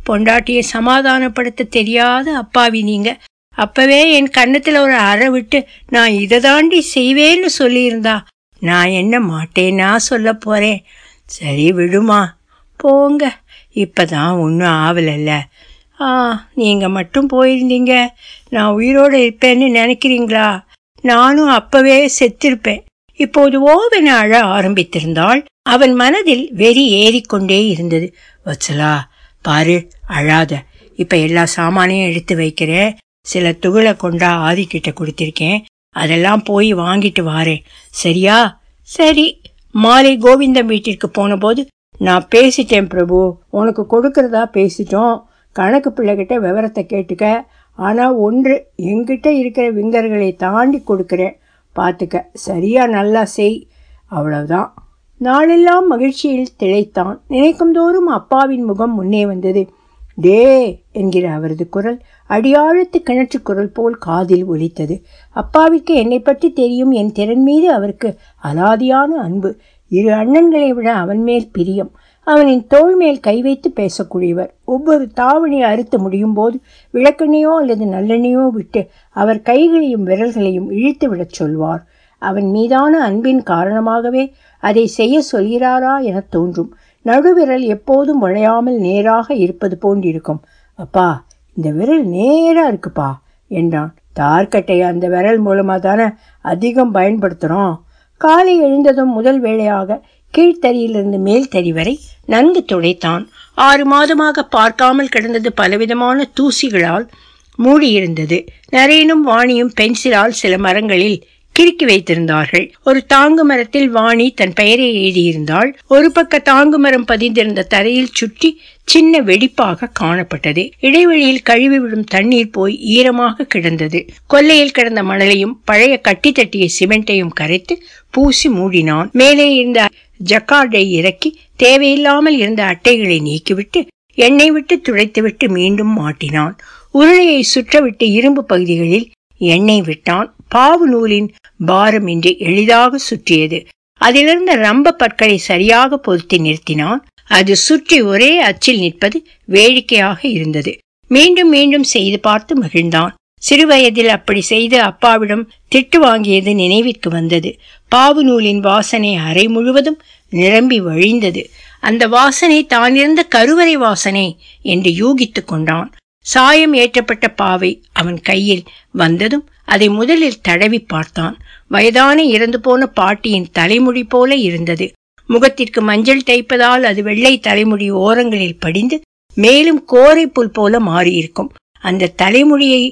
பொண்டாட்டியை சமாதானப்படுத்த தெரியாத அப்பாவி நீங்க. அப்பவே என் கண்ணத்துல ஒரு அறை விட்டு நான் இதை தாண்டி செய்வேன்னு சொல்லியிருந்தா நான் என்ன மாட்டேன்னா சொல்ல போறேன். சரி விடுமா. போங்க. இப்பதான் ஒன்றும் ஆவலல்ல. ஆ நீங்க மட்டும் போயிருந்தீங்க. நான் உயிரோடு இருப்பேன்னு நினைக்கிறீங்களா? நானும் அப்பவே செத்திருப்பேன். இப்போது ஓவென அழ ஆரம்பித்திருந்தாள். அவன் மனதில் வெறி ஏறிக்கொண்டே இருந்தது. வச்சலா பாரு அழாத. இப்ப எல்லா சாமானையும் எடுத்து வைக்கிறேன் சில துகளை கொண்டா ஆதிக்கிட்ட கொடுத்திருக்கேன். அதெல்லாம் போய் வாங்கிட்டு வாரேன். சரியா? சரி. மாலை கோவிந்தம் வீட்டிற்கு போனபோது நான் பேசிட்டேன் பிரபு. உனக்கு கொடுக்கறதா பேசிட்டோம். கணக்கு பிள்ளைகிட்ட விவரத்தை கேட்டுக்க. ஆனா ஒன்று என்கிட்ட இருக்கிற விங்கர்களை தாண்டி கொடுக்குறேன். பார்த்துக்க சரியா? நல்லா செய். அவ்வளவுதான். நாளெல்லாம் மகிழ்ச்சியில் திளைத்தான். நினைக்கும் தோறும் அப்பாவின் முகம் முன்னே வந்தது. டே! என்கிற அவரது குரல் அடியாழத்து கிணற்று குரல் போல் காதில் ஒலித்தது. அப்பாவிற்கு என்னை பற்றி தெரியும்? என் திறன் மீது அவருக்கு அலாதியான அன்பு. இரு அண்ணன்களை விட அவன் மேல் பிரியம். அவனின் தோல் மேல் கை வைத்து பேசக்கூடியவர். ஒவ்வொரு தாவணி அறுத்து முடியும் போது விளக்கெண்ணையோ அல்லது நல்லெண்ணையோ விட்டு அவர் கைகளையும் விரல்களையும் இழுத்து விடச் சொல்வார். அவன் மீதான அன்பின் காரணமாகவே அதை செய்ய சொல்கிறாரா என தோன்றும். நடுவிரல் எப்போதும் உழையாமல் நேராக இருப்பது போன்றிருக்கும். அப்பா இந்த விரல் நேரா இருக்குப்பா என்றான். தார்க்கட்டை அந்த விரல் மூலமாக தானே அதிகம் பயன்படுத்துகிறோம் காலை எழுந்ததும் முதல் வேளையாக கீழ்த்தறியிலிருந்து மேல் தறி வரை நன்கு துடைத்தான். ஆறு மாதமாக பார்க்காமல் கிடந்தது பலவிதமான தூசிகளால் மூடியிருந்தது. நரேனும் வாணியும் பென்சிலால் சில மரங்களில் கிறுக்கி வைத்திருந்தார்கள். ஒரு தாங்கு மரத்தில் வாணி தன் பெயரை எழுதியிருந்தாள். ஒரு பக்க தாங்கு மரம் பதிந்திருந்த தரையில் சுற்றி சின்ன வெடிப்பாக காணப்பட்டது. இடைவெளியில் கழுவி விடும் தண்ணீர் போய் ஈரமாக கிடந்தது. கொல்லையில் கிடந்த மணலையும் பழைய கட்டி தட்டிய சிமெண்டையும் கரைத்து பூசி மூடினான். மேலே இருந்த ஜக்கார்டை இறக்கி தேவையில்லாமல் இருந்த அட்டைகளை நீக்கிவிட்டு எண்ணெய் விட்டு துடைத்துவிட்டு மீண்டும் மாட்டினான். உருளையை சுற்றவிட்டு இரும்பு பகுதிகளில் எண்ணெய் விட்டான். பாவு நூலின் பாரம் இன்றி எளிதாக சுற்றியது. அதிலிருந்த ரம்ப பற்களை சரியாக பொருத்தி நிறுத்தினான். அது சுற்றி ஒரே அச்சில் நிற்பது வேடிக்கையாக இருந்தது. மீண்டும் மீண்டும் செய்து பார்த்து மகிழ்ந்தான். சிறுவயதில் அப்படி செய்து அப்பாவிடம் திட்டு வாங்கியது நினைவிற்கு வந்தது. பாவு நூலின் வாசனை அறை முழுவதும் நிரம்பி வழிந்தது. அந்த வாசனை தான் இருந்த கருவறை வாசனை என்று யூகித்துக் கொண்டான். சாயம் ஏற்றப்பட்ட பாவை அவன் கையில் வந்ததும் அதை முதலில் தடவி பார்த்தான். வயதான இறந்து போன பாட்டியின் தலைமுடி போல இருந்தது. முகத்திற்கு மஞ்சள் தைப்பதால் அது வெள்ளை தலைமுடி ஓரங்களில் படிந்து மேலும் கோரை புல் போல மாறியிருக்கும். அந்த தலைமுடியை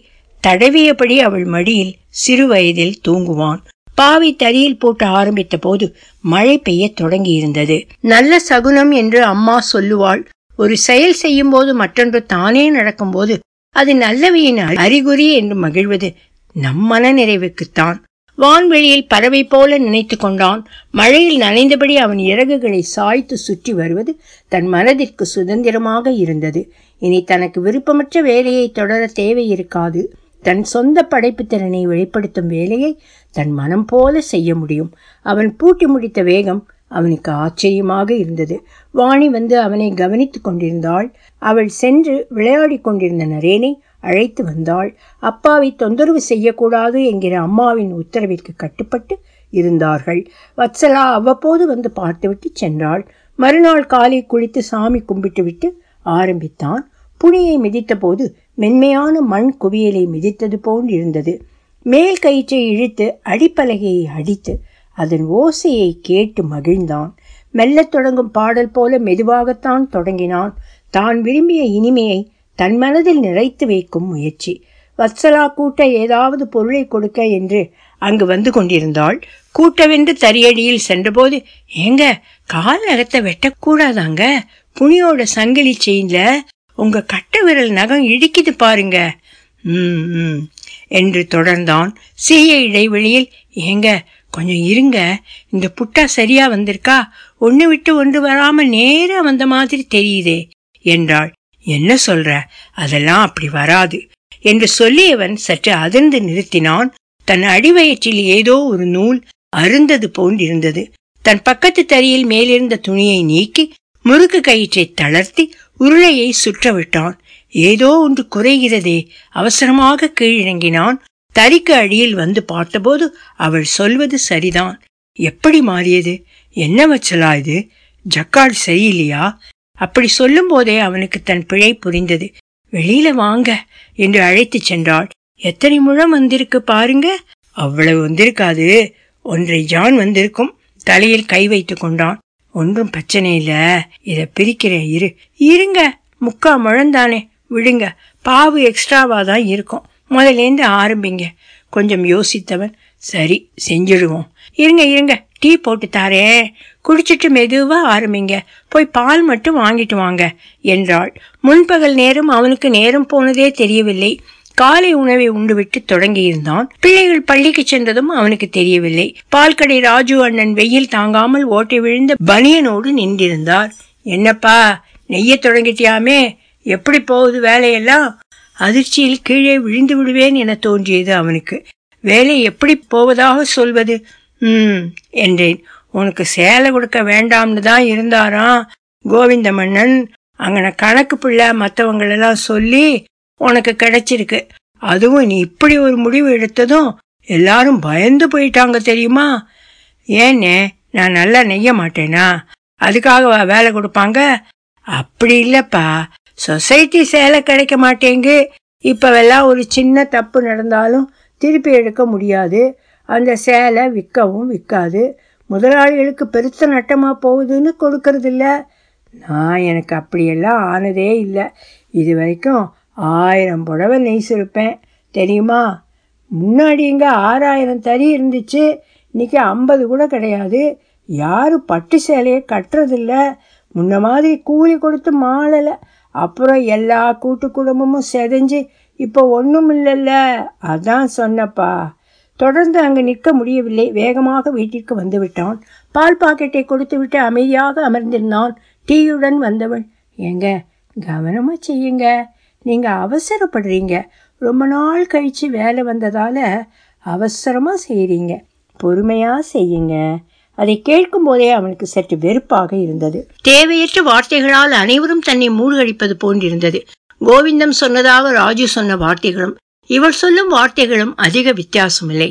தடவியபடி அவள் மடியில் சிறு வயதில் தூங்குவான். பாவை தறியில் போட்டு ஆரம்பித்த போது மழை பெய்ய தொடங்கி இருந்தது நல்ல சகுனம் என்று அம்மா சொல்லுவாள். ஒரு செயல் செய்யும் போது மற்றொன்று தானே நடக்கும்போது அது நல்லவையின் அறிகுறி என்று மகிழ்வது நம் மன நிறைவுக்குத்தான் வான்வெளியில் பறவை போல நினைத்து கொண்டான். மழையில் நனைந்தபடி அவன் இறகுகளை சாய்த்து சுற்றி வருவது தன் மனதிற்கு சுதந்திரமாக இருந்தது. இனி தனக்கு விருப்பமற்ற வேலையை தொடர தேவை இருக்காது. தன் சொந்த படைப்பு திறனை வெளிப்படுத்தும் வேலையை தன் மனம் போல செய்ய முடியும். அவன் பூட்டி முடித்த வேகம் அவனுக்கு ஆச்சரியமாக இருந்தது. வாணி வந்து அவனை கவனித்துக் கொண்டிருந்தாள். அவள் சென்று விளையாடிக் கொண்டிருந்த நரேனை அழைத்து வந்தாள். அப்பாவை தொந்தரவு செய்யக்கூடாது என்கிற அம்மாவின் உத்தரவிற்கு கட்டுப்பட்டு இருந்தார்கள். வத்சலா அவ்வப்போது வந்து பார்த்துவிட்டு சென்றாள். மறுநாள் காலை குளித்து சாமி கும்பிட்டுவிட்டு ஆரம்பித்தான். புனியை மிதித்தபோது மென்மையான மண் குவியலை மிதித்தது போல் இருந்தது. மேல் கயிற்றை இழுத்து அடிப்பலகையை அடித்து அதன் ஓசையை கேட்டு மகிழ்ந்தான். மெல்லத் தொடங்கும் பாடல் போல மெதுவாகத்தான் தொடங்கினான். தான் விரும்பிய இனிமையை தன் மனதில் நிறைத்து வைக்கும் முயற்சி. வத்சலா கூட்ட ஏதாவது பொருளை கொடுக்க என்று அங்கு வந்து கொண்டிருந்தாள். கூட்டவென்று தரியடியில் சென்றபோது ஏங்க கால் நகத்தை வெட்டக்கூடாதாங்க? புனியோட சங்கிலி செயின்ல உங்க கட்ட விரல் நகம் இடிக்குது பாருங்க. ம் ம் என்று தொடர்ந்தான். சிறிய இடைவெளியில் ஏங்க கொஞ்சம் இருங்க. இந்த புட்டா சரியா வந்திருக்கா? ஒன்று விட்டு ஒன்று வராம நேரா வந்த மாதிரி தெரியுதே என்றாள். என்ன சொல்ற? அதெல்லாம் அப்படி வராது என்று சொல்லியவன் சற்று அதிர்ந்து நிறுத்தினான். தன் அடிவயிற்றில் ஏதோ ஒரு நூல் அருந்தது போன்றிருந்தது. தன் பக்கத்து தறியில் மேலிருந்த துணியை நீக்கி முறுக்கு கயிற்றை தளர்த்தி உருளையை சுற்ற விட்டான் ஏதோ ஒன்று குறைகிறதே அவசரமாக கீழிறங்கினான். தறிக்கு அடியில் வந்து பார்த்தபோது அவள் சொல்வது சரிதான். எப்படி மாறியது? என்ன வச்சலா இது? ஜக்காடு சரியில்லையா? அப்படி சொல்லும் போதே அவனுக்கு தன் பிழை புரிந்தது. வெளியில வாங்க என்று அழைத்துச் சென்றாள். எத்தனை முழம் வந்திருக்கு பாருங்க. அவ்வளவு வந்திருக்காது. ஒன்றை ஜான் வந்திருக்கும். தலையில் கை வைத்து கொண்டான். ஒன்றும் பிரச்சனை இல்ல. இத பிரிக்கிறேன் இரு. இருங்க. முக்கா முழந்தானே விடுங்க. பாவு எக்ஸ்ட்ராவா தான் இருக்கும். முதலேந்து ஆரம்பிங்க. கொஞ்சம் யோசித்தவன். சரி. செஞ்சிடுவோம். இருங்க இருங்க. டீ போட்டு தாரேன். குடிச்சிட்டு மெதுவா ஆரம்பிங்க. போய் பால் மட்டும் வாங்கிட்டு வாங்க என்றாள். முன்பகல் நேரம் அவனுக்கு நேரம் போனதே தெரியவில்லை. காலை உணவை உண்டுவிட்டு தொடங்கியிருந்தான். பிள்ளைகள் பள்ளிக்கு சென்றதும் அவனுக்கு தெரியவில்லை. பால்கடை ராஜு அண்ணன் வெயில் தாங்காமல் ஓட்டை விழுந்த பனியனோடு நின்றிருந்தார். என்னப்பா நெய்ய தொடங்கிட்டியாமே? எப்படி போகுது வேலையெல்லாம்? அதிர்ச்சியில் கீழே விழுந்து விடுவேன் என தோன்றியது அவனுக்கு. வேலை எப்படி போவதாக சொல்வது? ம் என்றேன். உனக்கு சேலை கொடுக்க வேண்டாம்னு தான் இருந்தாராம். கோவிந்த மன்னன் அங்கன கணக்கு பிள்ளை மற்றவங்களெல்லாம் சொல்லி உனக்கு கிடைச்சிருக்கு. அதுவும் நீ இப்படி ஒரு முடிவு எடுத்ததும் எல்லாரும் பயந்து போயிட்டாங்க தெரியுமா? ஏன்னே நான் நல்லா நெய்ய மாட்டேனா? அதுக்காகவா வேலை கொடுப்பாங்க? அப்படி இல்லப்பா. சொசைட்டி சேலை கிடைக்க மாட்டேங்கு. இப்பவெல்லாம் ஒரு சின்ன தப்பு நடந்தாலும் திருப்பி எடுக்க முடியாது. அந்த சேலை விற்கவும் விற்காது. முதலாளிகளுக்கு பெருத்த நட்டமா போகுதுன்னு கொடுக்கறதில்ல. நான் எனக்கு அப்படியெல்லாம் ஆனதே இல்லை. இது வரைக்கும் ஆயிரம் புடவை நெய்சிருப்பேன் தெரியுமா? முன்னாடி இங்கே ஆறாயிரம் தறி இருந்துச்சு. இன்னைக்கு ஐம்பது கூட கிடையாது. யாரும் பட்டு சேலையை கட்டுறதில்ல. முன்ன மாதிரி கூலி கொடுத்து மாளலை. அப்புறம் எல்லா கூட்டு குடும்பமும் செதஞ்சு இப்போ ஒன்றும் இல்லைல்ல. அதான் சொன்னப்பா தொடர்ந்து அங்கு நிற்க முடியவில்லை. வேகமாக வீட்டிற்கு வந்துவிட்டான். பால் பாக்கெட்டை கொடுத்துவிட்டு அமைதியாக அமர்ந்திருந்தான். டீயுடன் வந்தவள் ஏங்க கவனமாக செய்யுங்க. நீங்கள் அவசரப்படுறீங்க. ரொம்ப நாள் கழிச்சு வேலை வந்ததால் அவசரமாக செய்கிறீங்க பொறுமையாக செய்யுங்க. அதை கேட்கும் போதே அவனுக்கு சற்று வெறுப்பாக இருந்தது. தேவையற்ற வார்த்தைகளால் அனைவரும் தன்னை மூழ்கடிப்பது போன்றிருந்தது. கோவிந்தம் சொன்னதாக ராஜு சொன்ன வார்த்தைகளும் இவள் சொல்லும் வார்த்தைகளும் அதிக வித்தியாசமில்லை.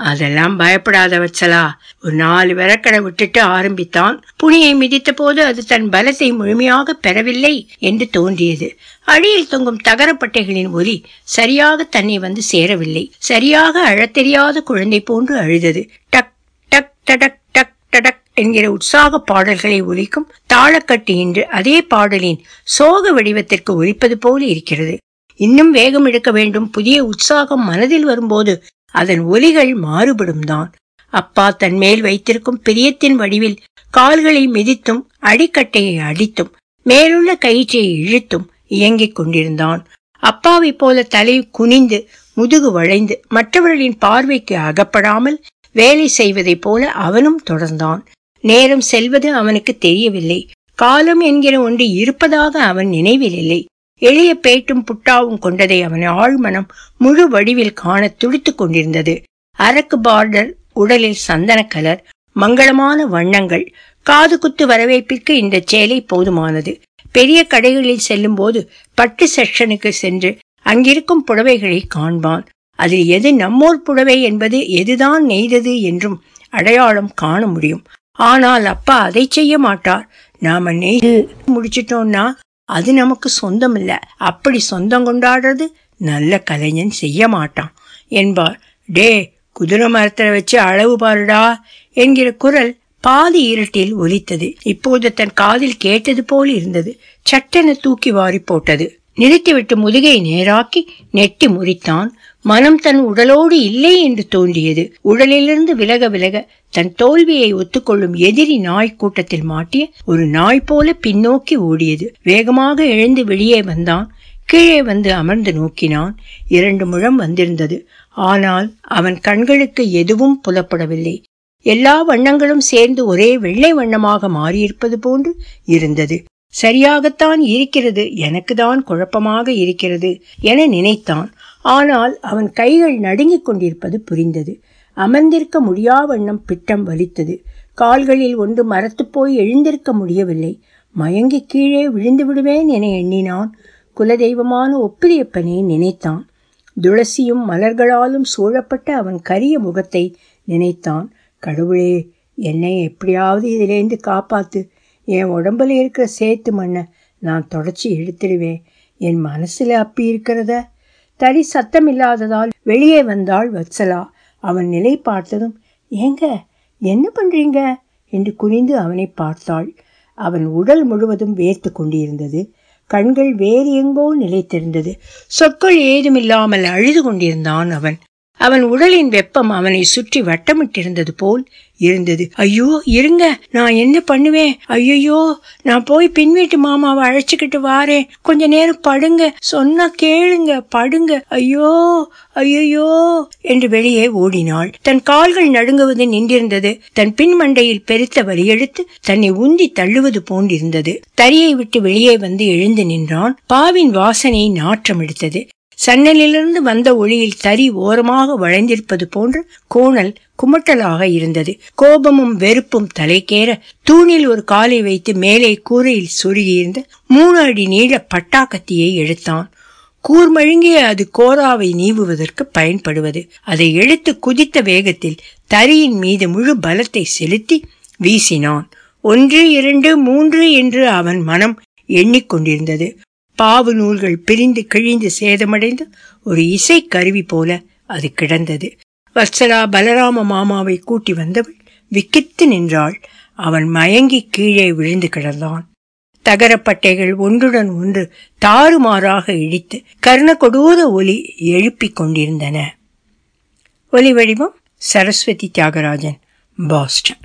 அதெல்லாம் பயப்படாத வச்சலா ஒரு நாலு விரக்கடை விட்டுட்டு ஆரம்பித்தான். புனியை மிதித்த போது அது தன் பலத்தை முழுமையாக பெறவில்லை என்று தோன்றியது. அடியில் தொங்கும் தகரப்பட்டைகளின் ஒலி சரியாக தன்னை வந்து சேரவில்லை. சரியாக அழத்தெரியாத குழந்தை போன்று அழுதது. டக் டக் டடக் டக் டடக் என்கிற உற்சாக பாடல்களை ஒலிக்கும் தாளக்கட்டு என்று அதே பாடலின் சோக வடிவத்திற்கு ஒலிப்பது போல இருக்கிறது. இன்னும் வேகம் எடுக்க வேண்டும். புதிய உற்சாகம் மனதில் வரும்போது அதன் ஒலிகள் மாறுபடும் தான் அப்பா தன் மேல் வைத்திருக்கும் பிரியத்தின் வடிவில் கால்களை மிதித்தும் அடிக்கட்டையை அடித்தும் மேலுள்ள கயிற்றை இழுத்தும் இயங்கிக் கொண்டிருந்தான். அப்பாவைப் போல தலை குனிந்து முதுகு வளைந்து மற்றவர்களின் பார்வைக்கு அகப்படாமல் வேலை செய்வதைப் போல அவனும் தொடர்ந்தான். நேரம் செல்வது அவனுக்கு தெரியவில்லை. காலம் என்கிற ஒன்று இருப்பதாக அவன் நினைவில் இல்லை. எளிய பேட்டும் புட்டாவும் கொண்டதை அவன் ஆழ்மனம் முழு வடிவில் காண துடித்துக் கொண்டிருந்தது. அரக்கு பார்டர் உடலில் சந்தன கலர் மங்களமான வண்ணங்கள் காது குத்து வரவேற்பிற்கு இந்த சேலை போதுமானது. பெரிய கடைகளில் செல்லும் போது பட்டு செக்ஷனுக்கு சென்று அங்கிருக்கும் புடவைகளை காண்பான். அதில் எது நம்மோர் புடவை என்பது எதுதான் நெய்தது என்றும் அடையாளம் காண முடியும். ஆனால் அப்பா அதை செய்ய மாட்டார். நாம நெய்து முடிச்சிட்டோம்னா அது நமக்கு சொந்தமில்லை. அப்படி சொந்தம் கொண்டாடுறது நல்ல கலைஞன் செய்ய மாட்டான். என்பார். டே குதிரை மரத்தில் வச்சு அளவு பாருடா என்கிற குரல் பாதி இருட்டில் ஒலித்தது. இப்போது தன் காதில் கேட்டது போல் இருந்தது. சட்டென தூக்கி வாரி போட்டது. நிறுத்திவிட்டு முதுகை நேராக்கி நெட்டி முறித்தான். மனம் தன் உடலோடு இல்லை என்று தோன்றியது. உடலிலிருந்து விலக விலக தன் தோல்வியை ஒத்துக்கொள்ளும் எதிரி நாய் கூட்டத்தில் மாட்டிய ஒரு நாய் போல பின்னோக்கி ஓடியது. வேகமாக எழுந்து வெளியே வந்தான். கீழே வந்து அமர்ந்து நோக்கினான். இரண்டு முழம் வந்திருந்தது. ஆனால் அவன் கண்களுக்கு எதுவும் புலப்படவில்லை. எல்லா வண்ணங்களும் சேர்ந்து ஒரே வெள்ளை வண்ணமாக மாறியிருப்பது போன்று இருந்தது. சரியாகத்தான் இருக்கிறது. எனக்கு தான் குழப்பமாக இருக்கிறது என நினைத்தான். ஆனால் அவன் கைகள் நடுங்கிக் கொண்டிருப்பது புரிந்தது. அமர்ந்திருக்க முடியா வண்ணம் பிட்டம் வலித்தது. கால்களில் ஒன்று மரத்து போய் எழுந்திருக்க முடியவில்லை. மயங்கி கீழே விழுந்து விடுவேன் என எண்ணினான். குலதெய்வமான ஒப்பிலியப்பனை நினைத்தான். துளசியும் மலர்களாலும் சூழப்பட்ட அவன் கரிய முகத்தை நினைத்தான். கடவுளே என்னை எப்படியாவது இதிலேந்து காப்பாத்து. என் உடம்புல இருக்கிற சேத்து மண்ணை நான் தொடச்சி எடுத்துடுவேன். என் மனசில் அப்பி இருக்கிறத தறி சத்தமில்லாததால் வெளியே வந்தாள் வத்சலா. அவன் நிலை பார்த்ததும் ஏங்க என்ன பண்ணுறீங்க என்று குனிந்து அவனை பார்த்தாள். அவன் உடல் முழுவதும் வேர்த்து கொண்டிருந்தது. கண்கள் வேறு எங்கோ நிலைத்திருந்தது. சொற்கள் ஏதுமில்லாமல் அழுது கொண்டிருந்தான் அவன். அவன் உடலின் வெப்பம் அவனை சுற்றி வட்டமிட்டிருந்தது போல் இருந்தது. ஐயோ இருங்க. நான் என்ன பண்ணுவேன்? ஐயோ நான் போய் பின் வீட்டு மாமாவை அழைச்சிக்கிட்டு வாரேன். கொஞ்ச நேரம் படுங்க. சொன்னா கேளுங்க. படுங்க. ஐயோ ஐயோ என்று வெளியே ஓடினாள். தன் கால்கள் நடுங்குவது நின்றிருந்தது. தன் பின் மண்டையில் பெருத்த வலியெடுத்து தன்னை உந்தி தள்ளுவது போன்றிருந்தது. தரியை விட்டு வெளியே வந்து எழுந்து நின்றான். பாவின் வாசனை நாற்றம் எடுத்தது சன்னலிலிருந்து வந்த ஒளியில் தறி ஓரமாக வளைந்திருப்பது போன்ற கோணல் குமட்டலாக இருந்தது. கோபமும் வெறுப்பும் தலைக்கேற தூணில் ஒரு காலை வைத்து மேலே கூரையில் சொருகியிருந்த மூணு அடி நீள பட்டாக்கத்தியை எடுத்தான். கூர்மழுங்கிய அது கோராவை நீவுவதற்கு பயன்படுவது. அதை எடுத்து குதித்த வேகத்தில் தரியின் மீது முழு பலத்தை செலுத்தி வீசினான். ஒன்று இரண்டு மூன்று என்று அவன் மனம் எண்ணிக்கொண்டிருந்தது. பாவு நூல்கள் பிரிந்து கிழிந்து சேதமடைந்து ஒரு இசை கருவி போல அது கிடந்தது. வத்சலா பலராம மாமாவை கூட்டி வந்தவள் விக்கித்து நின்றாள். அவன் மயங்கி கீழே விழுந்து கிடந்தான். தகரப்பட்டைகள் ஒன்றுடன் ஒன்று தாறுமாறாக இடித்து கர்ண கொடூர ஒலி எழுப்பிக் கொண்டிருந்தன. ஒலி வடிவம் சரஸ்வதி தியாகராஜன் பாஸ்டன்.